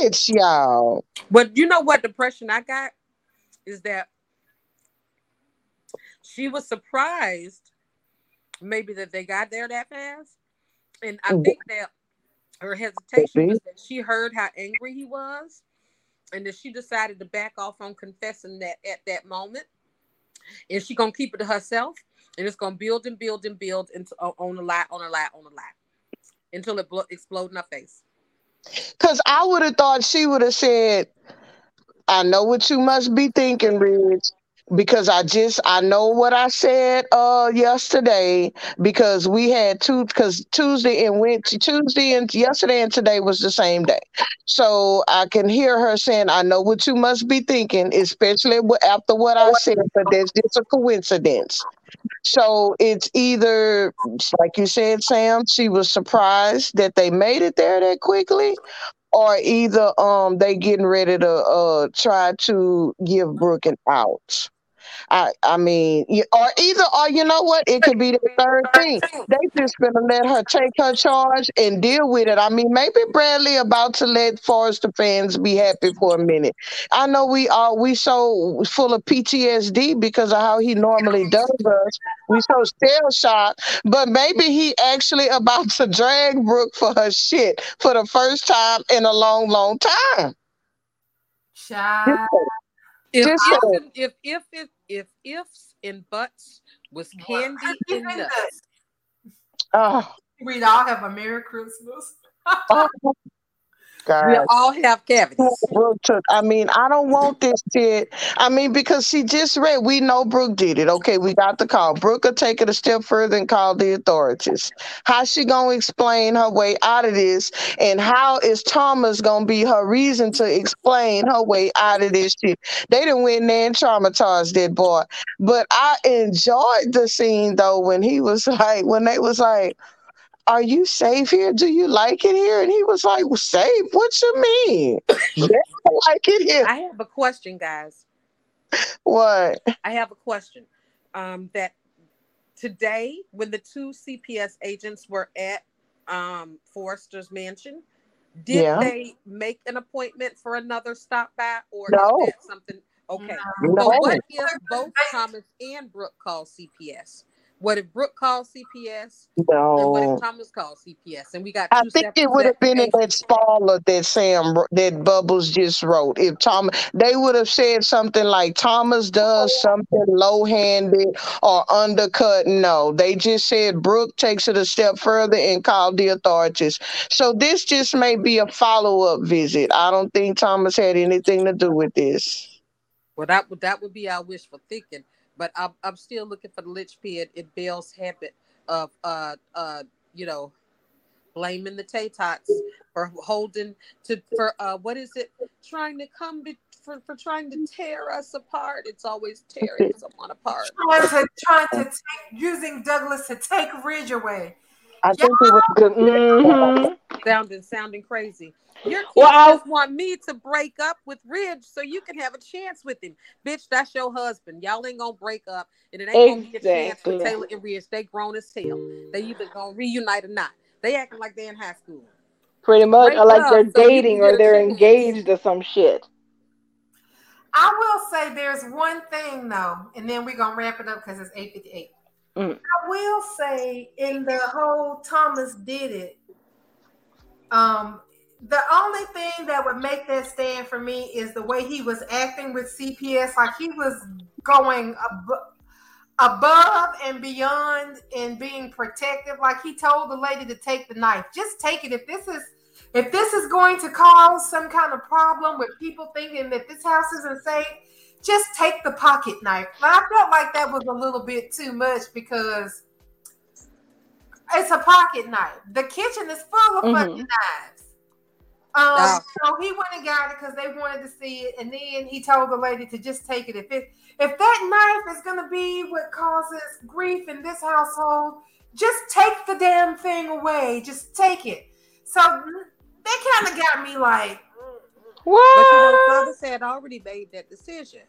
bitch, y'all. But you know what depression I got is that she was surprised maybe that they got there that fast. And I mm. think that her hesitation was that she heard how angry he was and that she decided to back off on confessing that at that moment. And she gonna keep it to herself and it's gonna build and build and build into on a lie, on a lie, on a lie until it blo- explode in her face. Cause I would have thought she would have said, I know what you must be thinking, Ridge because I just I know what I said uh yesterday because we had two because Tuesday and went Tuesday and yesterday and today was the same day. So I can hear her saying, I know what you must be thinking, especially after what I said, but there's just a coincidence. So it's either like you said, Sam, she was surprised that they made it there that quickly, or either um they getting ready to uh try to give Brooke an out. I I mean, or either or you know what? It could be the third thing. They just gonna let her take her charge and deal with it. I mean, maybe Bradley about to let Forrester fans be happy for a minute. I know we are we so full of PTSD because of how he normally does us. We so still shocked, but maybe he actually about to drag Brooke for her shit for the first time in a long, long time. Child. If, if, if, if, if, if ifs and buts was candy and nuts. Oh. We'd all have a Merry Christmas. oh, we all have cavities. Brooke took. I mean, I don't want this shit. I mean, because she just read. We know Brooke did it. Okay, we got the call. Brooke will take it a step further and call the authorities. How she gonna explain her way out of this? And how is Thomas gonna be her reason to explain her way out of this shit? They didn't win there and traumatized that boy. But I enjoyed the scene though when he was <laughs> like, when they was like are you safe here? Do you like it here? And he was like, well, safe? What you mean? <laughs> yeah, I like it here. I have a question, guys. What? I have a question. Um, that today, when the two CPS agents were at um, Forrester's mansion, did yeah. they make an appointment for another stop by, or no. something? Okay. No. So what if both Thomas and Brooke call CPS? What if Brooke called CPS? No. And what if Thomas called CPS? And we got. I think it would have been in that spoiler that Sam that Bubbles just wrote. If Tom, they would have said something like Thomas does something low handed or undercut. No, they just said Brooke takes it a step further and called the authorities. So this just may be a follow up visit. I don't think Thomas had anything to do with this. Well, that would that would be our wishful thinking but I'm, I'm still looking for the linchpin in Bell's habit of uh uh you know blaming the Taytots for holding to for uh what is it trying to come be, for, for trying to tear us apart. It's always tearing <laughs> someone apart. Trying to trying to take using Douglas to take Ridge away. I think it was good. Mm-hmm. Sounding sounding crazy. Your kids well, just want me to break up with Ridge so you can have a chance with him. Bitch, that's your husband. Y'all ain't gonna break up, and it ain't exactly. gonna be a chance for Taylor and Ridge. They grown as hell. They either gonna reunite or not. They acting like they in high school. Pretty much, break or like they're so dating or they're engaged or some shit. I will say there's one thing though, and then we're gonna wrap it up because it's 858. Mm. I will say in the whole Thomas did it. Um, the only thing that would make that stand for me is the way he was acting with CPS. Like he was going ab- above and beyond and being protective. Like he told the lady to take the knife. Just take it. If this is if this is going to cause some kind of problem with people thinking that this house isn't safe, just take the pocket knife. But I felt like that was a little bit too much because it's a pocket knife. The kitchen is full of mm-hmm. fucking knives. Um, oh. so he went and got it because they wanted to see it, and then he told the lady to just take it. If it if that knife is gonna be what causes grief in this household, just take the damn thing away. Just take it. So they kind of got me like, But you know, What? father said already made that decision.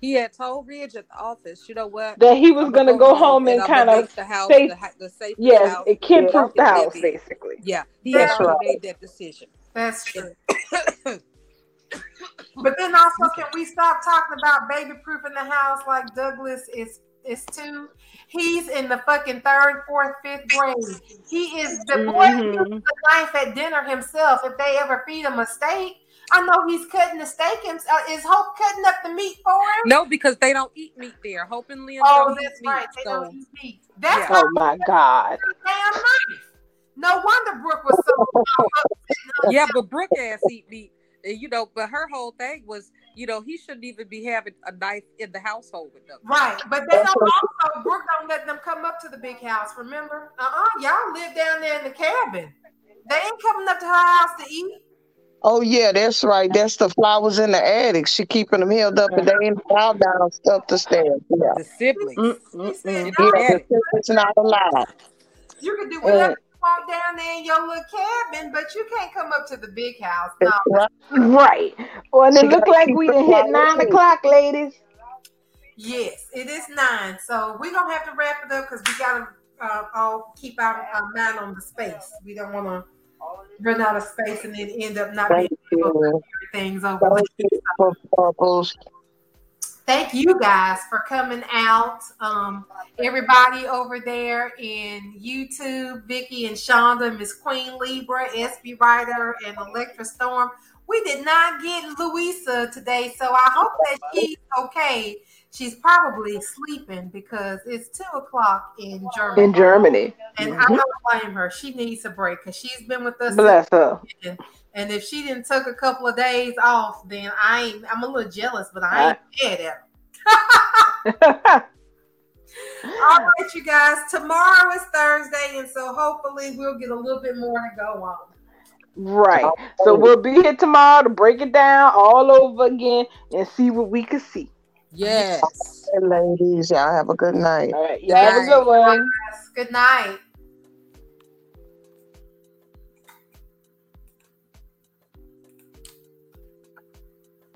He had told Ridge at the office, you know what? That he was gonna go home and I'ma kind of make the house safe- the, the safest yes, house. it kid proof the Yeah. house basically. Yeah, he That's had already right. made that decision. that's true. <coughs> But then also, can we stop talking about baby proof in the house like Douglas is is too? He's in the fucking third, fourth, fifth grade. He is the boy Mhm. uses the knife at dinner himself. If they ever feed him a steak, I know he's cutting the steak. Himself. Is Hope cutting up the meat for him? No, because they don't eat meat there. Hope and Liam Oh, don't eat that's meat. right. They so don't eat meat. That's Yeah. Oh my god. damn knife. No wonder Brooke was so <laughs> yeah, but Brooke ass eat meat. And, you know, but her whole thing was, you know, he shouldn't even be having a knife in the household with them. Right, but they don't also Brooke don't let them come up to the big house. Remember? Uh uh-uh, y'all live down there in the cabin. They ain't coming up to her house to eat. Oh yeah, that's right. That's the flowers in the attic. She keeping them held up, and they ain't allowed down up the stairs. Yeah, The siblings. Mm, He said, mm, yeah, Attic. it's not allowed. you can do whatever you want down there in your little cabin, but you can't come up to the big house. No, right. Right. Well, it looked like we done hit nine o'clock, ladies. yes, it is nine. So we're gonna have to wrap it up because we gotta uh, all keep our, our mind on the space. We don't want to run out of space and then end up not being Thank able to you. carry things over. Thank you thank you guys for coming out. Um, everybody over there in YouTube, Vicky and Shonda, Miss Queen Libra, SB Writer, and Electra Storm. We did not get Louisa today, so I hope that she's okay. She's probably sleeping because it's two o'clock in Germany. In Germany. And mm-hmm. I don't blame her. She needs a break because she's been with us. Bless her. And, and if she didn't took a couple of days off, then I ain't. I'm a little jealous, but I ain't mad at her. <laughs> All right, you guys. Tomorrow is Thursday, and so hopefully we'll get a little bit more to go on. right. So we'll be here tomorrow to break it down all over again and see what we can see. Yes. Hey, ladies, y'all have a good night. All right. Y'all have a good one. Good night.